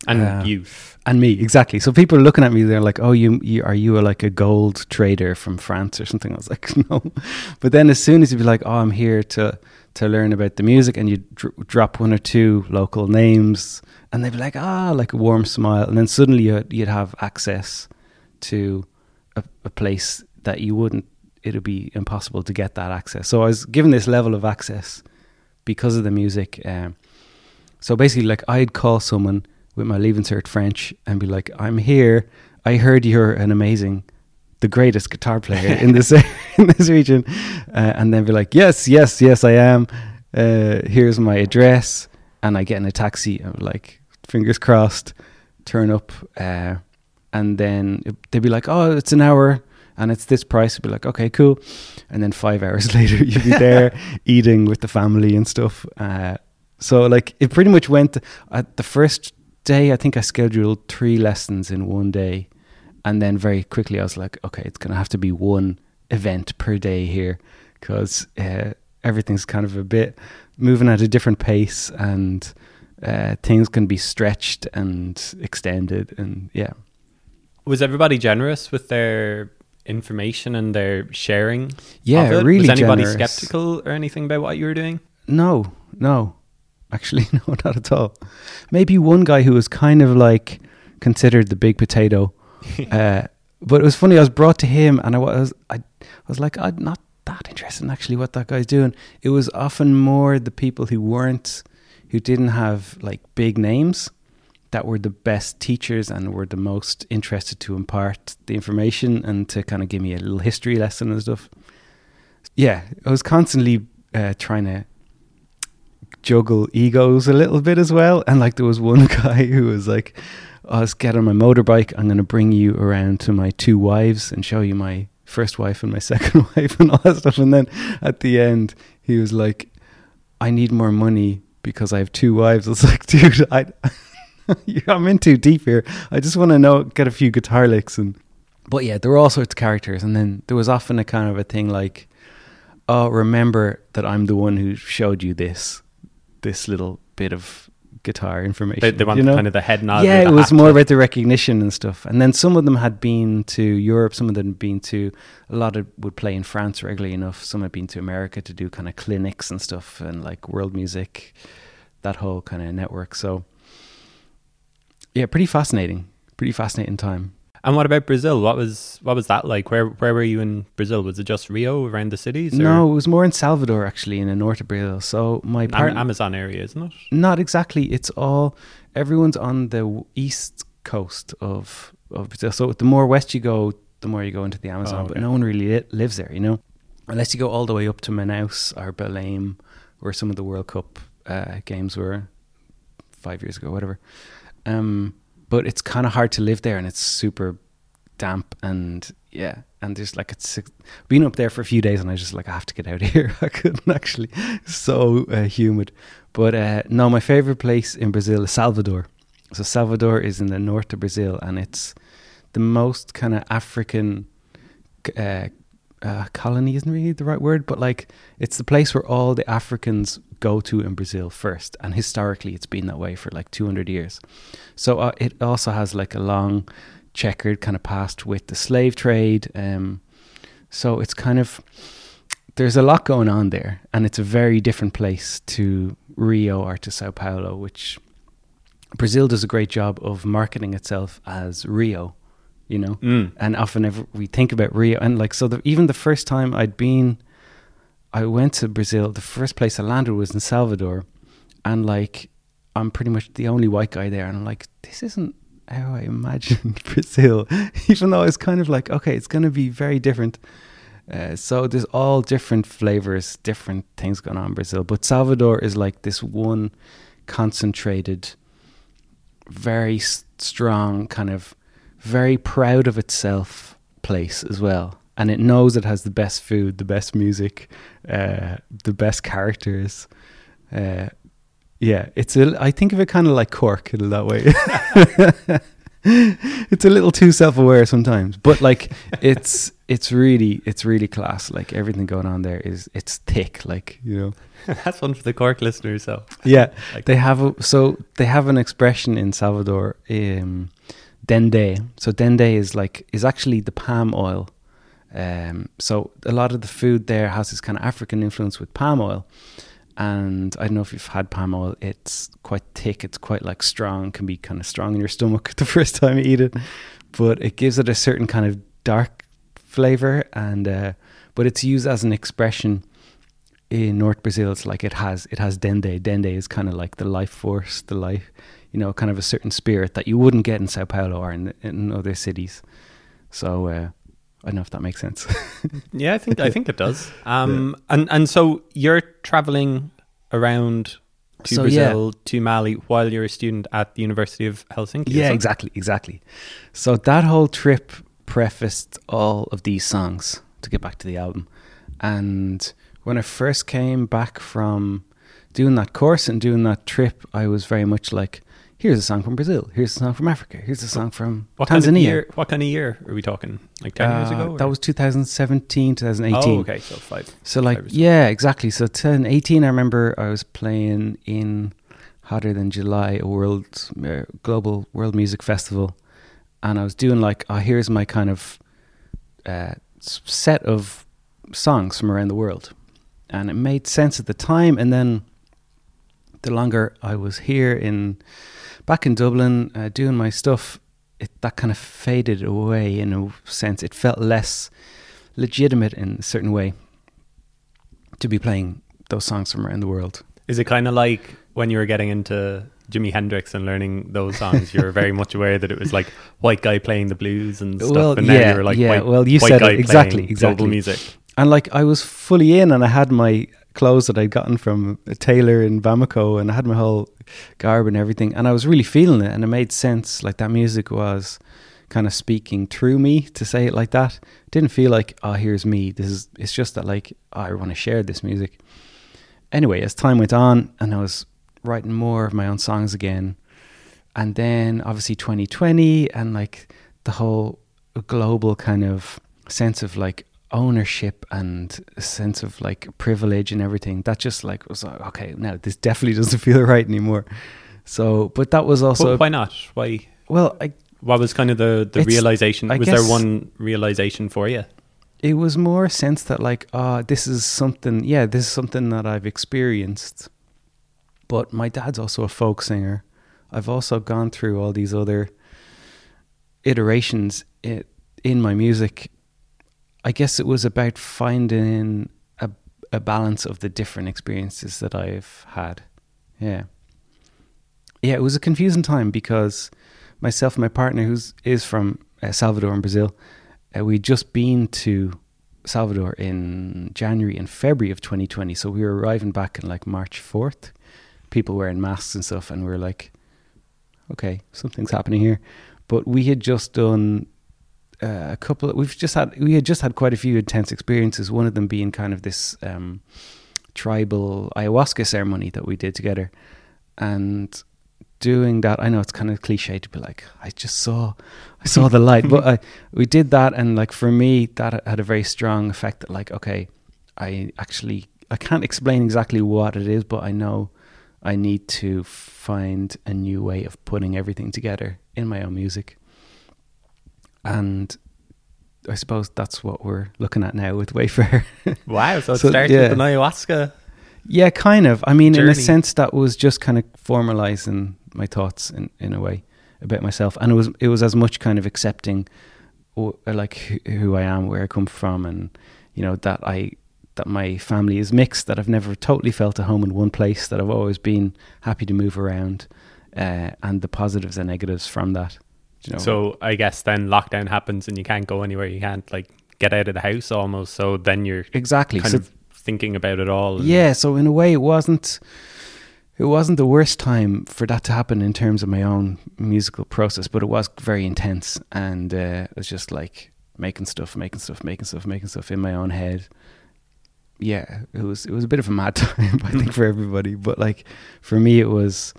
And Uh, you. and me exactly. So people are looking at me. They're like, "Oh, you, you are you a, like a gold trader from France or something?" I was like, "No." But then as soon as you'd be like, "Oh, I'm here to to learn about the music," and you dr- drop one or two local names, and they'd be like, "Ah," like a warm smile, and then suddenly you'd, you'd have access to a, a place that you wouldn't. It'd be impossible to get that access. So I was given this level of access because of the music. Um, so basically, like I'd call someone with my leaving cert French and be like, "I'm here. I heard you're an amazing, the greatest guitar player in this in this region," uh, and then be like, "Yes, yes, yes, I am. Uh, here's my address," and I get in a taxi. I'm like, fingers crossed, turn up, uh, and then they'd be like, "Oh, it's an hour." And it's this price. I'd be like, okay, cool. And then five hours later, you'd be there eating with the family and stuff. Uh, so like it pretty much went at the first day I think I scheduled three lessons in one day and then very quickly I was like okay it's going to have to be one event per day here cuz uh, everything's kind of a bit moving at a different pace and uh, things can be stretched and extended and yeah Was everybody generous with their information and their sharing? Yeah, really Was anybody generous. skeptical or anything about what you were doing? No, no. Actually, no, not at all. Maybe one guy who was kind of like considered the big potato. uh, but it was funny. I was brought to him, and I was, I, was like, I'm not that interested in actually what that guy's doing. It was often more the people who weren't, who didn't have like big names, that were the best teachers and were the most interested to impart the information and to kind of give me a little history lesson and stuff. Yeah, I was constantly uh, trying to juggle egos a little bit as well. And like there was one guy who was like, oh, "I was get on my motorbike. I'm going to bring you around to my two wives and show you my first wife and my second wife and all that stuff." And then at the end, he was like, "I need more money because I have two wives." I was like, "Dude, I." I'm in too deep here. I just want to know, get a few guitar licks, and but yeah, there were all sorts of characters, and then there was often a kind of a thing like, "Oh, remember that I'm the one who showed you this, this little bit of guitar information." They, they want you know? kind of the head nod. yeah, it was more about the recognition and stuff. And then some of them had been to Europe, some of them had been to a lot of would play in France regularly enough. Some had been to America to do kind of clinics and stuff and like world music, that whole kind of network. So yeah, pretty fascinating. Pretty fascinating time. And what about Brazil? What was what was that like? Where where were you in Brazil? Was it just Rio around the cities? or- No, it was more in Salvador actually, in the north of Brazil. So my Am- Amazon area, isn't it? not exactly. It's all everyone's on the east coast of of Brazil. So the more west you go, the more you go into the Amazon. Oh, But no one really li- lives there, you know, unless you go all the way up to Manaus or Belém, where some of the World Cup uh, games were five years ago, whatever. Um, but it's kind of hard to live there, and it's super damp and yeah. And there's like it's been up there for a few days, and I was just like I have to get out of here. I couldn't actually, so uh, humid. But uh, no, my favorite place in Brazil is Salvador. So Salvador is in the north of Brazil, and it's the most kind of African uh, uh, colony. Isn't really the right word, but like it's the place where all the Africans go to in Brazil first, and historically it's been that way for like 200 years. So uh, it also has like a long checkered kind of past with the slave trade. Um, so it's kind of there's a lot going on there, and it's a very different place to Rio or to Sao Paulo, which Brazil does a great job of marketing itself as Rio, you know. Mm. And often we think about Rio, and like so, the, even the first time I'd been, I went to Brazil. The first place I landed was in Salvador, and like I'm pretty much the only white guy there, and I'm like, this isn't how I imagined Brazil. even though it's kind of like, okay, it's going to be very different. Uh, so there's all different flavors, different things going on in Brazil. But Salvador is like this one concentrated, very strong, kind of very proud of itself place as well. And it knows it has the best food, the best music, uh, the best characters. Uh, yeah, it's a. I think of it kind of like Cork in that way. it's a little too self-aware sometimes, but like it's it's really it's really class. Like everything going on there is it's thick. Like you know, That's one for the Cork listeners. So yeah. Like- They have a, so they have an expression in Salvador, um, dende. So dende is like is actually the palm oil. Um, so a lot of the food there has this kind of African influence with palm oil. And I don't know if you've had palm oil. It's quite thick. It's quite like strong. Can be kind of strong in your stomach the first time you eat it, but it gives it a certain kind of dark flavor. And uh, but it's used as an expression in North Brazil. It's like it has it has dende. Dende is kind of like the life force, the life, you know, kind of a certain spirit that you wouldn't get in Sao Paulo or in, in other cities. So uh, I don't know if that makes sense. yeah, I think I think it does. Um, and and so you're traveling around to So, Brazil to Mali while you're a student at the University of Helsinki. yeah, exactly, exactly. So that whole trip prefaced all of these songs to get back to the album. And when I first came back from doing that course and doing that trip, I was very much like, here's a song from Brazil, here's a song from Africa, here's a song from What Tanzania. kind of year? What kind of year are we talking? Like ten years Uh, ago? That was 2017, 2018. Oh, okay, so five. So like Five yeah, exactly. So 2018, I remember I was playing in hotter than July, a world uh, global world music festival, and I was doing like, oh, here's my kind of uh, set of songs from around the world, and it made sense at the time. And then the longer I was here in back in Dublin uh, doing my stuff, it that kind of faded away in a sense. It felt less legitimate in a certain way to be playing those songs from around the world. Is it kind of like when you were getting into Jimi Hendrix and learning those songs? You were very much aware that it was like white guy playing the blues and stuff, Well, and now yeah, like yeah, white, well, you said exactly, exactly. global music. And like I was fully in, and I had my clothes that I'd gotten from a tailor in Bamako, and I had my whole garb and everything, and I was really feeling it, and it made sense. Like that music was kind of speaking through me to say it like that. It didn't feel like, oh, here's me. This is. It's just that like oh, I want to share this music. Anyway, as time went on, and I was writing more of my own songs again, and then obviously 2020 and like the whole global kind of sense of like ownership and a sense of like privilege and everything that just like was like okay now this definitely doesn't feel right anymore so but that was also But why not? Why? well I, What was kind of the, the realization? I was there one realization for you? it was more a sense that like ah this is something yeah this is something that i've experienced but my dad's also a folk singer i've also gone through all these other iterations it in my music, I guess it was about finding a a balance of the different experiences that I've had. Yeah. Yeah, it was a confusing time because myself and my partner, who's is from uh, Salvador in Brazil, uh, we'd just been to Salvador in January and February of 2020. So we were arriving back in like March 4th, people wearing masks and stuff, and we were like, okay, something's happening here. But we had just done uh, a couple. Of, we've just had we had just had quite a few intense experiences. One of them being kind of this um, tribal ayahuasca ceremony that we did together, and doing that. I know it's kind of cliche to be like, I just saw, I saw the light, but I, we did that, and like for me, that had a very strong effect. That like, okay, I actually I can't explain exactly what it is, but I know I need to find a new way of putting everything together in my own music. And I suppose that's what we're looking at now with Wayfare. Wow. So it So, started yeah. with an ayahuasca. yeah, kind of. I mean, in a sense, that was just kind of formalizing my thoughts in, in a way about myself, and it was it was as much kind of accepting, wh- like who- who I am, where I come from, and you know that I that my family is mixed, that I've never totally felt at home in one place, that I've always been happy to move around, uh, and the positives and negatives from that. You know, So I guess then lockdown happens and you can't go anywhere. You can't like get out of the house almost. So then you're exactly. kind So of thinking about it all. Yeah, so in a way, it wasn't. It wasn't the worst time for that to happen in terms of my own musical process, but it was very intense, and uh, it was just like making stuff, making stuff, making stuff, making stuff in my own head. Yeah, it was it was a bit of a mad time, I think, for everybody. But like for me, it was,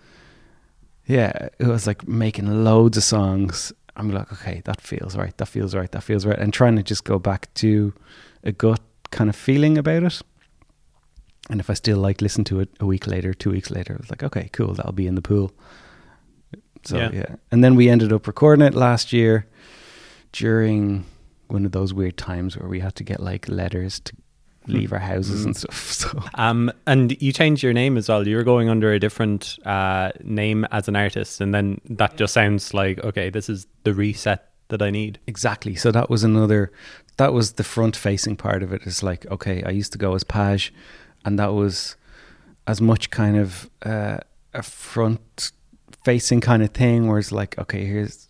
yeah, it was like making loads of songs. I'm like, okay, that feels right, that feels right, that feels right, and trying to just go back to a gut kind of feeling about it. And if I still like listen to it a week later, two weeks later, I was like, okay, cool, that'll be in the pool. So Yeah. yeah. And then we ended up recording it last year during one of those weird times where we had to get like letters to leave our houses and stuff. So Um, and you changed your name as well. You were going under a different uh, name as an artist, and then that just sounds like okay, this is the reset that I need. Exactly. So that was another. That was the front facing part of it. It's like okay, I used to go as Page, and that was as much kind of uh, a front facing kind of thing, where it's like okay, here's.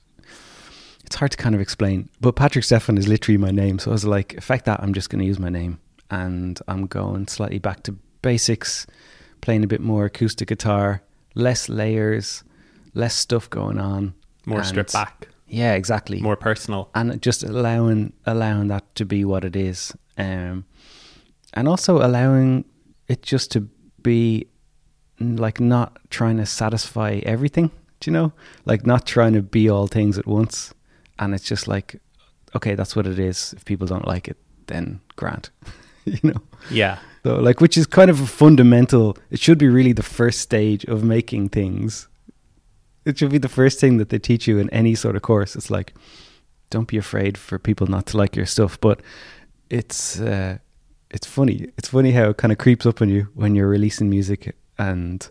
It's hard to kind of explain, but Patrick Stefan is literally my name. So I was like, effect that, I'm just going to use my name, and I'm going slightly back to basics, playing a bit more acoustic guitar, less layers, less stuff going on, More stripped back, Yeah, exactly. More personal. and just allowing allowing that to be what it is. Um and also allowing it just to be like not trying to satisfy everything do you know? Like not trying to be all things at once. And it's just like okay that's what it is. If people don't like it then grant you know? Yeah, so like which is kind of a fundamental it should be really the first stage of making things. It should be the first thing that they teach you in any sort of course. It's like don't be afraid for people not to like your stuff but it's uh it's funny. It's funny how it kind of creeps up on you when you're releasing music and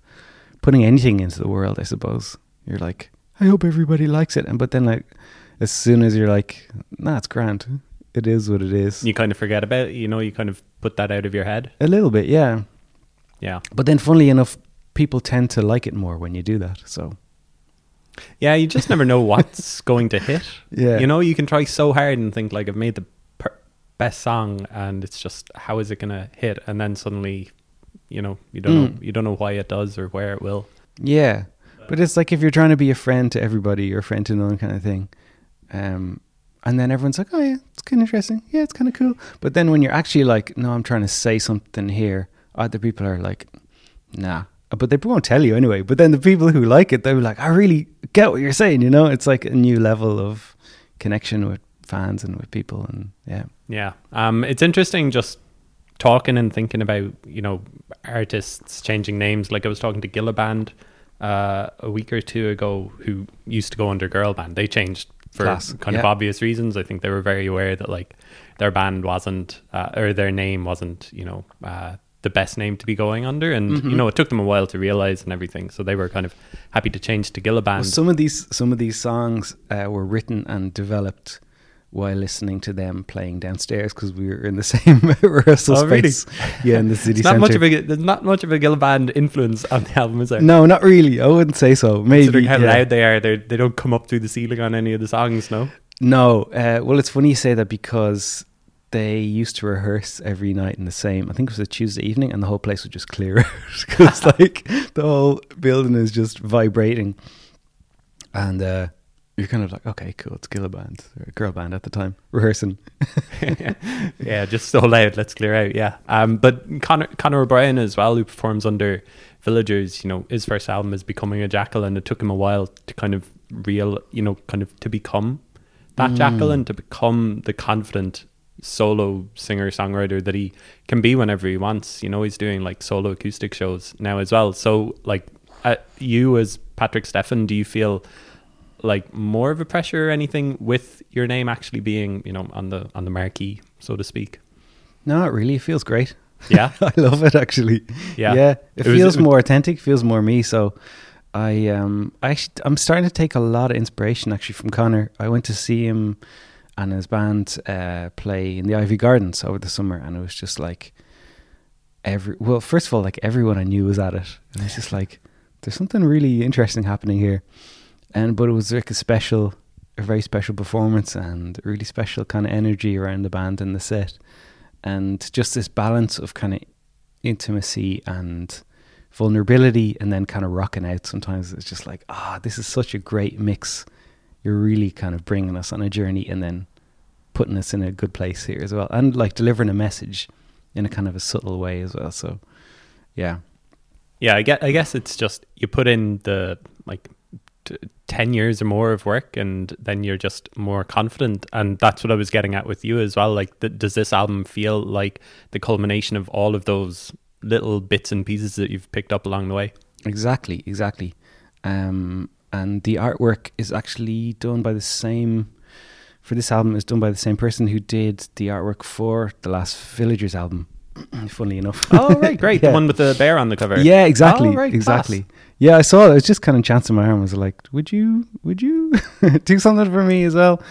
putting anything into the world i suppose. You're like i hope everybody likes it. And but then like as soon as you're like nah it's grand it is what it is you kind of forget about it. You know, you kind of put that out of your head. a little bit yeah Yeah, But then, funnily enough, people tend to like it more when you do that. So yeah. You just never know what's going to hit. Yeah. you know, you can try so hard and think like I've made the per- best song, and it's just how is it gonna hit? And then suddenly, you know, you don't know, Mm. you don't know why it does or where it will. yeah, but it's like if you're trying to be a friend to everybody or a friend to none kind of thing, um, and then everyone's like, "Oh yeah, kind of interesting. Yeah, it's kind of cool." But then when you're actually like, "No, I'm trying to say something here," other people are like, "Nah." But they won't tell you anyway. But then the people who like it, they're like, "I really get what you're saying." You know, it's like a new level of connection with fans and with people, and yeah, Yeah. Um, it's interesting just talking and thinking about, you know, artists changing names. Like I was talking to Gilla Band uh, a week or two ago who used to go under girl band. They changed for Class, kind of obvious reasons. I think they were very aware that like their band wasn't, uh, or their name wasn't, you know, uh, the best name to be going under. And, Mm-hmm. you know, it took them a while to realize and everything. So they were kind of happy to change to Gilla Band. Well, some of these some of these songs uh, were written and developed while listening to them playing downstairs because we were in the same rehearsal Oh, really? space. Yeah, in the city not much of a there's not much of a Gilla Band influence on the album, is there? no, not really. I wouldn't say so. Maybe Considering how yeah. loud they are, they they don't come up through the ceiling on any of the songs. No, No, uh, well, it's funny you say that because they used to rehearse every night in the same. I think it was a Tuesday evening, and the whole place would just clear out because like the whole building is just vibrating, and uh, you're kind of like, okay, cool, it's Gilla band, or a girl band at the time rehearsing. yeah, just so loud. Let's clear out. Yeah, um, but Conor Conor O'Brien as well, who performs under Villagers. You know, his first album is becoming a jackal, and it took him a while to kind of real, you know, kind of to become that jackal and to become the confident solo singer songwriter that he can be whenever he wants. You know, he's doing like solo acoustic shows now as well. So, like, uh, you as Patrick Stefan, do you feel like more of a pressure or anything with your name actually being, you know, on the on the marquee, so to speak? No, it really. It feels great. Yeah. I love it actually. Yeah. yeah. It, It was- feels it was- more authentic. Feels more me. So, I um, I actually, I'm starting to take a lot of inspiration actually from Conor. I went to see him and his band uh, play in the Iveagh Gardens over the summer, and it was just like every. Well, first of all, like everyone I knew was at it, and it's just like there's something really interesting happening here, and but it was like a special, a very special performance and really special kind of energy around the band and the set. And just this balance of kind of intimacy and vulnerability and then kind of rocking out sometimes. It's just like ah this is such a great mix. You're really kind of bringing us on a journey and then putting us in a good place here as well. And like delivering a message in a kind of a subtle way as well. So yeah. Yeah, I get. I guess it's just you put in the like t- ten years or more of work, and then you're just more confident. And that's what I was getting at with you as well. Like, does this album feel like the culmination of all of those little bits and pieces that you've picked up along the way? Exactly, exactly. Um, and the artwork is actually done by the same. For this album, is done by the same person who did the artwork for the last Villagers album. Funnily enough. Oh, right, great. Yeah. The one with the bear on the cover. Yeah, exactly, Oh, right, exactly. class. Yeah, I saw it. I was just kind of chancing my arm. I was like, "Would you, would you do something for me as well?"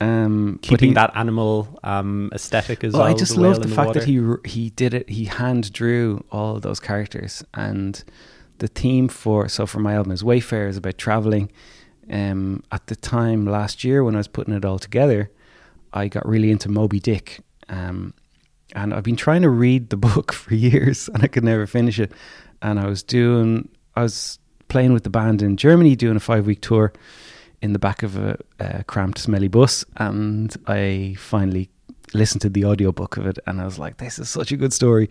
Um, Keeping he- that animal um, aesthetic as well, well. I just love the the fact that he he did it. He hand drew all those characters, and the theme for so for my album is Wayfare is about traveling. Um, at the time last year when I was putting it all together, I got really into Moby Dick. Um, and I've been trying to read the book for years, and I could never finish it. And I was doing, I was playing with the band in Germany, doing a five week tour in the back of a, a cramped, smelly bus, and I finally listened to the audiobook of it, and I was like, "This is such a good story."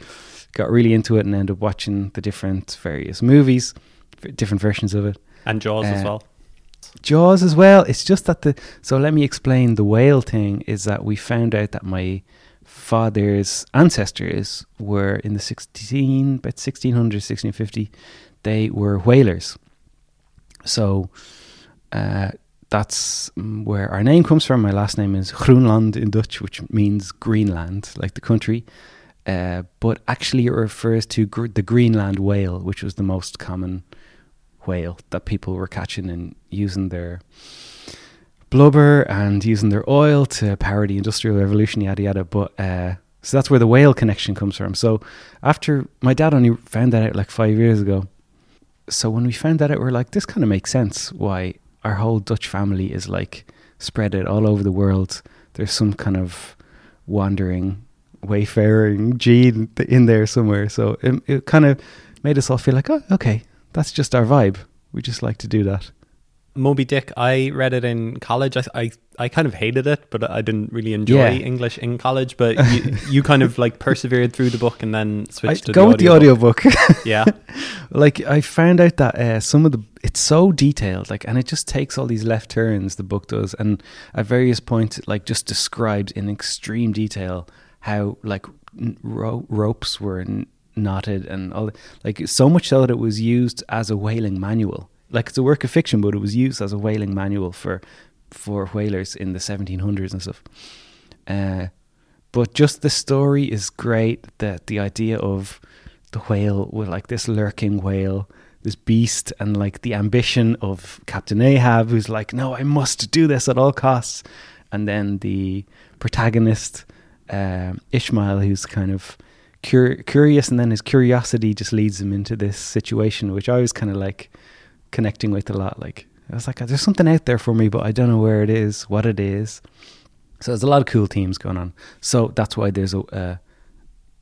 Got really into it, and ended up watching the different various movies, different versions of it. and Jaws as uh, well. Jaws as well. It's just that the so let me explain the whale thing is that we found out that my father's ancestors were in the 16 about 1600 1650 they were whalers. So uh, that's mm, where our name comes from. My last name is Groenland in Dutch which means Greenland like the country. Uh, but actually it refers to gr- the Greenland whale which was the most common whale that people were catching and using their blubber and using their oil to power the industrial revolution, yada yada. But uh, so that's where the whale connection comes from. So after my dad only found that out like five years ago. So when we found that out, we're like, this kind of makes sense. Why our whole Dutch family is like spread out all over the world. There's some kind of wandering, wayfaring gene in there somewhere. So it, it kind of made us all feel like, oh, okay, that's just our vibe. We just like to do that. Moby Dick, I read it in college. I, I, I kind of hated it, but I didn't really enjoy Yeah. English in college. But you, you kind of like persevered through the book and then I, switched to go the with the audiobook. audiobook. Yeah, like I found out that uh, some of the it's so detailed, like, and it just takes all these left turns. The book does, and at various points, it, like, just describes in extreme detail how like ro- ropes were knotted and all, like, so much so that it was used as a whaling manual. Like, it's a work of fiction, but it was used as a whaling manual for for whalers in the 1700s and stuff. Uh, but just the story is great. That the idea of the whale with like this lurking whale, this beast, and like the ambition of Captain Ahab, who's like, no, I must do this at all costs. and then the protagonist um, Ishmael, who's kind of cur- curious, and then his curiosity just leads him into this situation, which I was kind of like connecting with a lot. Like I was like, there's something out there for me, but I don't know where it is, what it is. So there's a lot of cool themes going on. So that's why there's a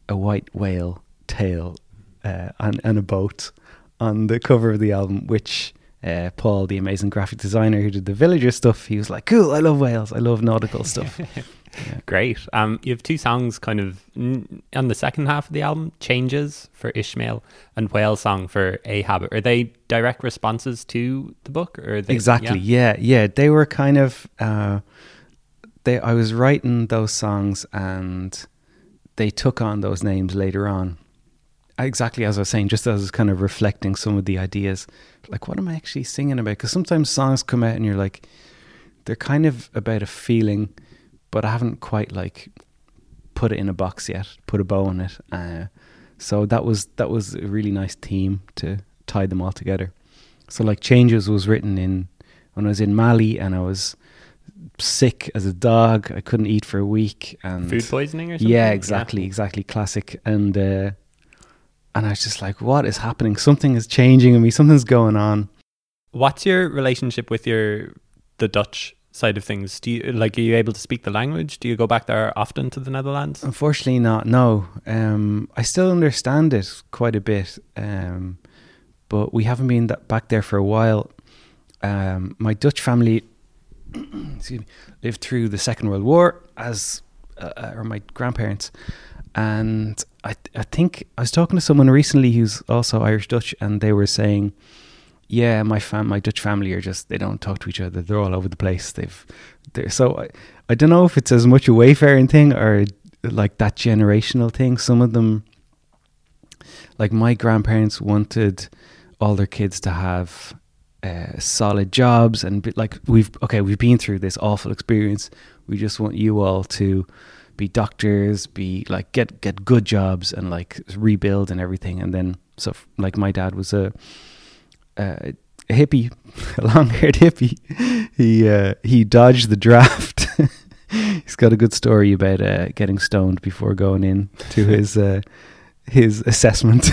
a, white whale tail uh, and, and a boat on the cover of the album, which uh, Paul, the amazing graphic designer who did the villager stuff, he was like, "Cool, I love whales. I love nautical stuff." Great. Um, you have two songs kind of n- on the second half of the album, Changes for Ishmael and Whale Song for A Habit. Are they direct responses to the book? Or they, exactly. Yeah. yeah, They were kind of. Uh, they. I was writing those songs, and they took on those names later on. Exactly as I was saying, just as I was kind of reflecting some of the ideas, like what am I actually singing about? Because sometimes songs come out and you're like, they're kind of about a feeling but I haven't quite like put it in a box yet, put a bow on it. Uh, so that was that was a really nice theme to tie them all together. So like changes was written in when I was in Mali and I was sick as a dog. I couldn't eat for a week and food poisoning or something. Yeah, exactly, yeah. exactly, classic. And uh, and I was just like, what is happening? Something is changing in me. Something's going on. What's your relationship with your the Dutch side of things. Do you like are you able to speak the language? Do you go back there often to the netherlands? Unfortunately not no. Um, i still understand it quite a bit um, but we haven't been back there for a while. Um, my dutch family me, lived through the second world war as uh, uh, or my grandparents. And I, I think i was talking to someone recently who's also irish dutch and they were saying yeah, my fam, my Dutch family are just they don't talk to each other. They're all over the place. They've they're so I, I don't know if it's as much a wayfaring thing or like that generational thing. Some of them, like my grandparents, wanted all their kids to have uh, solid jobs and be, like we've okay we've been through this awful experience. We just want you all to be doctors, be like get get good jobs and like rebuild and everything. And then so like my dad was a uh, a hippie, a long-haired hippie. He uh, he dodged the draft. He's got a good story about uh, getting stoned before going in to his uh, his assessment.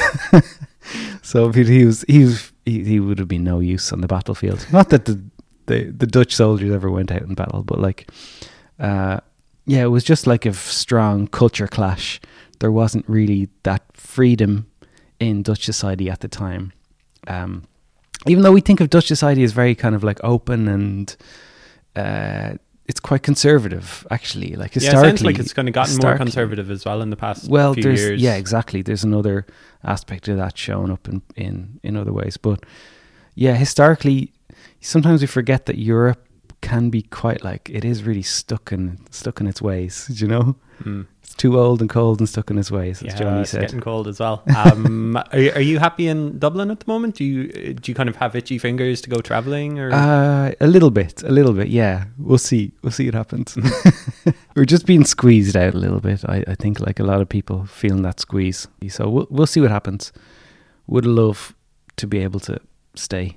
so he was he was he, he would have been no use on the battlefield. Not that the the, the Dutch soldiers ever went out in battle, but like, uh, yeah, it was just like a strong culture clash. There wasn't really that freedom in Dutch society at the time. Um, even though we think of Dutch society as very kind of like open and uh, it's quite conservative, actually. Like historically, yeah, it sounds like it's kind of gotten more conservative as well in the past. Well, few there's years. yeah, exactly. There's another aspect of that showing up in in in other ways, but yeah, historically, sometimes we forget that Europe can be quite like it is really stuck in stuck in its ways. You know, mm too old and cold and stuck in his ways, as yeah, Johnny it's said. getting cold as well. Um, are, are, you happy in Dublin at the moment? Do you do you kind of have itchy fingers to go traveling, or uh, a little bit, a little bit? Yeah, we'll see. We'll see what happens. We're just being squeezed out a little bit. I, I think, like a lot of people, feeling that squeeze. So we'll we'll see what happens. Would love to be able to stay.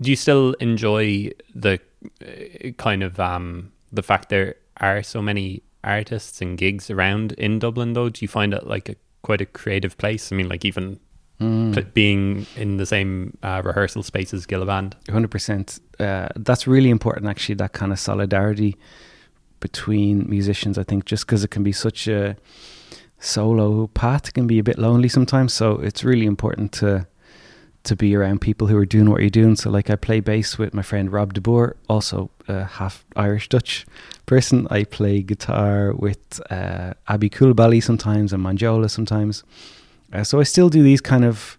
Do you still enjoy the uh, kind of um, the fact there are so many artists and gigs around in Dublin though? Do you find it like a quite a creative place? I mean, like even mm. being in the same uh, rehearsal space as Gilla Band. Hundred uh, percent. That's really important, actually. That kind of solidarity between musicians. I think just because it can be such a solo path, can be a bit lonely sometimes. So it's really important to to be around people who are doing what you're doing. So, like, I play bass with my friend Rob De Boer, also a half Irish Dutch person. I play guitar with uh, Abby Coulibaly sometimes and Manjola sometimes. Uh, so I still do these kind of.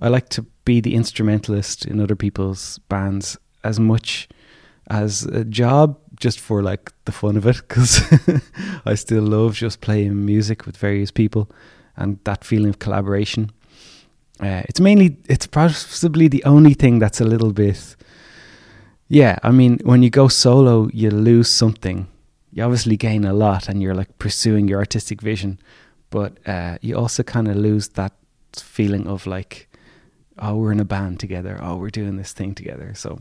I like to be the instrumentalist in other people's bands as much as a job, just for like the fun of it, because I still love just playing music with various people and that feeling of collaboration. Uh, it's mainly, it's possibly the only thing that's a little bit yeah, I mean, when you go solo, you lose something. You obviously gain a lot, and you're like pursuing your artistic vision, but uh, you also kind of lose that feeling of like, oh, we're in a band together. Oh, we're doing this thing together. So,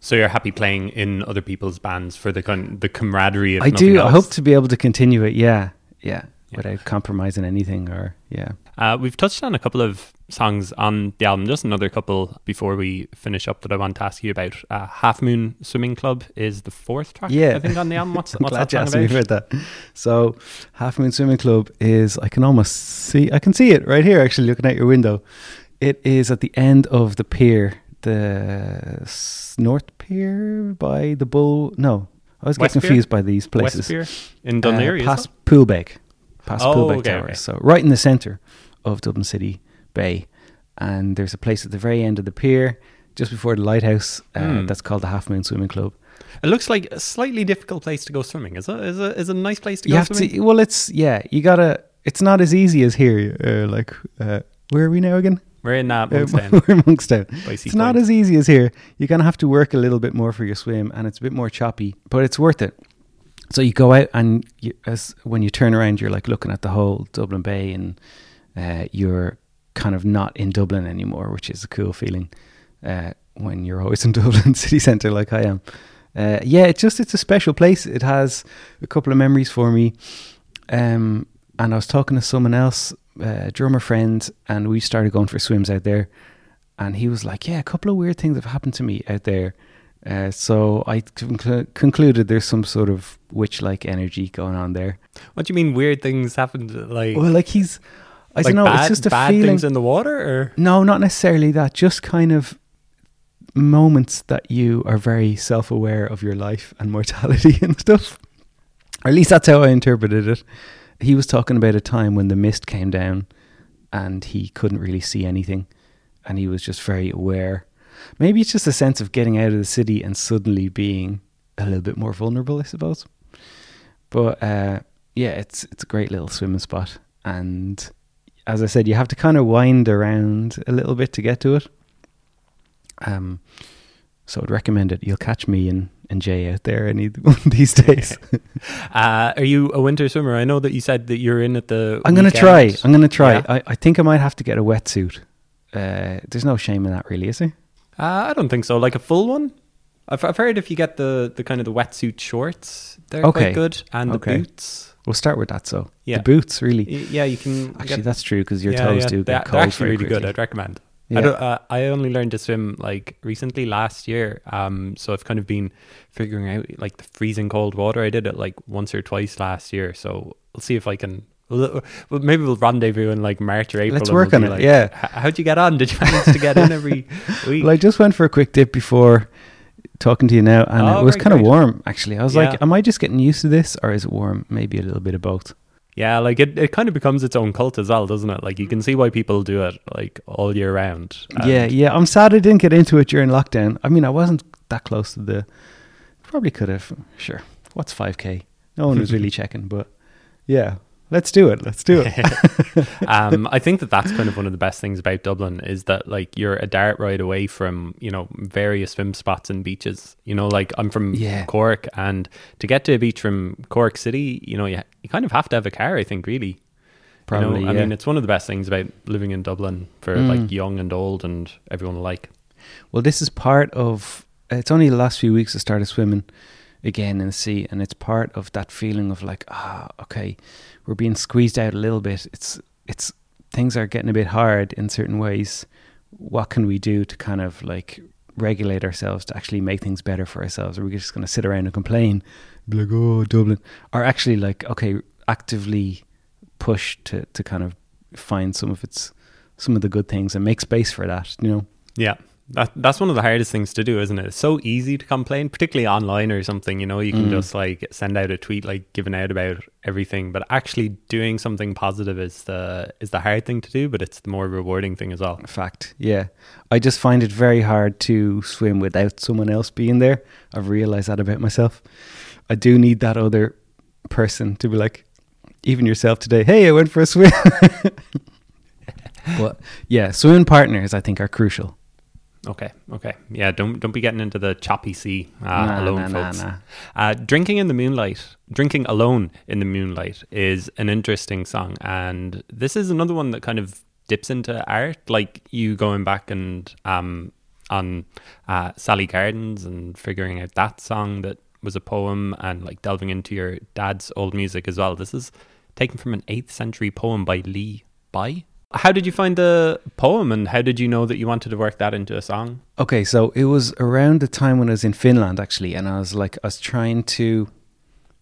So you're happy playing in other people's bands for the con- the camaraderie. I do. I hope to be able to continue it. Yeah, yeah, Yeah. without compromising anything or yeah. Uh, we've touched on a couple of songs on the album. Just another couple before we finish up that I want to ask you about. Uh, Half Moon Swimming Club is the fourth track. Yeah. I think on the album. What's, what's glad that you asked me about? about that. So, Half Moon Swimming Club is I can almost see I can see it right here actually looking out your window. It is at the end of the pier, the North Pier by the Bull. No, I was West getting Pier? confused by these places. Westpier in Dún Laoghaire. uh, past? Poolbeg, past Oh, Poolbeg okay, Towers. okay. So right in the centre of Dublin City Bay, and there's a place at the very end of the pier, just before the lighthouse. Uh, Hmm. That's called the Half Moon Swimming Club. It looks like a slightly difficult place to go swimming. Is it? Is it? Is it a nice place to you go have swimming? to. Well, it's yeah. You gotta. It's not as easy as here. Uh, like uh, where are we now again? We're in uh, Uh, we're in Monkstown. It's not as easy as here. You're gonna have to work a little bit more for your swim, and it's a bit more choppy, but it's worth it. So you go out, and you, as when you turn around, you're like looking at the whole Dublin Bay, and uh, you're kind of not in Dublin anymore, which is a cool feeling. Uh, when you're always in Dublin city centre, like I am. Uh, yeah, it's just it's a special place. It has a couple of memories for me. Um, and I was talking to someone else, uh, drummer friend, and we started going for swims out there. And he was like, "Yeah, a couple of weird things have happened to me out there." Uh, so I conclu- concluded there's some sort of witch-like energy going on there. What do you mean? Weird things happened? Like, Well, like he's, I like don't know, bad, it's just a bad feeling. things in the water, or No, not necessarily that. Just kind of moments that you are very self aware of your life and mortality and stuff. Or at least that's how I interpreted it. He was talking about a time when the mist came down and he couldn't really see anything and he was just very aware. Maybe it's just a sense of getting out of the city and suddenly being a little bit more vulnerable, I suppose. But uh, yeah, it's it's a great little swimming spot and as I said, you have to kind of wind around a little bit to get to it. Um, so I'd recommend it. You'll catch me and, and Jay out there any one of these days. uh, are you a winter swimmer? I know that you said that you're in at the. I'm gonna try. I'm gonna try. Yeah. I, I think I might have to get a wetsuit. Uh, there's no shame in that, really, is there? Uh, I don't think so. Like a full one. I've, I've heard if you get the, the kind of the wetsuit shorts, they're Okay. quite good, and Okay. the boots. We'll start with that. So Yeah. the boots, really. Yeah, you can. Actually, get, that's true because your yeah, toes yeah, do they're, get they're cold actually very really good. I'd recommend. Yeah. I, don't, uh, I only learned to swim like recently last year, um, so I've kind of been figuring out like the freezing cold water. I did it like once or twice last year, so we'll see if I can. Well, well, maybe we'll rendezvous in like March or April. Let's work we'll on it, like, yeah. How'd you get on? Did you manage to get in every week? Well, I just went for a quick dip before talking to you now, and Oh, it was kind of warm. Actually, I was Yeah. like, "Am I just getting used to this, or is it warm? Maybe a little bit of both." Yeah, like it, it kind of becomes its own cult as well, doesn't it? Like you can see why people do it like all year round. yeah, yeah. I'm sad I didn't get into it during lockdown. I mean, I wasn't that close to the. Probably could have. Sure. What's 5k? No one was really checking, but yeah, let's do it. Let's do it. um, I think that that's kind of one of the best things about Dublin is that like you're a dart ride away from you know various swim spots and beaches. You know, like I'm from Yeah. Cork, and to get to a beach from Cork City, you know, you you kind of have to have a car. I think really. Probably. you know, yeah. I mean, it's one of the best things about living in Dublin for Mm. like young and old and everyone alike. Well, this is part of. It's only the last few weeks I started swimming again in the sea, and it's part of that feeling of like, ah, okay, we're being squeezed out a little bit. It's it's things are getting a bit hard in certain ways. What can we do to kind of like regulate ourselves to actually make things better for ourselves? Are we just going to sit around and complain, be like, oh, Dublin, or actually like, okay, actively push to to kind of find some of its some of the good things and make space for that, you know? Yeah. That that's one of the hardest things to do, isn't it? It's so easy to complain, particularly online or something, you know, you can Mm. just like send out a tweet like giving out about everything, but actually doing something positive is the is the hard thing to do, but it's the more rewarding thing as well. In fact, yeah. I just find it very hard to swim without someone else being there. I've realized that about myself. I do need that other person to be like, even yourself today. Hey, I went for a swim. but yeah, swimming partners I think are crucial. Okay, okay. Yeah, don't don't be getting into the choppy sea uh, Nah, alone, nah, folks. nah. Uh, drinking in the moonlight, drinking alone in the moonlight is an interesting song, and this is another one that kind of dips into art, like you going back and um, on uh, Sally Gardens and figuring out that song that was a poem and like delving into your dad's old music as well. This is taken from an 8th century poem by Li Bai. How did you find the poem and how did you know that you wanted to work that into a song? Okay, so it was around the time when I was in Finland actually, and I was like, I was trying to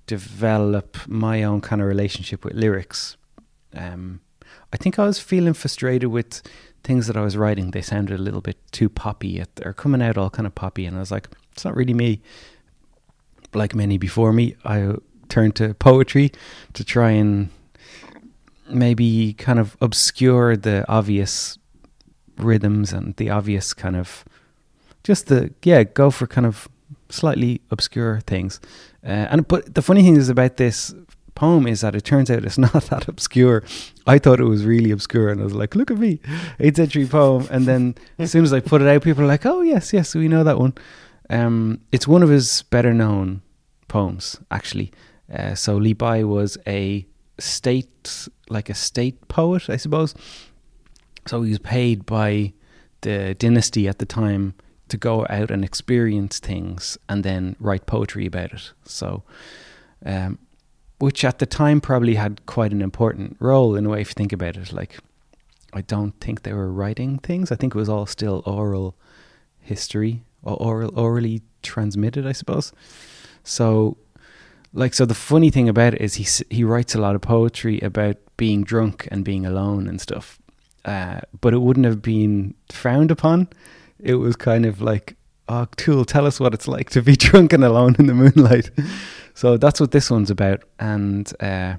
develop my own kind of relationship with lyrics. Um, I think I was feeling frustrated with things that I was writing. They sounded a little bit too poppy, or coming out all kind of poppy, and I was like, it's not really me. Like many before me, I turned to poetry to try and maybe kind of obscure the obvious rhythms and the obvious kind of just the yeah go for kind of slightly obscure things. Uh, and but the funny thing is about this poem is that it turns out it's not that obscure. I thought it was really obscure and i was like look at me 8th century poem. And then as soon as i put it out people are like oh yes yes we know that one. Um, it's one of his better known poems actually. Uh, so Li Bai was a state, like a state poet, I suppose. So he was paid by the dynasty at the time to go out and experience things and then write poetry about it. So, um, which at the time probably had quite an important role in a way if you think about it. Like, I don't think they were writing things. I think it was all still oral history or oral, orally transmitted, I suppose. So like so the funny thing about it is he he writes a lot of poetry about being drunk and being alone and stuff uh, but it wouldn't have been frowned upon. It was kind of like oh tool tell us what it's like to be drunk and alone in the moonlight. So that's what this one's about and uh,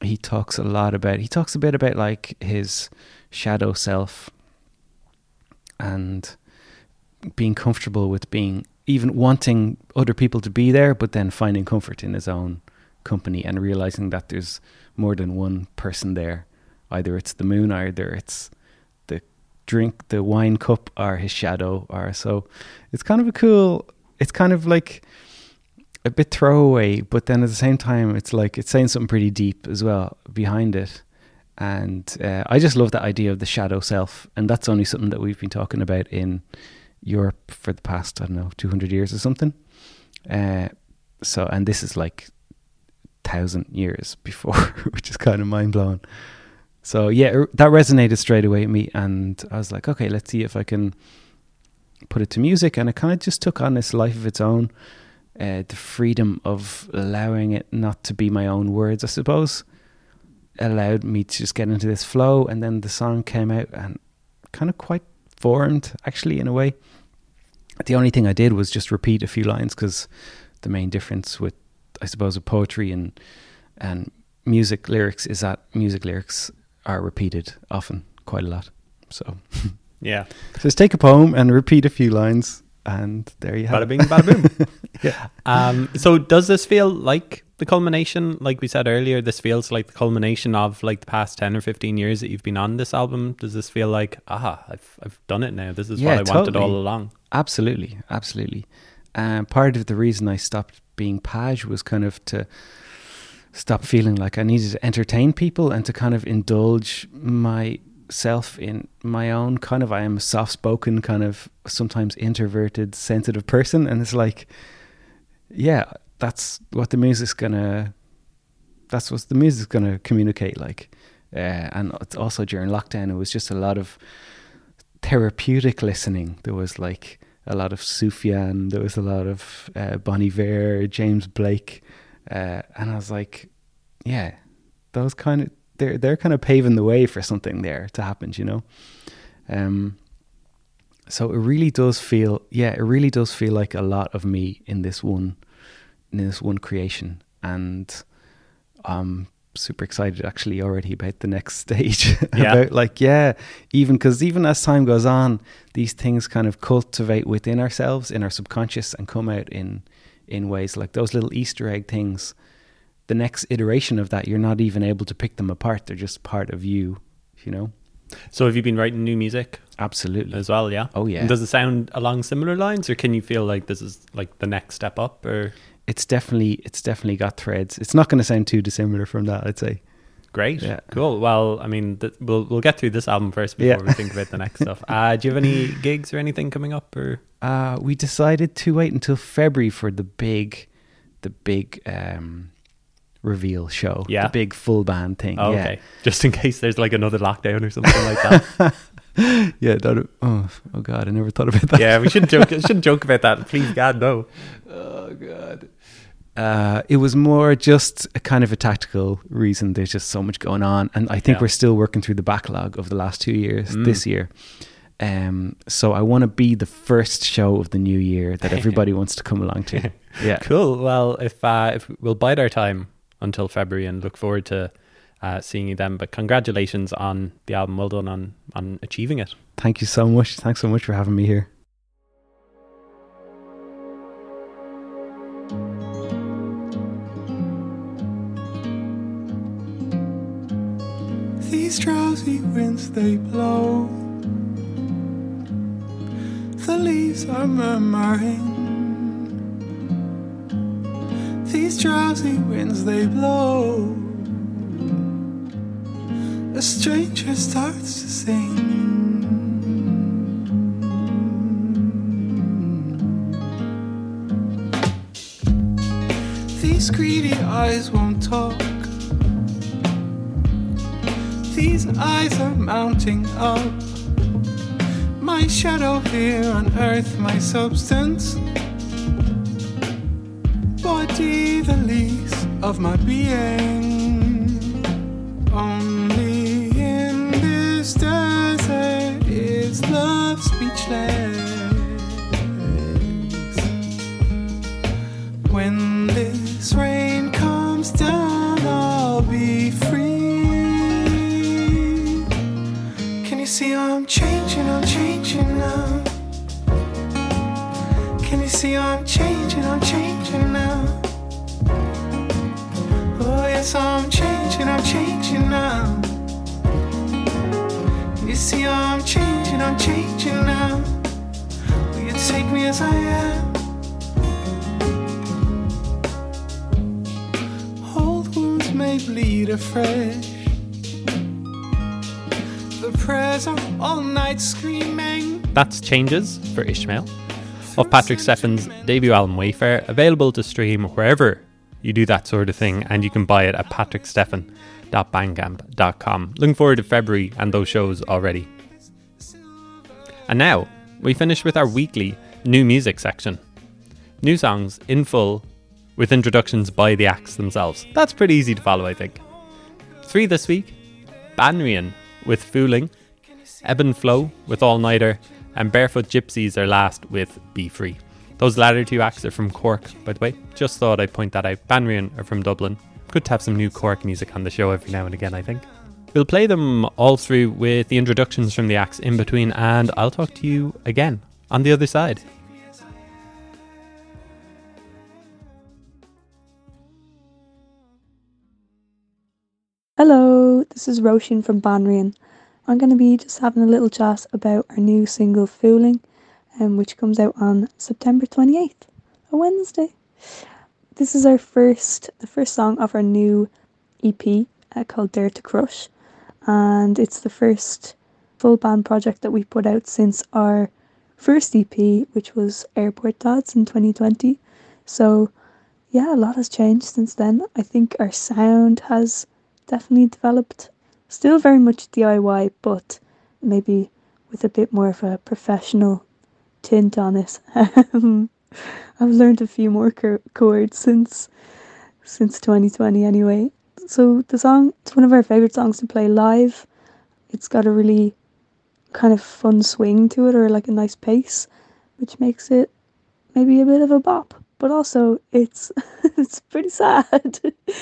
he talks a lot about he talks a bit about like his shadow self and being comfortable with being even wanting other people to be there, but then finding comfort in his own company and realizing that there's more than one person there. Either it's the moon, either it's the drink, the wine cup, or his shadow, or so. It's kind of a cool. It's kind of like a bit throwaway, but then at the same time, it's like it's saying something pretty deep as well behind it. And uh, I just love that idea of the shadow self, and that's only something that we've been talking about in Europe for the past I don't know two hundred years or something. Uh, so and this is like thousand years before, which is kind of mind blowing. So yeah, that resonated straight away with me, and I was like, okay, let's see if I can put it to music, and it kind of just took on this life of its own. Uh, the freedom of allowing it not to be my own words, I suppose, allowed me to just get into this flow, and then the song came out and kind of quite formed actually in a way. The only thing I did was just repeat a few lines because the main difference with, I suppose, with poetry and and music lyrics is that music lyrics are repeated often quite a lot. So yeah, just take a poem and repeat a few lines, and there you have bada bing, bada boom. yeah. Um, so does this feel like the culmination, like we said earlier, this feels like the culmination of like the past ten or fifteen years that you've been on this album. Does this feel like, ah, I've I've done it now. This is yeah, what I totally. wanted all along. Absolutely, absolutely. Um, part of the reason I stopped being Page was kind of to stop feeling like I needed to entertain people and to kind of indulge myself in my own kind of I am a soft spoken kind of sometimes introverted sensitive person and it's like yeah that's what the music's gonna that's what the music's gonna communicate like uh, and also during lockdown it was just a lot of therapeutic listening. There was like a lot of Sufjan there was a lot of uh, Bon Iver James Blake uh, and I was like yeah those kind of they're they're kind of paving the way for something there to happen you know? Um so it really does feel yeah it really does feel like a lot of me in this one in this one creation, and I'm super excited actually already about the next stage. Yeah. about like yeah, even because even as time goes on, these things kind of cultivate within ourselves in our subconscious and come out in in ways like those little Easter egg things. The next iteration of that, you're not even able to pick them apart. They're just part of you, you know. So have you been writing new music? Absolutely. As well, yeah. Oh yeah. And does it sound along similar lines, or can you feel like this is like the next step up, or? It's definitely it's definitely got threads. It's not going to sound too dissimilar from that, I'd say. Great. Yeah. Cool. Well, I mean, th- we'll we'll get through this album first before Yeah. we think about the next stuff. Uh, do you have any gigs or anything coming up? Or Uh, we decided to wait until February for the big, the big um, reveal show. Yeah. the big full band thing. oh, yeah. okay, just in case there's like another lockdown or something like that. yeah. That, oh, oh God, I never thought about that. yeah, we shouldn't joke. Shouldn't joke about that. Please, God, no. Oh God. Uh, it was more just a kind of a tactical reason. There's just so much going on, and I think Yeah. we're still working through the backlog of the last two years. Mm. This year, um, so I want to be the first show of the new year that everybody wants to come along to. Yeah, Cool. Well, if uh, if we'll bide our time until February and look forward to uh, seeing you then. But congratulations on the album. Well done on on achieving it. Thank you so much. Thanks so much for having me here. These drowsy winds they blow. The leaves are murmuring. These drowsy winds they blow. A stranger starts to sing. These greedy eyes won't talk. These eyes are mounting up. My shadow here on earth, my substance. Body the least of my being. Only in this desert is love speechless. I'm changing? I'm changing now. Oh, yes, I'm changing. I'm changing now. You see I'm changing? I'm changing now. Will you take me as I am? Old wounds may bleed afresh. The prayers of all night screaming. That's Changes for Ishmael of Patrick Stefan's debut album Wayfare, available to stream wherever you do that sort of thing, and you can buy it at patrickstefan.bandcamp.com. Looking forward to February and those shows already. And now we finish with our weekly new music section. New songs in full with introductions by the acts themselves. That's pretty easy to follow, I think. Three this week Banríon with Fooling, Ebben Phlo with All Nighter, and Barefoot Gypsies are last with Be Free. Those latter two acts are from Cork, by the way. Just thought I'd point that out. Banríon are from Dublin. Good to have some new Cork music on the show every now and again, I think. We'll play them all through with the introductions from the acts in between, and I'll talk to you again on the other side. Hello, this is Roshan from Banríon. I'm going to be just having a little chat about our new single Fooling, um, which comes out on September 28th, a Wednesday. This is our first, the first song of our new EP uh, called Dare to Crush, and it's the first full band project that we put out since our first EP, which was Airport Dads in 2020. So, yeah, a lot has changed since then. I think our sound has definitely developed. Still very much DIY, but maybe with a bit more of a professional tint on it. I've learned a few more chor- chords since since 2020 anyway. So the song it's one of our favorite songs to play live. It's got a really kind of fun swing to it or like a nice pace, which makes it maybe a bit of a bop. But also it's it's pretty sad.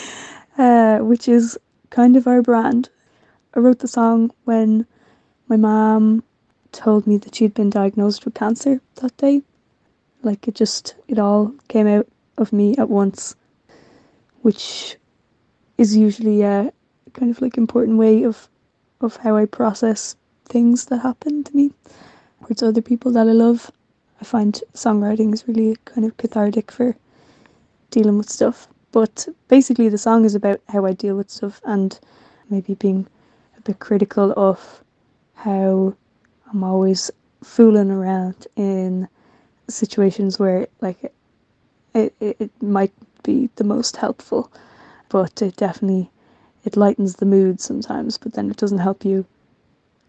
uh, which is kind of our brand. I wrote the song when my mom told me that she'd been diagnosed with cancer that day. Like it just, it all came out of me at once, which is usually a kind of like important way of of how I process things that happen to me towards other people that I love. I find songwriting is really kind of cathartic for dealing with stuff. But basically, the song is about how I deal with stuff, and maybe being bit critical of how I'm always fooling around in situations where like it, it, it might be the most helpful but it definitely it lightens the mood sometimes but then it doesn't help you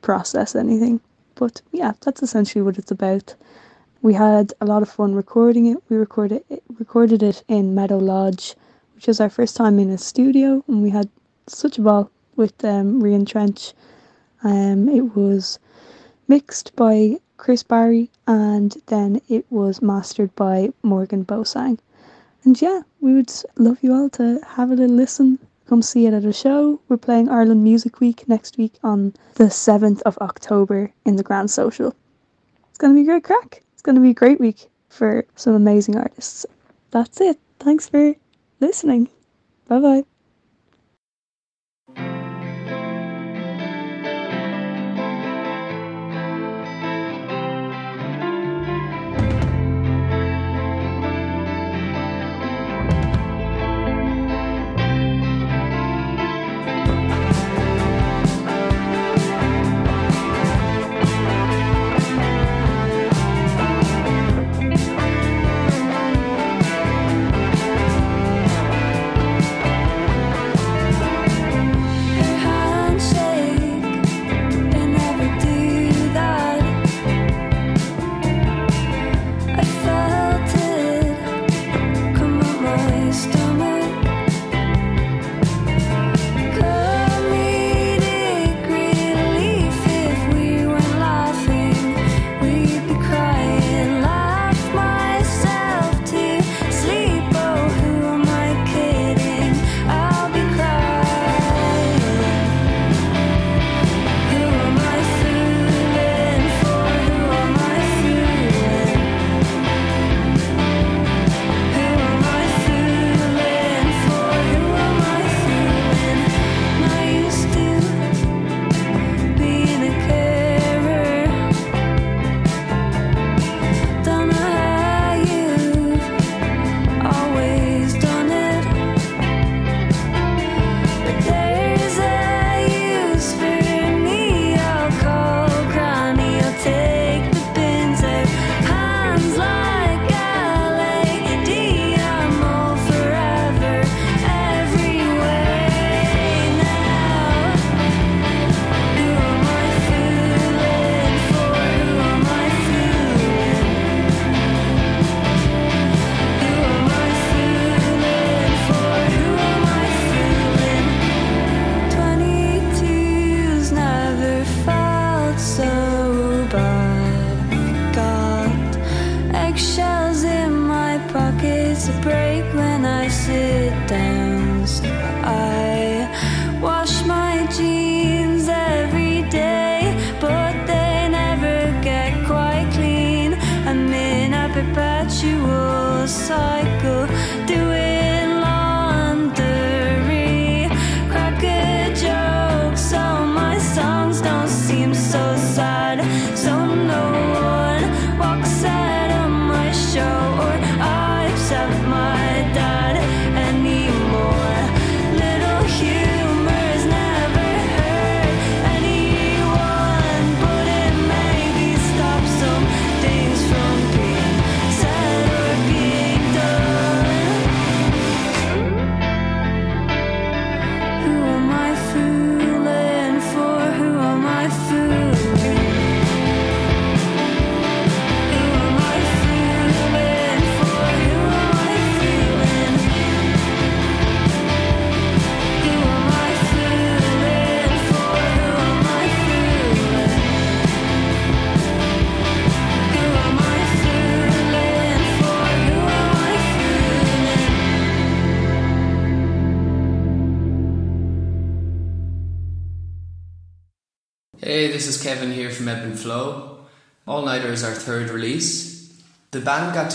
process anything. But yeah that's essentially what it's about. We had a lot of fun recording it. We recorded it, recorded it in meadow lodge which was our first time in a studio and we had such a ball with um, Rian Trench um, it was mixed by Chris Barry and then it was mastered by Morgan Bosang and yeah, we would love you all to have a little listen. Come see it at a show. We're playing Ireland Music Week next week on the 7th of October in the Grand Social. It's going to be a great crack. It's going to be a great week for some amazing artists. That's it. Thanks for listening. Bye bye.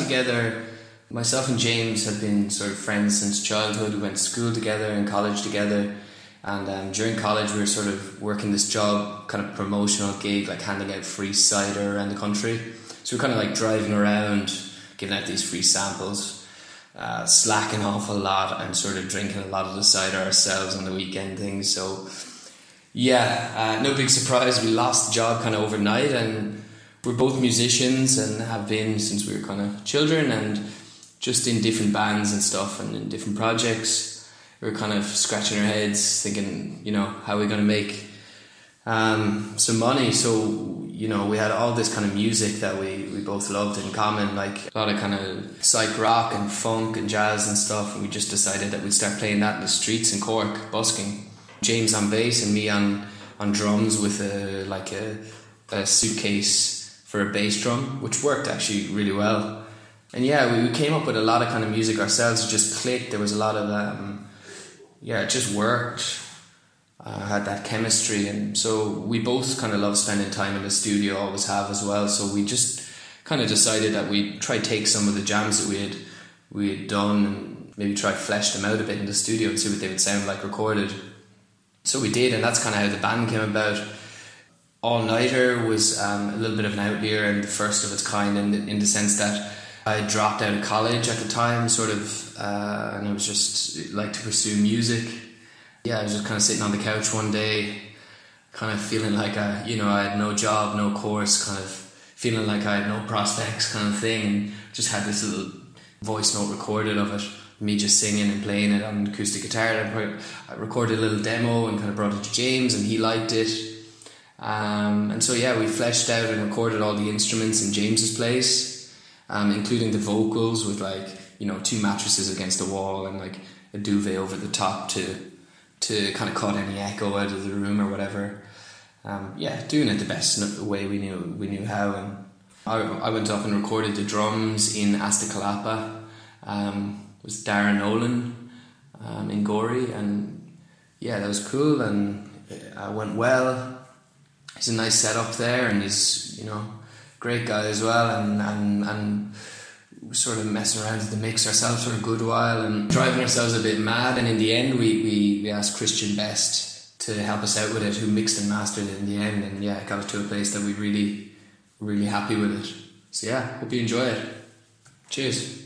Together. Myself and James have been sort of friends since childhood. We went to school together and college together. And um, during college, we were sort of working this job, kind of promotional gig, like handing out free cider around the country. So we are kind of like driving around, giving out these free samples, uh, slacking off a lot, and sort of drinking a lot of the cider ourselves on the weekend things. So Yeah, uh, no big surprise. We lost the job kind of overnight, and we're both musicians and have been since we were kind of children, and just in different bands and stuff, and in different projects. We were kind of scratching our heads, thinking, you know, how are we going to make um, some money? So, you know, we had all this kind of music that we, we both loved in common, like a lot of kind of psych rock and funk and jazz and stuff. And we just decided that we'd start playing that in the streets in Cork, busking. James on bass and me on, on drums with a like a, a suitcase for a bass drum, which worked actually really well. And yeah, we, we came up with a lot of kind of music ourselves. It just clicked. There was a lot of um, yeah, it just worked. Uh, had that chemistry, and so we both kind of love spending time in the studio. Always have as well. So we just kind of decided that we'd try take some of the jams that we had we had done and maybe try flesh them out a bit in the studio and see what they would sound like recorded. So we did, and that's kind of how the band came about. All Nighter was um, a little bit of an outlier and the first of its kind in the, in the sense that I dropped out of college at the time, sort of, uh, and I was just like to pursue music. Yeah, I was just kind of sitting on the couch one day, kind of feeling like I, you know, I had no job, no course, kind of feeling like I had no prospects, kind of thing, and just had this little voice note recorded of it, me just singing and playing it on acoustic guitar. I recorded a little demo and kind of brought it to James, and he liked it. Um, and so yeah, we fleshed out and recorded all the instruments in James's place um, including the vocals with like you know two mattresses against the wall and like a duvet over the top to to kind of cut any echo out of the room or whatever. Um, yeah, doing it the best way we knew we knew how. And I, I went up and recorded the drums in Astakalapa um, with Darren Nolan um, in Gorey, and yeah, that was cool and it went well. It's a nice setup there, and he's you know great guy as well, and and and sort of messing around with the mix ourselves for a good while and driving ourselves a bit mad. And in the end, we we, we asked Christian Best to help us out with it, who mixed and mastered it in the end, and yeah, got it to a place that we really really happy with it. So yeah, hope you enjoy it. Cheers.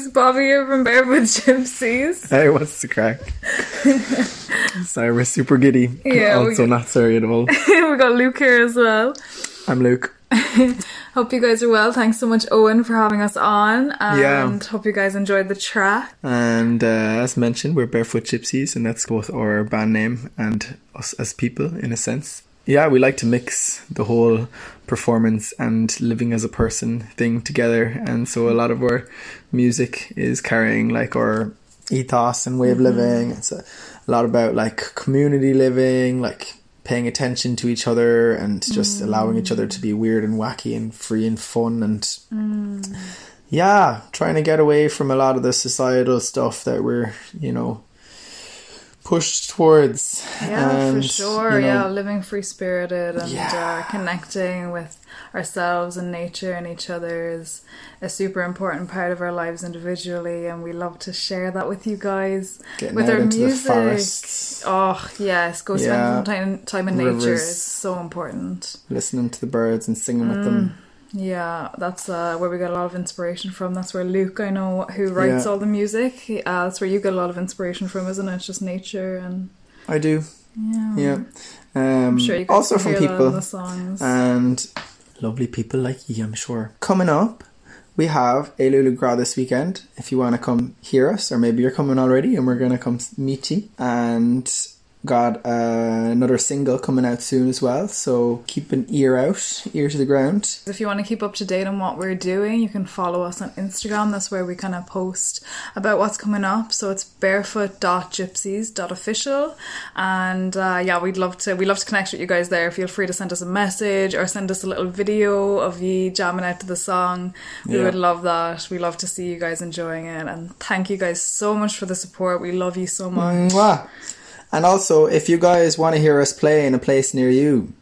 Guys, Bobby here from Barefoot Gypsies. Hey, what's the crack? sorry, we're super giddy. Yeah, also not sorry at all. we got Luke here as well. I'm Luke. Hope you guys are well. Thanks so much, Owen, for having us on. And Yeah. hope you guys enjoyed the track. And uh, as mentioned, we're Barefoot Gypsies, and that's both our band name and us as people, in a sense. Yeah, we like to mix the whole performance and living as a person thing together. And so a lot of our music is carrying like our ethos and way of mm-hmm. living. It's a, a lot about like community living, like paying attention to each other and just mm. allowing each other to be weird and wacky and free and fun and mm. yeah, trying to get away from a lot of the societal stuff that we're, you know, pushed towards. Yeah, and, for sure. you know, yeah, living free spirited and Yeah. uh, connecting with ourselves and nature and each other is a super important part of our lives individually, and we love to share that with you guys Getting with our music. Oh yes, go spend Yeah. some time time in nature Rivers. is so important. listening to the birds and singing with them. Yeah, that's uh, where we get a lot of inspiration from. That's where Luke, I know, who writes Yeah. all the music, uh, that's where you get a lot of inspiration from, isn't it? Just nature and I do, yeah. yeah. Um, I'm sure also from hear that in people the songs. and lovely people like you, I'm sure. Coming up, we have a Lulu Gra this weekend. If you want to come hear us, or maybe you're coming already, and we're gonna come meet you. And got uh, another single coming out soon as well. So keep an ear out, ear to the ground. If you want to keep up to date on what we're doing, you can follow us on Instagram. That's where we kind of post about what's coming up. So it's barefoot.gypsies.official. And uh, yeah, we'd love to we love to connect with you guys there. Feel free to send us a message or send us a little video of you jamming out to the song. We Yeah. would love that. We love to see you guys enjoying it. And thank you guys so much for the support. We love you so much. Mwah. And also, if you guys want to hear us play in a place near you,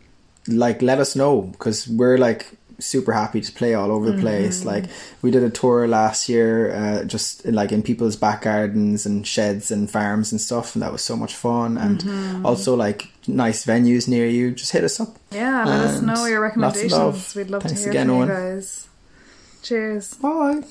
like let us know because we're like super happy to play all over the place. Like we did a tour last year, uh, just like in people's back gardens and sheds and farms and stuff, and that was so much fun. And also like nice venues near you. Just hit us up. Yeah, let us know your recommendations. love. We'd love Thanks to hear again, from you guys. Cheers. Bye.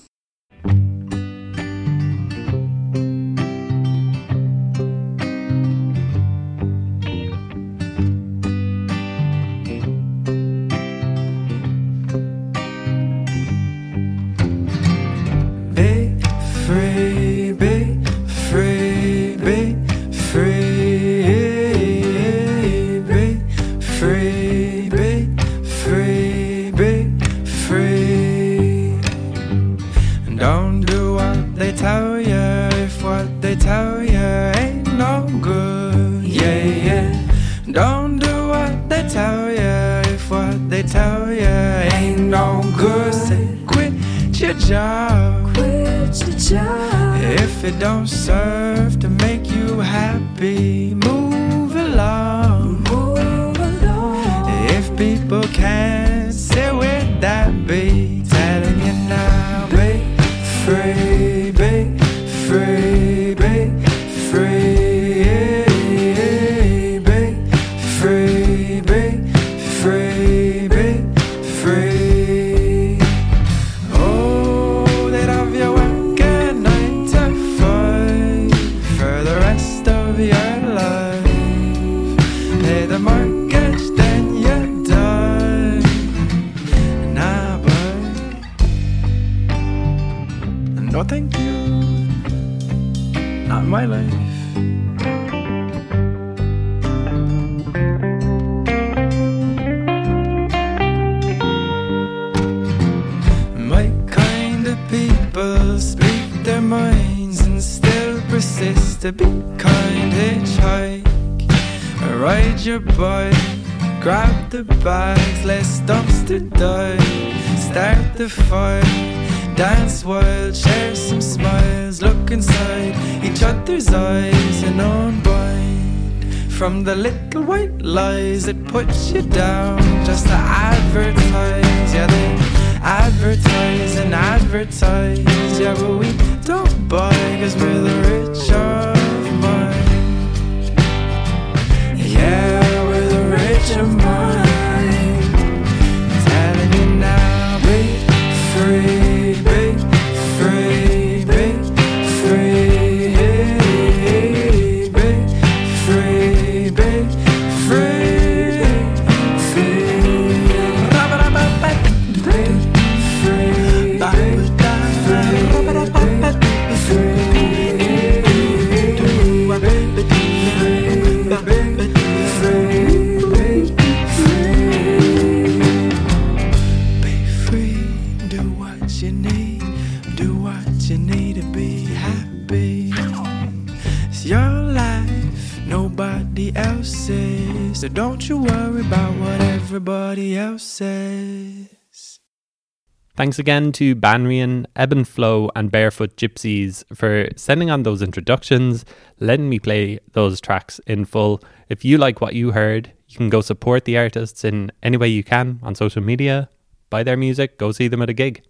Thanks again to Banríon, Ebben Phlo, and Barefoot Gypsies for sending on those introductions, letting me play those tracks in full. If you like what you heard, you can go support the artists in any way you can on social media, buy their music, go see them at a gig.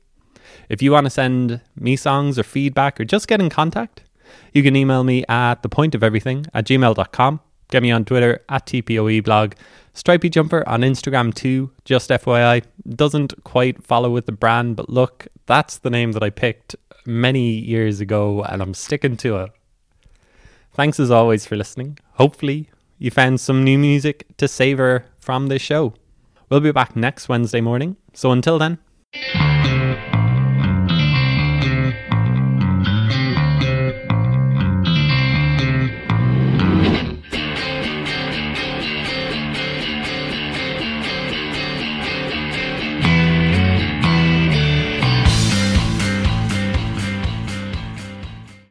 If you want to send me songs or feedback or just get in contact, you can email me at thepointofeverything at gmail.com. Get me on Twitter at TPOEblog. Stripey Jumper on Instagram too, just FYI. Doesn't quite follow with the brand, but look, that's the name that I picked many years ago and I'm sticking to it. Thanks as always for listening. Hopefully, you found some new music to savour from this show. We'll be back next Wednesday morning, so until then,